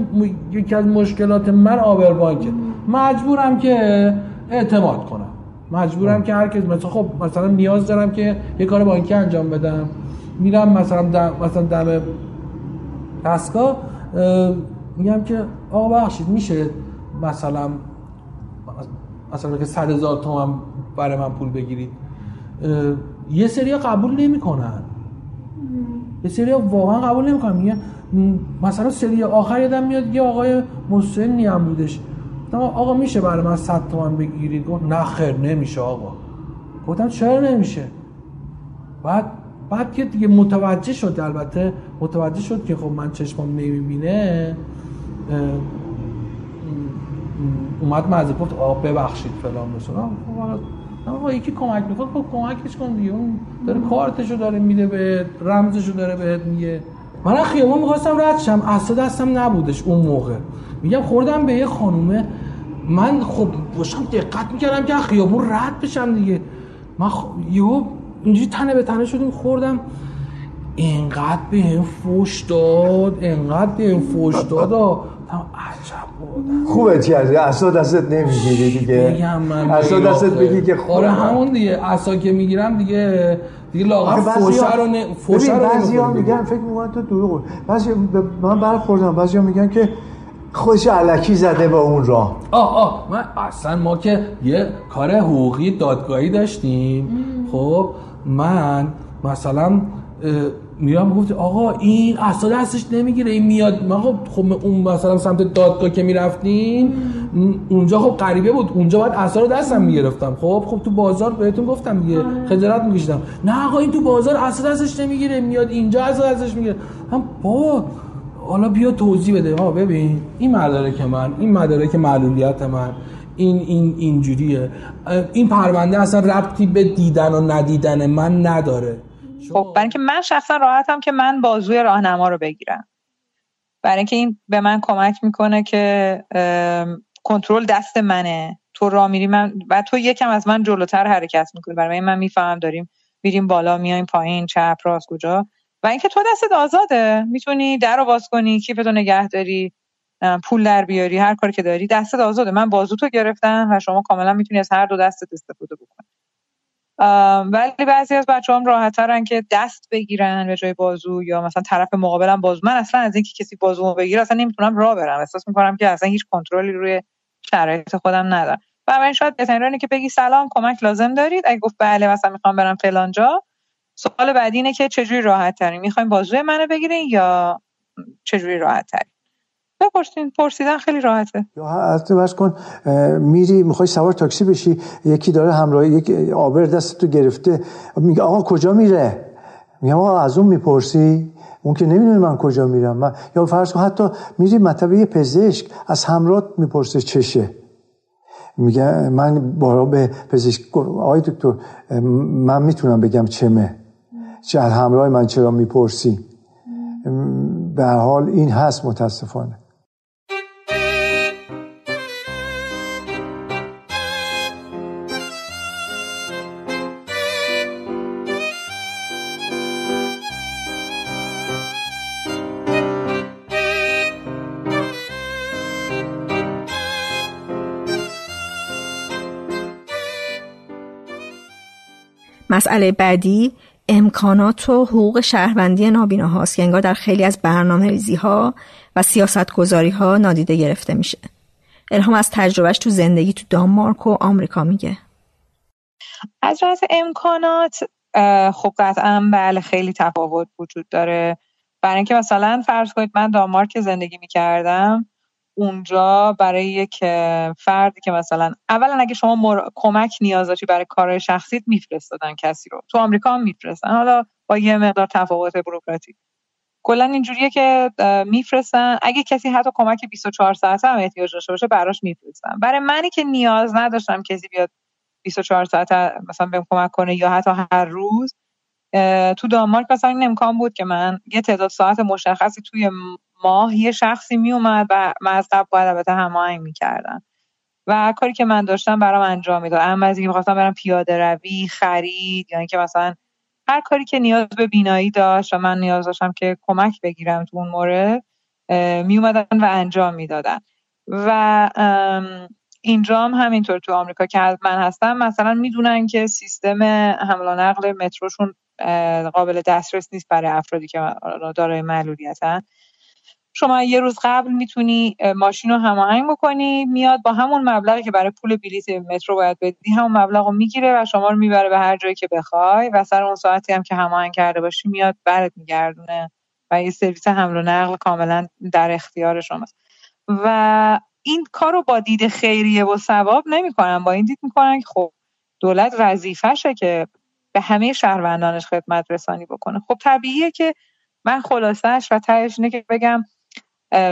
یکی از مشکلات من آوربانکه مجبورم که اعتماد کنم. مجبورم که هر کس مثلا خب مثلا نیاز دارم که یه کار بانکی انجام بدم. میرم مثلا دم مثلا دم دستگاه میگم که آقا بخشید میشه مثلا مثلا که صد هزار تومن برای من پول بگیرید. یه سری قبول نمی‌کنن. یه سری واقعا قبول نمی‌کنن. میگه مثلا سری آخر یادم میاد یه آقای مسنی هم بودش. آقا میشه برای من 100 تومن بگیرید؟ گفت نه خیر نمیشه آقا. گفتم چرا نمیشه؟ بعد بعد که دیگه متوجه شد البته متوجه شد که خب من چشمم نمی‌بینه. اومد مزه گفت آقا ببخشید فلان مثلا آقا یکی کمک می‌کنه خب کمکش کن دیگه. اون داره کارتشو داره میده به رمزشو داره بهت میگه. من خیابون می‌خواستم رد شم. اصلا دستم نبودش اون موقع. میگم خوردم به یه خانومه. من خب باشم دقت می‌کردم که خیابون رد بشم دیگه. من خب یهو اینجوری تنه به تنه شدیم خوردم. اینقدر به این فوش داد اینقدر به این فوش داد عجب خوبه چی از اصلا دستت نمی‌گیری دیگه. بگم من اصلا دستت بگی که خوبه. آره همون دیگه. اصلا که می‌گیرم دیگه دیگه لاغر. فوشه رو نه فوشه رو بعضی ها میگن فکر می‌کنن تو دروغ بعضی من برخوردم. بعضی ها میگن که خودش علکی زده با اون راه. آه آه. من اصلا ما که یه کار حقوقی دادگاهی داشتیم. خب من مثلا میرم گفت آقا این اصلا دستش نمی‌گیره این میاد. ما خب خب اون مثلا سمت دادگاه که می‌رفتیم اونجا خب غریبه بود. اونجا باید اثر دستم می‌گرفتم. خب خب تو بازار بهتون گفتم دیگه. آره. خجالت میکشیدم. نه آقا این تو بازار اصلا دستش نمی‌گیره میاد اینجا اصلا دستش می‌گیره. هم بابا حالا بیا توضیح بده. ها ببین این مدارک من این مدارک معلولیت من این این اینجوریه. این پرونده اصلا ربطی به دیدن و ندیدن من نداره. خب برای اینکه من شخصا راحتم که من بازوی راهنما رو بگیرم. برای اینکه این به من کمک می‌کنه که کنترل دست منه. تو راه میری من و تو یکم از من جلوتر حرکت می‌کنی. برای من می‌فهمم داریم میریم بالا میایم پایین چپ راست کجا. و اینکه تو دستت آزاده. می‌تونی در رو باز کنی کیفتو نگه داری پول در بیاری هر کاری که داری دستت آزاده. من بازو تو گرفتم و شما کاملا می‌تونی از هر دو دستت استفاده بکنی. ولی بعضی از بچه هم راحت که دست بگیرن به جای بازو یا مثلا طرف مقابلم بازو. من اصلا از اینکه کسی بازو بگیره اصلا نمی‌تونم راه برم. احساس می‌کنم که اصلا هیچ کنترلی روی شرایط خودم ندارم. و من شاید بهترین که بگی سلام کمک لازم دارید. اگه گفت بله مثلا می‌خوام برم فلان جا. سوال بعدی اینه که چجوری راحت ترین می‌خوایم بازوی منو بگیرین یا چجوری راحت ترین بپرسین پرسیدن خیلی راحته. یا حتی کن میری می‌خوای سوار تاکسی بشی یکی داره همراهی یک آبر دست تو گرفته میگه آقا کجا میره؟ میگم آقا از اون می‌پرسی؟ اون که نمی‌دونه من کجا میرم. من... یا فرض کن حتی میری مطب یه پزشک از همراه می‌پرسه چشه میگه من بارا به پزشک آقای دکتر من می‌تونم بگم چمه چه همراه من چرا می‌پرسی؟ به حال این هست متاسفانه. مسئله بعدی امکانات و حقوق شهروندی نابینا هاست که انگار در خیلی از برنامه ریزی ها و سیاست گذاری ها نادیده گرفته میشه. الهام از تجربهش تو زندگی تو دانمارک و آمریکا میگه. از جهت امکانات خب قطعا بله خیلی تفاوت وجود داره برای اینکه مثلا فرض کنید من دانمارک زندگی می‌کردم اونجا برای یک فردی که مثلا اولا اگه شما مر... کمک نیاز داشتی برای کار شخصیت میفرستادن کسی رو. تو آمریکا هم میفرستن. حالا با یه مقدار تفاوت بروکراتی. کلا اینجوریه که میفرستن. اگه کسی حتی کمک 24 ساعته هم احتیاج داشته باشه براش میفرستن. برای منی که نیاز نداشتم کسی بیاد 24 ساعت مثلا بهم کمک کنه یا حتی هر روز تو دانمارک مثلا این امکان بود که من یه تعداد ساعت مشخصی توی ماه یه شخصی می اومد و قبل باید البته هماهنگ می‌کردم. و کاری که من داشتم برام انجام می‌داد. اما از اینکه می‌خواستم برم پیاده روی خرید یا اینکه مثلا هر کاری که نیاز به بینایی داشت و من نیاز داشتم که کمک بگیرم تو اون مورد می اومدن و انجام می‌دادن. و اینجا هم همینطور تو آمریکا که من هستم مثلا می‌دونن که سیستم حمل و نقل متروشون قابل دسترس نیست برای افرادی که دارای معلولیتن. شما یه روز قبل می‌تونی ماشین رو هماهنگ بکنی میاد با همون مبلغی که برای پول بلیت مترو باید بدی همون مبلغ رو می‌گیره و شما رو می‌بره به هر جایی که بخوای و سر اون ساعتی هم که هماهنگ کرده باشی میاد برات میگردونه و یه سرویس حمل و نقل کاملا در اختیار شماست. و این کار رو با دید خیریه و ثواب نمی‌کنن با این دید می‌کنن که خب دولت وظیفشه که به همه شهروندانش خدمت رسانی بکنه. خب طبیعیه که من خلاصش و تهش اینه که بگم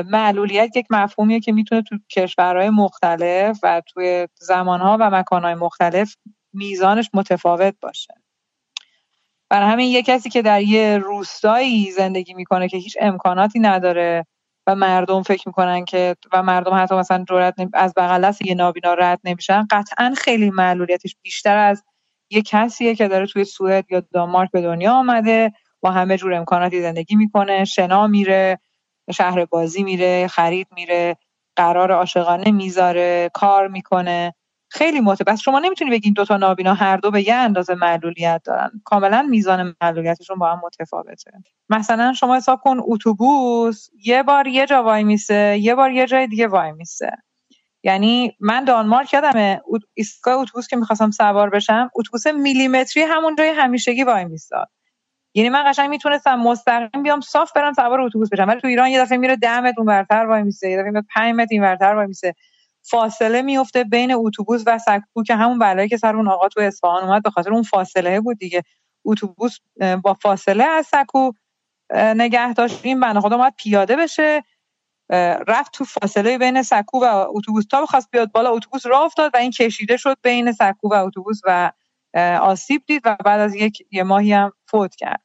معلولیت یک مفهومیه که می‌تونه تو کشورهای مختلف و توی زمانها و مکانهای مختلف میزانش متفاوت باشه. برای همین یه کسی که در یه روستایی زندگی می‌کنه که هیچ امکاناتی نداره و مردم فکر می‌کنن که و مردم حتی مثلا جرأت از بغل دست یه نابینا رد نمیشن قطعا خیلی معلولیتش بیشتر از یه کسیه که داره توی سوئد یا دانمارک به دنیا آمده با همه جور امکاناتی زندگی می‌کنه شنا میره شهر بازی میره خرید میره قرار عاشقانه می‌ذاره کار می‌کنه. خیلی متفاوت شما نمی‌تونی بگین دو تا نابینا هر دو به یه اندازه معلولیت دارن. کاملا میزان معلولیتشون با هم متفاوته. مثلا شما حساب کن اتوبوس یه بار یه جا وای میسه یه بار یه جای دیگه وای میسه. یعنی من دانمارک یادمه ایستگاه اتوبوس که می‌خواستم سوار بشم اتوبوس میلیمتری همون جای همیشگی وای میستاد یعنی من قشنگ می‌تونستم مستقیم بیام صاف برم سوار اتوبوس بشم. ولی تو ایران یه دفعه میره 10 متر اونورتر وای میسه یه دفعه میره 5 متر اینورتر وای میسه. فاصله میفته بین اتوبوس و سکو که همون بلایی که سر اون آقا تو اصفهان اومد به خاطر اون فاصله بود دیگه. اتوبوس با فاصله از سکو نگه داشت این بنده خدا اومد پیاده بشه. رفت تو فاصله بین سکو و اتوبوس. تا بخواست بیاد بالا اتوبوس راه افتاد و این کشیده شد بین سکو و اتوبوس و آسیب دید و بعد از یک یه ماهی هم فوت کرد.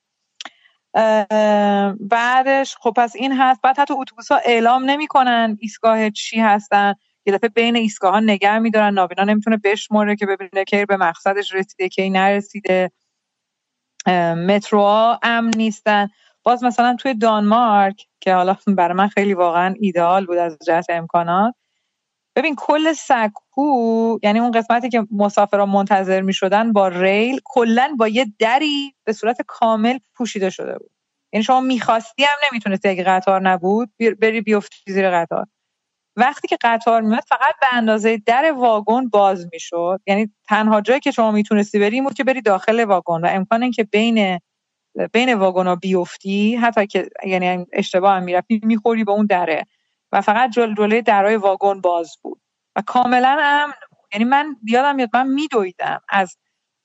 بعدش خب پس این هست. بعد حتی اتوبوس ها اعلام نمی‌کنن ایستگاه چی هستن. یه دفعه بین ایستگاه ها نگه میدارن. نابینا نمی‌تونه بشمره که ببینه که به مقصدش رسیده که نرسیده. متروها امن نیستن. باز مثلا توی دانمارک که حالا برای من خیلی واقعا ایدئال بود از جهت امکانات ببین کل سکو یعنی اون قسمتی که مسافران منتظر می شدن با ریل کلا با یه دری به صورت کامل پوشیده شده بود. یعنی شما می‌خواستی هم نمی‌تونستی اگه قطار نبود بری بیفتی زیر قطار. وقتی که قطار میاد فقط به اندازه در واگن باز می‌شد. یعنی تنها جایی که شما می‌تونستی بری بود که بری داخل واگن و امکان اینکه بین بین واگن ها بیفتی حتی که یعنی اشتباه هم می‌رفتی می‌خوری به اون دره. و فقط جل جلوی درای واگن باز بود. و کاملا امن یعنی من یادم میاد من میدویدم. از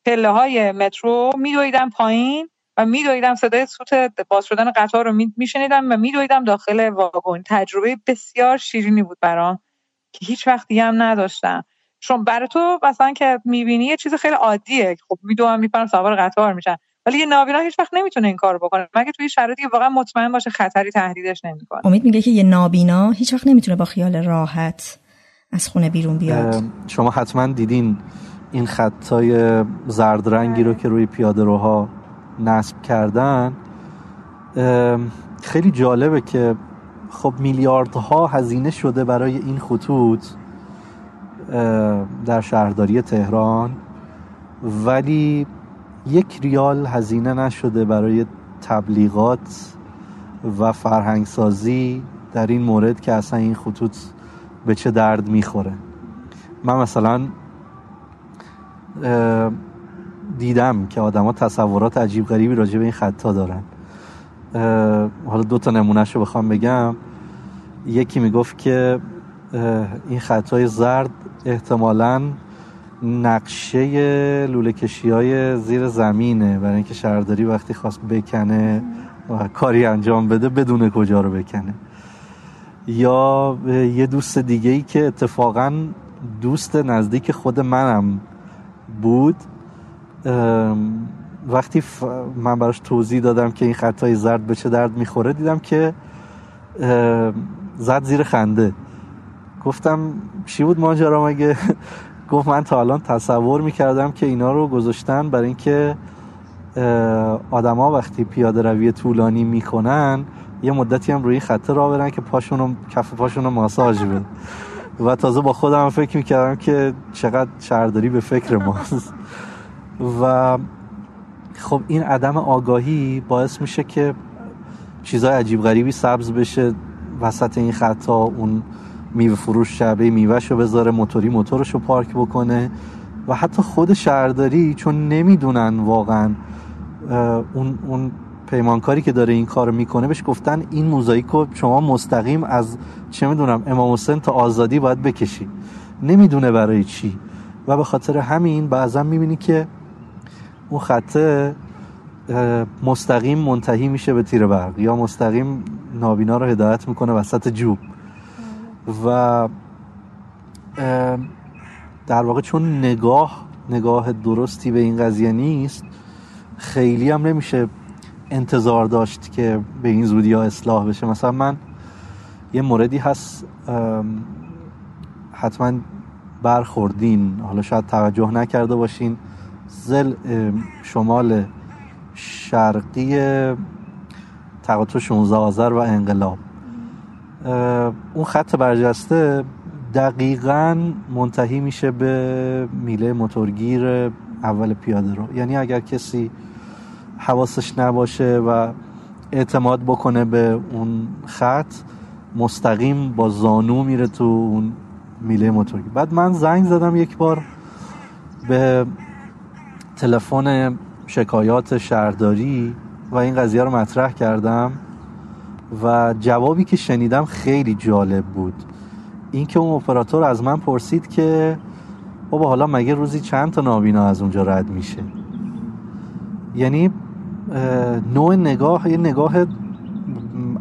پله های مترو میدویدم پایین و میدویدم صدای سوت باز شدن قطار رو میشنیدم و میدویدم داخل واگن. تجربه بسیار شیرینی بود برام که هیچ وقتی هم نداشتم. چون برای تو مثلا که می‌بینی یه چیز خیلی عادیه. خب میدوام میپرم سوار قطار میشن ولی یه نابینا هیچ وقت نمی‌تونه این کارو بکنه. مگه توی شرایطی که واقعا مطمئن باشه خطری تهدیدش نمی‌کنه؟ امید میگه که یه نابینا هیچ وقت نمی‌تونه با خیال راحت از خونه بیرون بیاد. شما حتما دیدین این خطای زرد رنگی رو که روی پیاده روها نصب کردن. خیلی جالبه که خب میلیاردها هزینه شده برای این خطوط در شهرداری تهران ولی یک ریال هزینه نشده برای تبلیغات و فرهنگسازی در این مورد که اصلا این خطوط به چه درد می‌خوره. من مثلا دیدم که آدما تصورات عجیب غریبی راجع به این خطا دارن. حالا دو تا نمونهش رو بخوام بگم. یکی می‌گفت که این خطای زرد احتمالاً نقشه لوله کشی های زیر زمینه. برای اینکه شهرداری وقتی خواست بکنه و کاری انجام بده بدون کجا رو بکنه. یا یه دوست دیگه ای که اتفاقا دوست نزدیک خود منم بود وقتی من براش توضیح دادم که این خطای زرد به چه درد می‌خوره دیدم که زد زیر خنده. گفتم چی بود ماجرا مگه؟ گفت من تا الان تصور می‌کردم که اینا رو گذاشتن برای اینکه آدما وقتی پیاده روی طولانی می‌کنن یه مدتی هم روی خطه را برن که پاشون کف پاشون رو ماساژ بده و تازه با خودم فکر می‌کردم که چقدر شهرداری به فکر ماست. و خب این عدم آگاهی باعث میشه که چیزای عجیب غریبی سبز بشه وسط این خطا اون میوه فروش شعبه میوهش رو بذاره موتوری موتورش رو پارک بکنه. و حتی خود شهرداری چون نمی‌دونن واقعا اون, اون پیمانکاری که داره این کار می‌کنه بهش گفتن این موزاییک رو شما مستقیم از چه می‌دونم امام حسین تا آزادی باید بکشی. نمی‌دونه برای چی. و به خاطر همین بعضا می‌بینی که اون خطه مستقیم منتهی میشه به تیر برق یا مستقیم نابینا رو هدایت می‌کنه وسط جوب. و در واقع چون نگاه نگاه درستی به این قضیه نیست خیلی هم نمیشه انتظار داشت که به این زودی ها اصلاح بشه. مثلا من یه موردی هست حتما برخوردین. حالا شاید توجه نکرده باشین. زل شمال شرقی تقاطع 16 آذر و انقلاب. اون خط برجسته دقیقا منتهی میشه به میله موتورگیر اول پیاده رو. یعنی اگر کسی حواسش نباشه و اعتماد بکنه به اون خط مستقیم با زانو میره تو اون میله موتورگیر. بعد من زنگ زدم یک بار به تلفن شکایات شهرداری و این قضیه رو مطرح کردم. و جوابی که شنیدم خیلی جالب بود. اینکه اون اپراتور از من پرسید که بابا حالا مگه روزی چند تا نابینا از اونجا رد میشه؟ یعنی نوع نگاه یه نگاه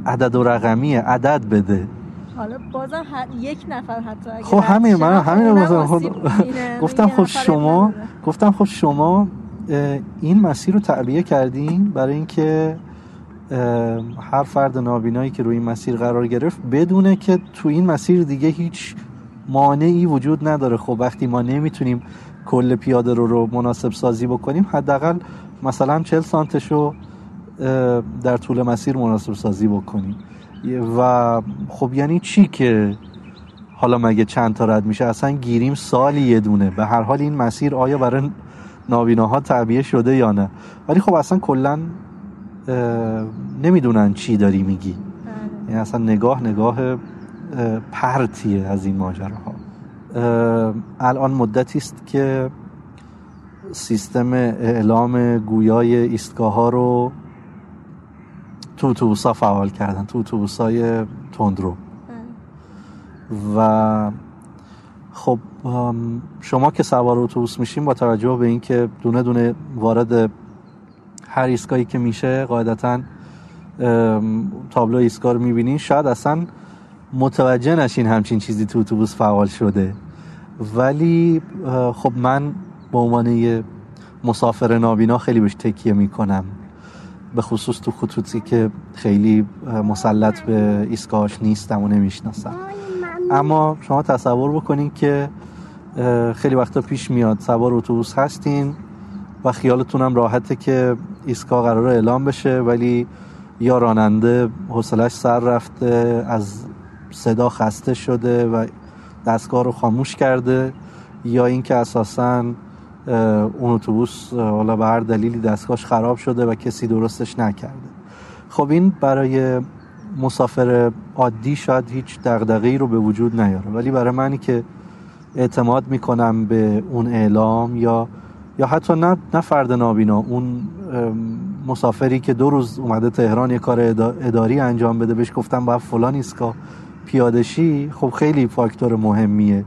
عدد و رقمیه عدد بده. حالا بازم یک نفر حتی اگه خب همین من همین گفتم خب شما گفتم خب شما این مسیر رو تعبیه کردین برای اینکه هر فرد نابینایی که روی این مسیر قرار گرفت بدونه که تو این مسیر دیگه هیچ مانعی وجود نداره. خب وقتی ما نمی‌تونیم کل پیاده رو رو مناسب سازی بکنیم حداقل مثلا 40 سانتش رو در طول مسیر مناسب سازی بکنیم. و خب یعنی چی که حالا مگه چند تا رد میشه؟ اصلا گیریم سالی یه دونه. به هر حال این مسیر آیا برای نابیناها تعبیه شده یا نه؟ ولی خب اصلا کلا نمی‌دونن چی داری میگی. یعنی اصلا نگاه نگاه پرتیه از این ماجراها. الان مدتی است که سیستم اعلام گویای ایستگاه ها رو تو اتوبوسا فعال کردن تو اتوبوس های تندرو و خب شما که سوار اتوبوس میشین با توجه به اینکه دونه دونه وارد هر ایستگاهی که میشه قاعدتا تابلو ایستگاه رو می‌بینین شاید اصلا متوجه نشین همچین چیزی تو اتوبوس فعال شده. ولی خب من به عنوان یه مسافر نابینا خیلی بهش تکیه می‌کنم. به خصوص تو خطوطی که خیلی مسلط به ایستگاهاش نیستم و نمی‌شناسم. اما شما تصور بکنین که خیلی وقتا پیش میاد. سوار اتوبوس هستین. و خیالتونم راحته که ایستگاه قرار اعلام بشه ولی یا راننده حوصلش سر رفته از صدا خسته شده و دستگاه رو خاموش کرده یا اینکه اساسا اون اتوبوس حالا به هر دلیلی دستگاهش خراب شده و کسی درستش نکرده. خب این برای مسافر عادی شاید هیچ دغدغه‌ای رو به وجود نیاره ولی برای منی که اعتماد می‌کنم به اون اعلام یا یا حتی نه, نه فرد نابینا اون مسافری که دو روز اومده تهران یه کار اداری انجام بده بهش گفتم باید فلان ایستگاه پیادشی خب خیلی فاکتور مهمیه.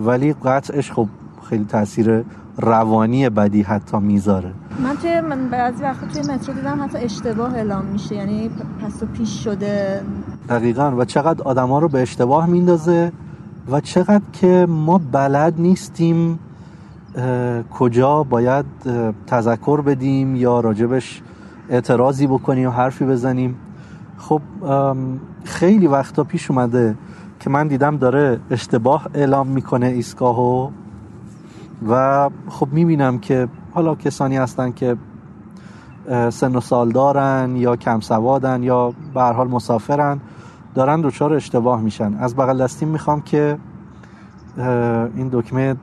ولی قطعش خب خیلی تاثیر روانی بدی حتی می‌ذاره. من توی من بعضی وقتا توی مترو دیدم حتی اشتباه اعلام میشه یعنی پس و پیش شده. دقیقا. و چقدر آدما رو به اشتباه میندازه و چقدر که ما بلد نیستیم کجا باید تذکر بدیم یا راجبش اعتراضی بکنیم یا حرفی بزنیم؟ خب خیلی وقتا پیش اومده که من دیدم داره اشتباه اعلام می‌کنه ایستگاهو و خب می‌بینم که حالا کسانی هستن که سن و سال دارن یا کم سوادن یا به حال مسافرن دارن دچار اشتباه میشن. از بغل دستیم می‌خوام که این دکمه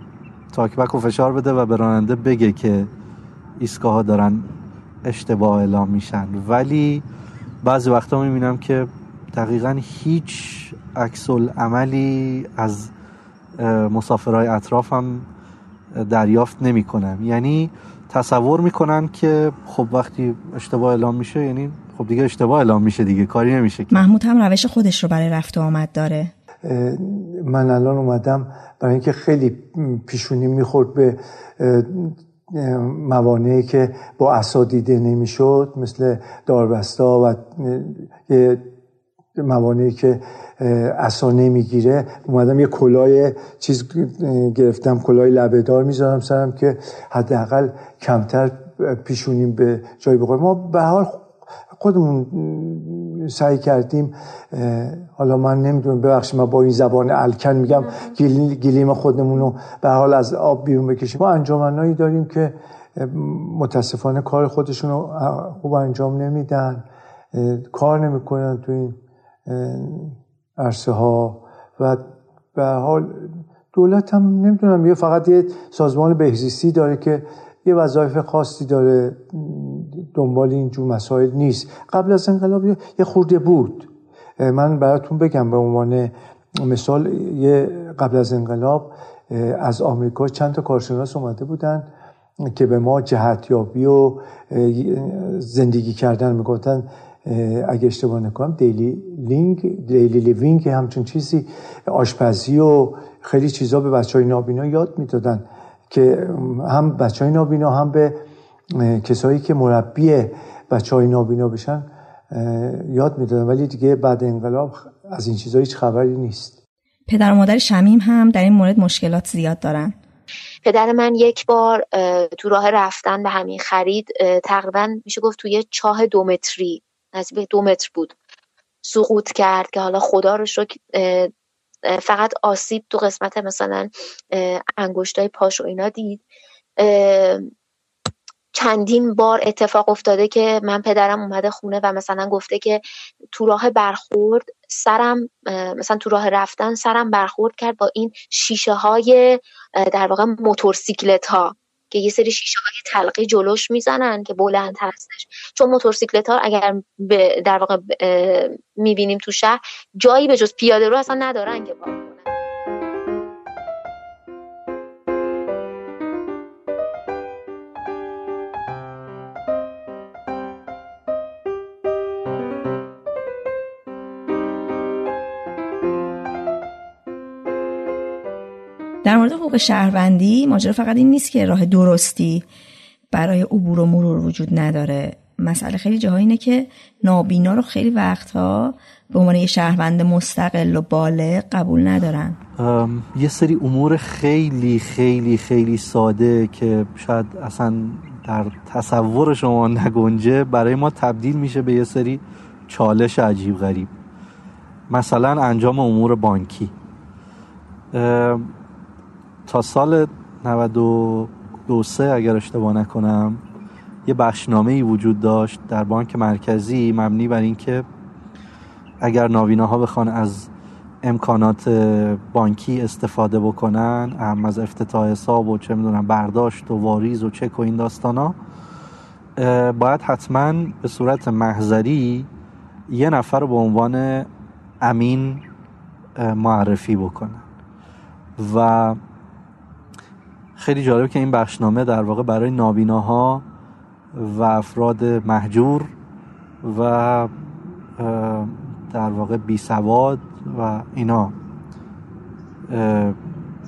تاکبک و فشار بده و به راننده بگه که ایستگاه ها دارن اشتباه اعلام میشن. ولی بعضی وقتا می‌بینم که دقیقا هیچ عکس عملی از مسافرهای اطرافم دریافت نمی‌کنم یعنی تصور می‌کنن که خب وقتی اشتباه اعلام میشه یعنی خب دیگه اشتباه اعلام میشه دیگه کاری نمیشه محمود هم روش خودش رو برای رفت و آمد داره. من الان اومدم برای اینکه خیلی پیشونی می‌خورد به موانعی که با اسا دیده نمی‌شد مثل داربستا و موانعی که اسا نمی‌گیره. اومدم یه کلاه چیز گرفتم کلاه لبهدار می‌ذارم سرم که حداقل کمتر پیشونیم به جای بخوریم ما به حال خودمون سعی کردیم حالا من نمی‌دونم ببخشید من با این زبان الکن میگم گلیم خودمون رو به حال از آب بیرون بکشیم. ما انجامنهایی داریم که متاسفانه کار خودشون رو خوب انجام نمیدن. کار نمی‌کنن تو این عرصه ها و به حال دولت هم نمی‌دونم یه فقط یه سازمان بهزیستی داره که یه وظایف خاصی داره. دنبال اینجور مسائل نیست. قبل از انقلاب یه خورده بود. من براتون بگم به عنوان مثال یه قبل از انقلاب از آمریکا چند تا کارشناس اومده بودن که به ما جهتیابی و زندگی کردن می‌گفتن. اگه اشتباه نکنم daily living daily living همچون چیزی آشپزی و خیلی چیزا به بچه های نابینا یاد می‌دادن که هم بچه های نابینا هم به کسایی که مربی بچه های نابینا بشن یاد می‌دادن ولی دیگه بعد انقلاب از این چیزا هیچ خبری نیست. پدر و مادر شمیم هم در این مورد مشکلات زیاد دارن. پدر من یک بار تو راه رفتن به همین خرید تقریبا میشه گفت توی چاه دو متری نزدیک دو متر بود. سقوط کرد که حالا خدا رو شکر فقط آسیب تو قسمت مثلا انگشتای پاش و اینا دید. چندین بار اتفاق افتاده که من پدرم اومده خونه و مثلا گفته که تو راه برخورد سرم مثلا تو راه رفتن سرم برخورد کرد با این شیشه های در واقع موتورسیکلت ها که یه سری شیشه های تلقی جلوش می‌زنن که بلند هستش. چون موتورسیکلت ها اگر در واقع می‌بینیم تو شهر جایی به جز پیاده رو اصلا ندارن که در حقوق شهروندی ماجرا فقط این نیست که راه درستی برای عبور و مرور وجود نداره. مسئله خیلی جاها اینه که نابینا رو خیلی وقتها به عنوان یه شهروند مستقل و بالغ قبول ندارن. یه سری امور خیلی خیلی خیلی ساده که شاید اصلا در تصور شما نگنجه برای ما تبدیل میشه به یه سری چالش عجیب غریب. مثلا انجام امور بانکی. تا سال 92 اگر اشتباه نکنم یه بخشنامه ای وجود داشت در بانک مرکزی مبنی بر اینکه اگر ها بخوان از امکانات بانکی استفاده بکنن هم از افتتاح حساب و چه می‌دونم برداشت و واریز و چک و این داستانا باید حتما به صورت محضری یه نفر رو به عنوان امین معرفی بکنن. و خیلی جالب که این بخشنامه در واقع برای نابیناها و افراد محجور و در واقع بی سواد و اینا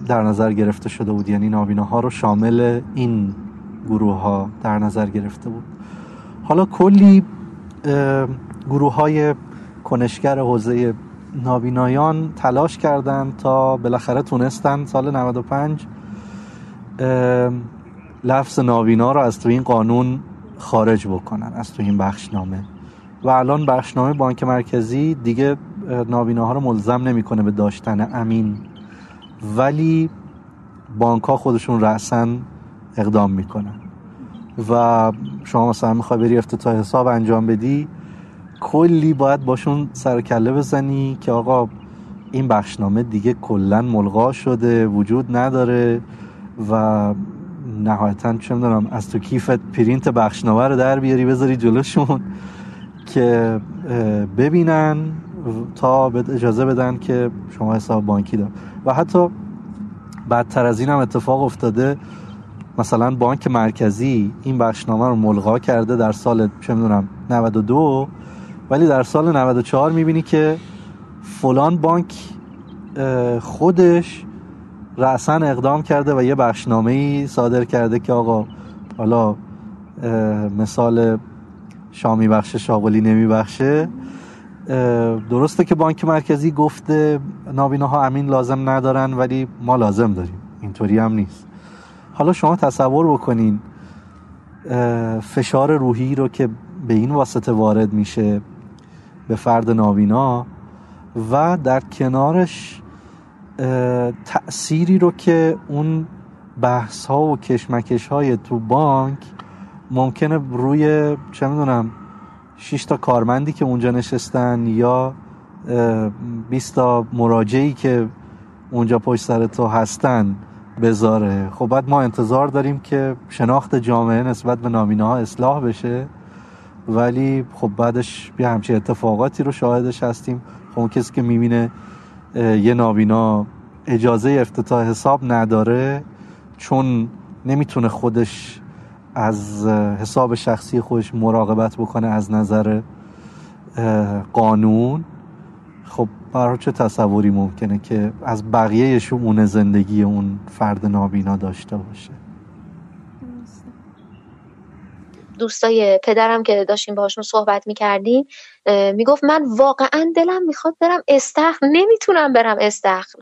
در نظر گرفته شده بود. یعنی نابیناها رو شامل این گروه ها در نظر گرفته بود. حالا کلی گروه های کنشگر حوزه نابینایان تلاش کردند تا بالاخره تونستن سال 95 لفظ نابینا رو از تو این قانون خارج بکنن از تو این بخشنامه. و الان بخشنامه بانک مرکزی دیگه نابیناها رو ملزم نمی‌کنه به داشتن امین. ولی بانک ها خودشون رأسن اقدام می‌کنن. و شما مثلا می‌خوای بری افتتاح حساب انجام بدی کلی باید باشون سر کله بزنی که آقا این بخشنامه دیگه کلا ملغا شده وجود نداره. و نهایتا چه می‌دونم از تو کیفت پرینت بخشنامه رو در بیاری بذاری جلوشون که ببینن تا اجازه بدن که شما حساب بانکی دار. و حتی بدتر از این هم اتفاق افتاده مثلا بانک مرکزی این بخشنامه رو ملغا کرده در سال چه می‌دونم 92 ولی در سال 94 می‌بینی که فلان بانک خودش رأسا اقدام کرده و یه بخشنامه ای صادر کرده که آقا حالا مثال شامی بخش شاغلی نمی بخشه. درسته که بانک مرکزی گفته نابیناها امین لازم ندارن ولی ما لازم داریم. اینطوری هم نیست. حالا شما تصور بکنین فشار روحی رو که به این واسطه وارد میشه به فرد نابینا و در کنارش تأثیری رو که اون بحث ها و کشمکش های تو بانک ممکنه روی چه می‌دونم 6 تا کارمندی که اونجا نشستن یا 20 تا مراجعی که اونجا پشت سر تو هستن بذاره. خب بعد ما انتظار داریم که شناخت جامعه نسبت به نامینه ها اصلاح بشه. ولی خب بعدش بیا همچین اتفاقاتی رو شاهدش هستیم. خب اون کسی که می‌بینه یه نابینا اجازه افتتاح حساب نداره چون نمی‌تونه خودش از حساب شخصی خودش مراقبت بکنه از نظر قانون. خب برای چه تصوری ممکنه که از بقیه شمون زندگی اون فرد نابینا داشته باشه. دوستای پدرم که داشتیم باهاشون صحبت می‌کردیم می‌گفت من واقعا دلم می‌خواد برم استخر نمی‌تونم برم استخر.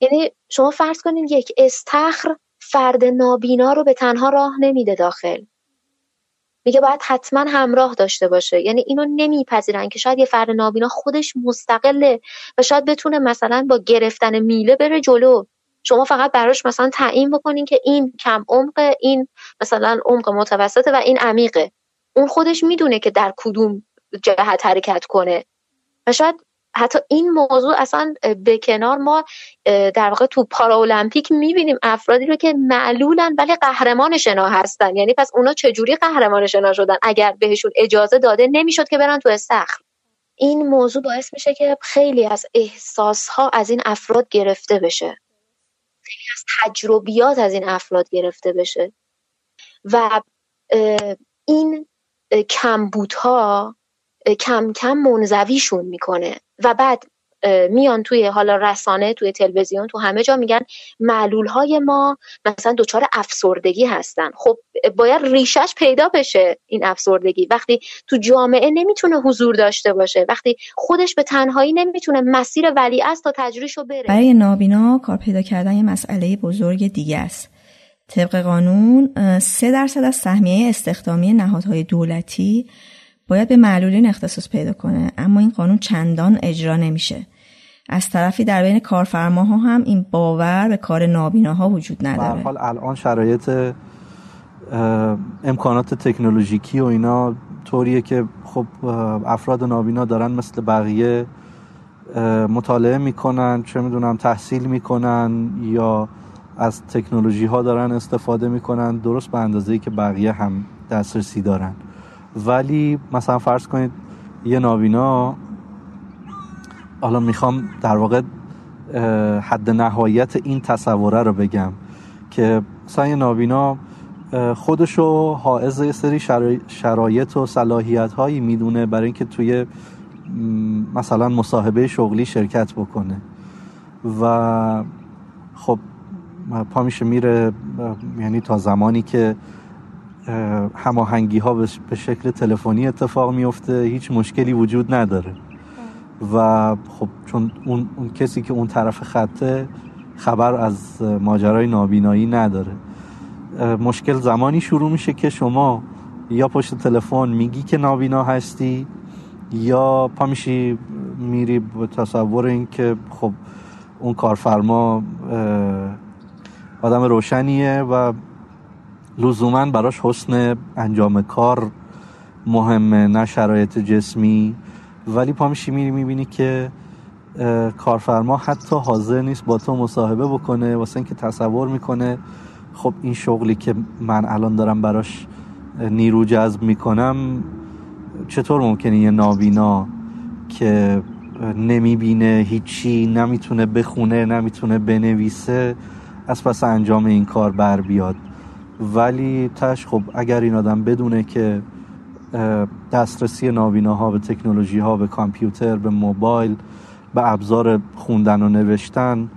یعنی شما فرض کنید یک استخر فرد نابینا رو به تنها راه نمیده داخل. میگه باید حتما همراه داشته باشه. یعنی اینو نمیپذیرن که شاید یه فرد نابینا خودش مستقله و شاید بتونه مثلا با گرفتن میله بره جلو. شما فقط براش مثلا تعیین بکنین که این کم عمق این مثلا عمق متوسطه و این عمیقه. اون خودش می‌دونه که در کدوم جهت حرکت کنه. و شاید حتی این موضوع اصلا به کنار ما در واقع تو پاراولمپیک می‌بینیم افرادی رو که معلولن ولی قهرمان شنا هستن. یعنی پس اونا چجوری قهرمان شنا شدن؟ اگر بهشون اجازه داده نمی‌شد که برن تو استخر. این موضوع باعث میشه که خیلی از احساس ها از این افراد گرفته بشه. خیلی از تجربیات از این افراد گرفته بشه. و این کمبودها کم کم منزویشون می‌کنه. و بعد میان توی حالا رسانه توی تلویزیون تو همه جا میگن معلول های ما مثلا دچار افسردگی هستن. خب باید ریشش پیدا بشه این افسردگی. وقتی تو جامعه نمی‌تونه حضور داشته باشه. وقتی خودش به تنهایی نمی‌تونه مسیر ولی است تا تجریشو بره. برای نابینا کار پیدا کردن یه مسئله بزرگ دیگه است. طبق قانون سه درصد از سهمیه استخدامی نهادهای دولتی باید به معلولین اختصاص پیدا کنه اما این قانون چندان اجرا نمیشه. از طرفی در بین کارفرماها هم این باور به کار نابیناها وجود نداره. حال الان شرایط امکانات تکنولوژیکی و اینا طوریه که خب افراد نابینا دارن مثل بقیه مطالعه می‌کنن چه می‌دونم تحصیل می‌کنن یا از تکنولوژی ها دارن استفاده می‌کنن. درست به اندازه که بقیه هم دسترسی دارن. ولی مثلا فرض کنید یه نابینا حالا می‌خوام در واقع حد نهایت این تصوره رو بگم که مثلا یه نابینا خودشو حائز یه سری شرایط و صلاحیت هایی می‌دونه برای اینکه توی مثلا مصاحبه شغلی شرکت بکنه. و خب پا میشه میره یعنی تا زمانی که هماهنگی ها به شکل تلفنی اتفاق میفته هیچ مشکلی وجود نداره. و خب چون اون, اون کسی که اون طرف خطه خبر از ماجرای نابینایی نداره. مشکل زمانی شروع میشه که شما یا پشت تلفن میگی که نابینا هستی یا پا میشی میری به تصور این که خب اون کارفرما آدم روشنیه و لزوما براش حسن انجام کار مهمه نه شرایط جسمی. ولی پا میشی میری می‌بینی که کارفرما حتی حاضر نیست با تو مصاحبه بکنه واسه اینکه تصور می‌کنه. خب این شغلی که من الان دارم براش نیرو جذب می‌کنم چطور ممکنه یه نابینا که نمی‌بینه هیچی نمی‌تونه بخونه نمی‌تونه بنویسه از پس انجام این کار بر بیاد؟ ولی تش خب اگر این آدم بدونه که دسترسی ها به تکنولوژی ها به کامپیوتر به موبایل به ابزار خوندن و نوشتن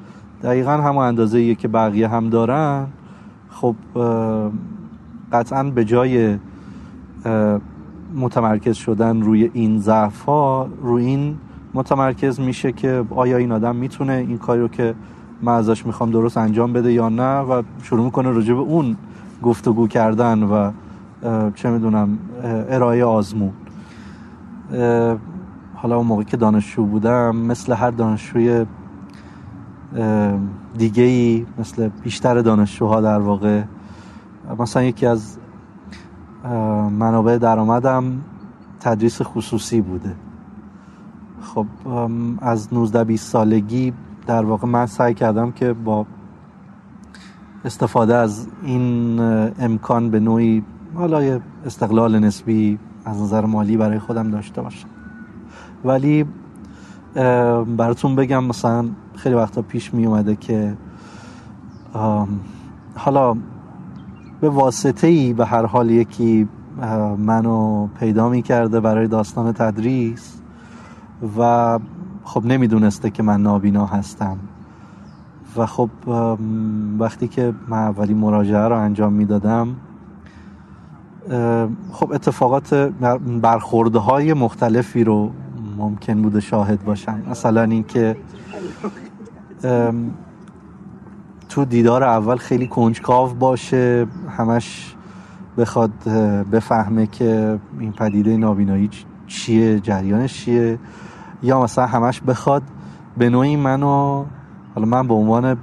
دقیقا همون اندازه که بقیه هم دارن خب قطعا به جای متمرکز شدن روی این ضعف ها روی این متمرکز میشه که آیا این آدم می‌تونه این کاری رو که من ازش می‌خوام درست انجام بده یا نه و شروع می‌کنه راجع به اون گفتگو کردن و چه می‌دونم ارائه آزمون. حالا اون موقع که دانشجو بودم مثل هر دانشجوی دیگه ای مثل بیشتر دانشجوها در واقع مثلا یکی از منابع درآمدم تدریس خصوصی بوده. خب از 19 20 سالگی در واقع من سعی کردم که با استفاده از این امکان به نوعی حالا استقلال نسبی از نظر مالی برای خودم داشته باشم. ولی براتون بگم مثلا خیلی وقتا پیش می اومده که حالا به واسطه ای به هر حال یکی منو پیدا می کرده برای داستان تدریس و خب نمی‌دونسته که من نابینا هستم. و خب وقتی که من اولی مراجعه رو انجام می‌دادم خب اتفاقات برخورده های مختلفی رو ممکن بوده شاهد باشم. مثلا اینکه تو دیدار اول خیلی کنجکاو باشه همش بخواد بفهمه که این پدیده نابینایی چیه جریانش چیه. یا مثلا همش بخواد به نوعی منو حالا من به عنوان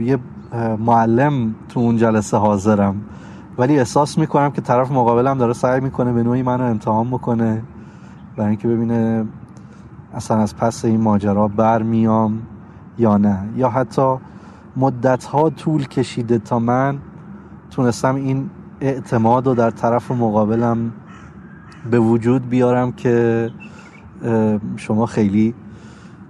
یه معلم تو اون جلسه حاضرم. ولی احساس می‌کنم که طرف مقابلم داره سعی می‌کنه به نوعی منو امتحان بکنه برای اینکه ببینه اصلا از پس این ماجرا برمیام یا نه. یا حتی مدت ها طول کشیده تا من تونستم این اعتماد رو در طرف مقابلم به وجود بیارم که شما خیلی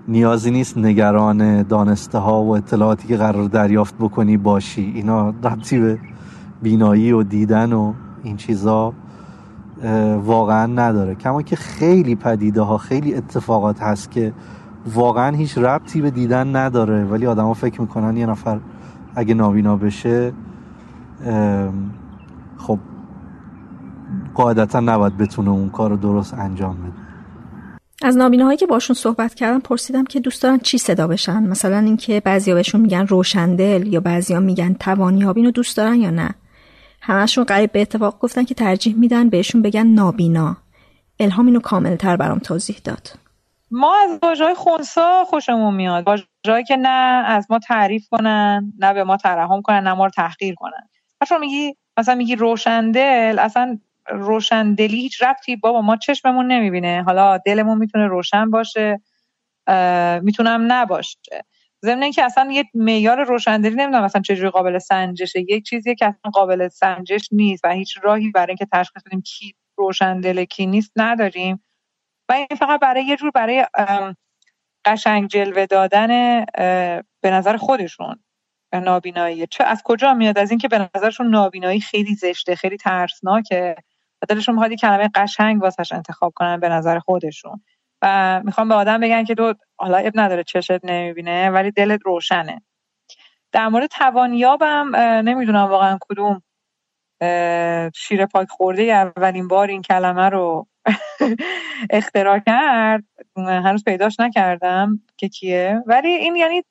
نیازی نیست نگران دانسته ها و اطلاعاتی که قرار دریافت بکنی باشی. اینا ربطی به بینایی و دیدن و این چیزا واقعا نداره. کما که خیلی پدیده ها خیلی اتفاقات هست که واقعا هیچ ربطی به دیدن نداره. ولی آدما فکر می‌کنن یه نفر اگه نابینا بشه خب قاعدتا نباید بتونه اون کار رو درست انجام بده. از نابیناهایی که باشون صحبت کردم پرسیدم که دوست دارن چی صدا بشن؟ مثلا اینکه بعضیا بهشون میگن روشندل یا بعضیا میگن توانیابین رو دوست دارن یا نه؟ همشون قریب به اتفاق گفتن که ترجیح میدن بهشون بگن نابینا. الهام اینو کاملتر برام توضیح داد. ما از واژه‌های خونسا خوشمون میاد. واژه‌ای که نه از ما تعریف کنن نه به ما ترحم کنن نه ما رو تحقیر کنن. مثلا میگی مثلا میگی روشندل اصلا روشندلی هیچ ربطی بابا ما چشممون نمی‌بینه. حالا دلمون می‌تونه روشن باشه می‌تونم نباشه. ضمن اینکه اصلا یه معیار روشندلی نمی‌دونم مثلا چجوری قابل سنجشه. یک چیزی که اصلا قابل سنجش نیست و هیچ راهی برای اینکه تشخیص بدیم کی روشندل کی نیست نداریم. و این فقط برای یه جور برای قشنگ جلوه دادن به نظر خودشون نابینایی. چه از کجا میاد؟ از اینکه به نظرشون نابینایی خیلی زشته خیلی ترسناکه. دلشون می‌خواد کلمه قشنگ واسش انتخاب کنن به نظر خودشون. و می‌خوام به آدم بگن که تو حالا اب نداره چشت نمی‌بینه ولی دلت روشنه. در مورد توانیابم نمی‌دونم واقعا کدوم شیر پاک خورده اولین بار این کلمه رو اختراع کرد. هنوز پیداش نکردم که کیه. ولی این یعنی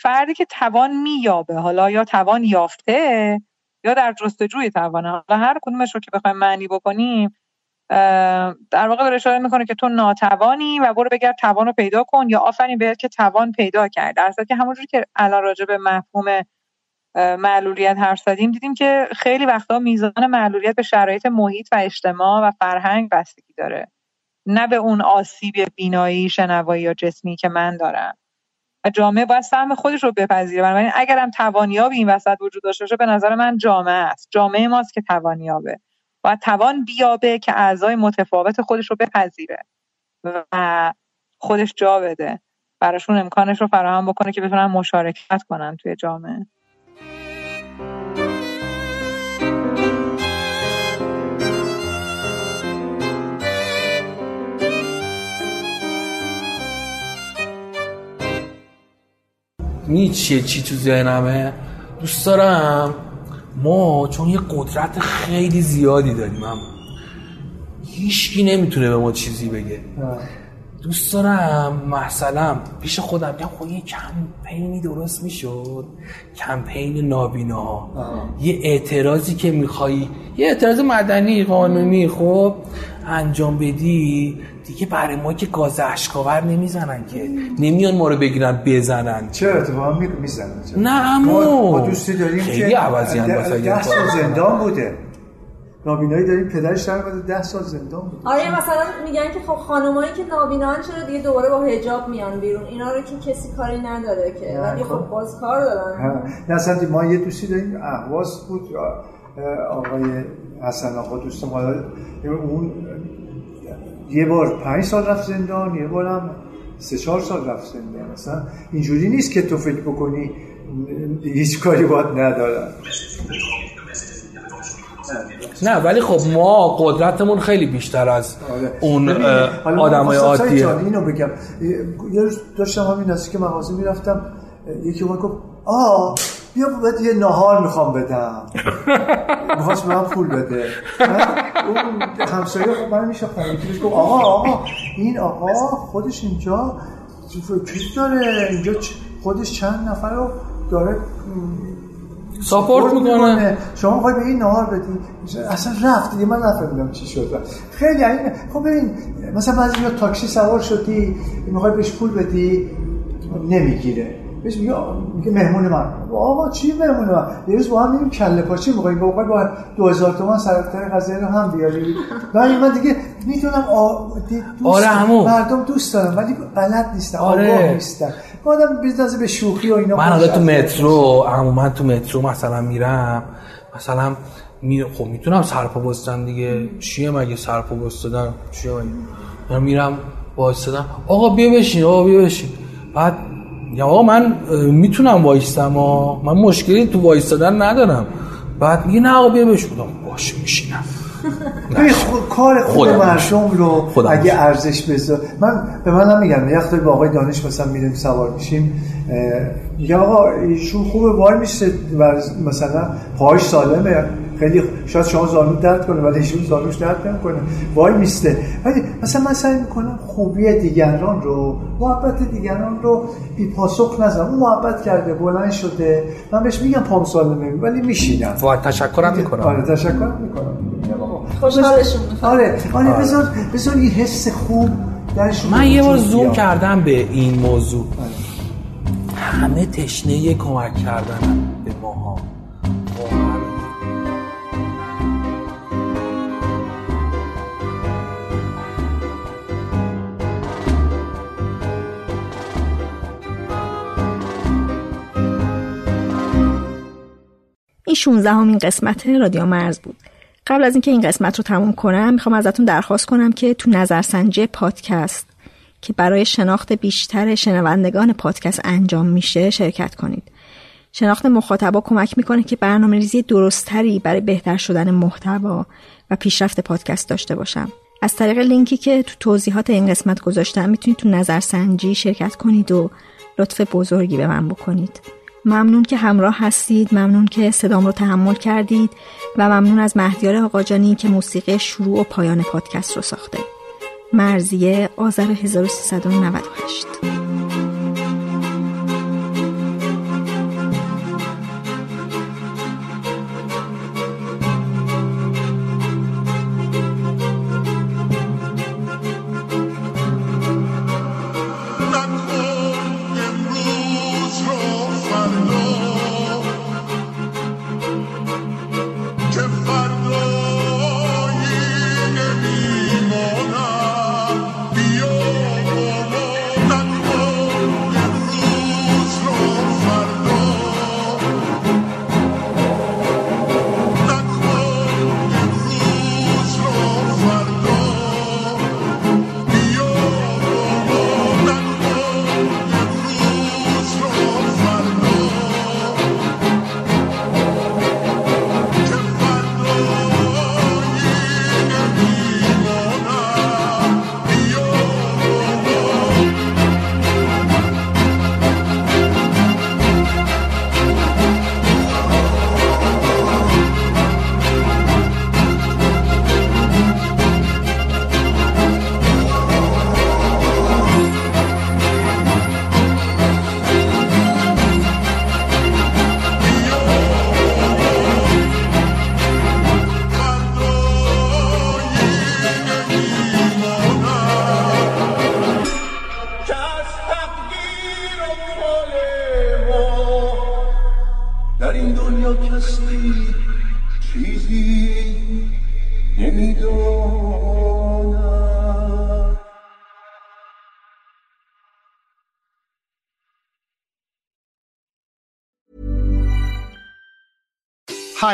فردی که توان مییابه حالا یا توان یافته یا در جستجوی توانه. حالا هر کدومش رو که بخوایم معنی بکنیم در واقع داره اشاره می‌کنه که تو ناتوانی و برو بگرد توان رو پیدا کن یا آفرین بهت که توان پیدا کرد. در که همونجوری که الان راجع به مفهوم معلولیت حرف زدیم دیدیم که خیلی وقتا میزان معلولیت به شرایط محیط و اجتماع و فرهنگ بستگی داره. نه به اون آسیب بینایی شنوایی یا جسمی که من دارم. و جامعه باید سهم خودش رو بپذیره. بنابراین اگرم توانیابی این وسط وجود داشته باشه به نظر من جامعه است. جامعه ماست که توانیابه باید توان بیابه که اعضای متفاوت خودش رو بپذیره و خودش جا بده. براشون امکانش رو فراهم بکنه که بتونن مشارکت کنن توی جامعه. می چیه چی تو ذهنمه؟ دوست دارم. ما چون یه قدرت خیلی زیادی داریم هم. هیچکی نمی‌تونه به ما چیزی بگه. دوست دارم. مثلا پیش خودم بگم خب یه کمپینی درست می‌شد. کمپین نابینا. یه اعتراضی که میخوایی. یه اعتراض مدنی قانونی. خب انجام بدی. دیگه برای ما که گاز اشکاور نمی‌زنن که. نمیان ما رو بگیرن بزنن. چرا اتفاقا می‌زنن نه امو ما دوستی داریم خیلی که عوضی هم ده سال زندان بوده. نابینایی داریم پدرش در ده سال زندان بود آره مثلا میگن که خب خانمایی که نابینان چرا دیگه دوباره با حجاب میان بیرون؟ اینا رو که کسی کاری نداره که. ولی خب. باز کار دارن. نه اصلا ما یه دوستی داریم اهواز بود آقای حسن آقا دوست ما اون یه بار پنج سال رفت زندان یه بارم سه چهار سال رفت زندان. مثلا اینجوری نیست که تو فکر بکنی هیچ کاری باید ندارن نه ولی خب ما قدرتمون خیلی بیشتر از اون آدم های عادیه اینو بگم. یه روز داشتم همین نزدیک که مغازه می‌رفتم. یکی اومد گفت آه بیا باید یه نهار می‌خوام بدم. می‌خواست به من پول بده. اون همسایه خب من میشه یکی گفت آقا آقا این آقا خودش اینجا چیز داره؟ اینجا خودش چند نفر رو داره ساپورت می‌کنه. شما می‌خوای به این نهار بدی؟ اصلا رفت دیگه من نفهمیدم چی شد. خیلی این خب ببین مثلا بعضی یا تاکسی سوار شدی می‌خوای بهش پول بدی نمی‌گیره. بهش میگه میگه مهمون من. آقا چی مهمون من؟ یه روز با هم میریم کله پاچه می‌خوایم با با 2000 تومان سرتای غذایی رو هم بیاری ولی من دیگه می‌دونم دوست آره همون مردم دوست دارم ولی بلد نیستم آره. آگاه نیستم آدم بیزنس به شوخی و اینا من حالا تو مترو من تو مترو مثلا میرم. مثلا می... خب می‌تونم سرپا بستم دیگه. چیه مگه سرپا بستدن؟ چیه مگه؟ میرم وایستدم آقا بیا بشین آقا بیا بشین. بعد یا آقا من می‌تونم وایستم من مشکلی تو وایستادن ندارم. بعد میگه نه آقا بیا بشین. باشه میشینم. کار خود مردم رو خودم. اگه ارزش بذار من به من میگم یه با آقای دانش مثلا میریم سوار میشیم. میگم آقا ایشون خوبه وای میشه مثلا پاهاش سالمه. خیلی شاید شما زانو درد کنه ولی ایشون زانوش درد نمی‌کنه وای میسته. ولی مثلا من سعی می‌کنم خوبی دیگران رو محبت دیگران رو بی پاسخ نزنم. اون محبت کرده بلند شده. من بهش میگم پام سالمه ولی میشینم. وای تشکرم می‌کنم. آره تشکرم می‌کنم. خوشحالشون آره آره بذار بذار این حس خوب درش من یه بار زوم کردم به این موضوع. همه تشنه کمک کردن به ماها. این 16 همین قسمت رادیو مرز بود. قبل از اینکه این قسمت رو تموم کنم می‌خوام ازتون درخواست کنم که تو نظرسنجی پادکست که برای شناخت بیشتر شنوندگان پادکست انجام میشه شرکت کنید. شناخت مخاطبا کمک می‌کنه که برنامه ریزی درستتری برای بهتر شدن محتوا و پیشرفت پادکست داشته باشم. از طریق لینکی که تو توضیحات این قسمت گذاشتم می‌تونید تو نظرسنجی شرکت کنید و لطف بزرگی به من بکنید. ممنون که همراه هستید ممنون که صدام رو تحمل کردید و ممنون از مهدیار آقاجانی که موسیقی شروع و پایان پادکست رو ساخته. مرزیه آذر 1398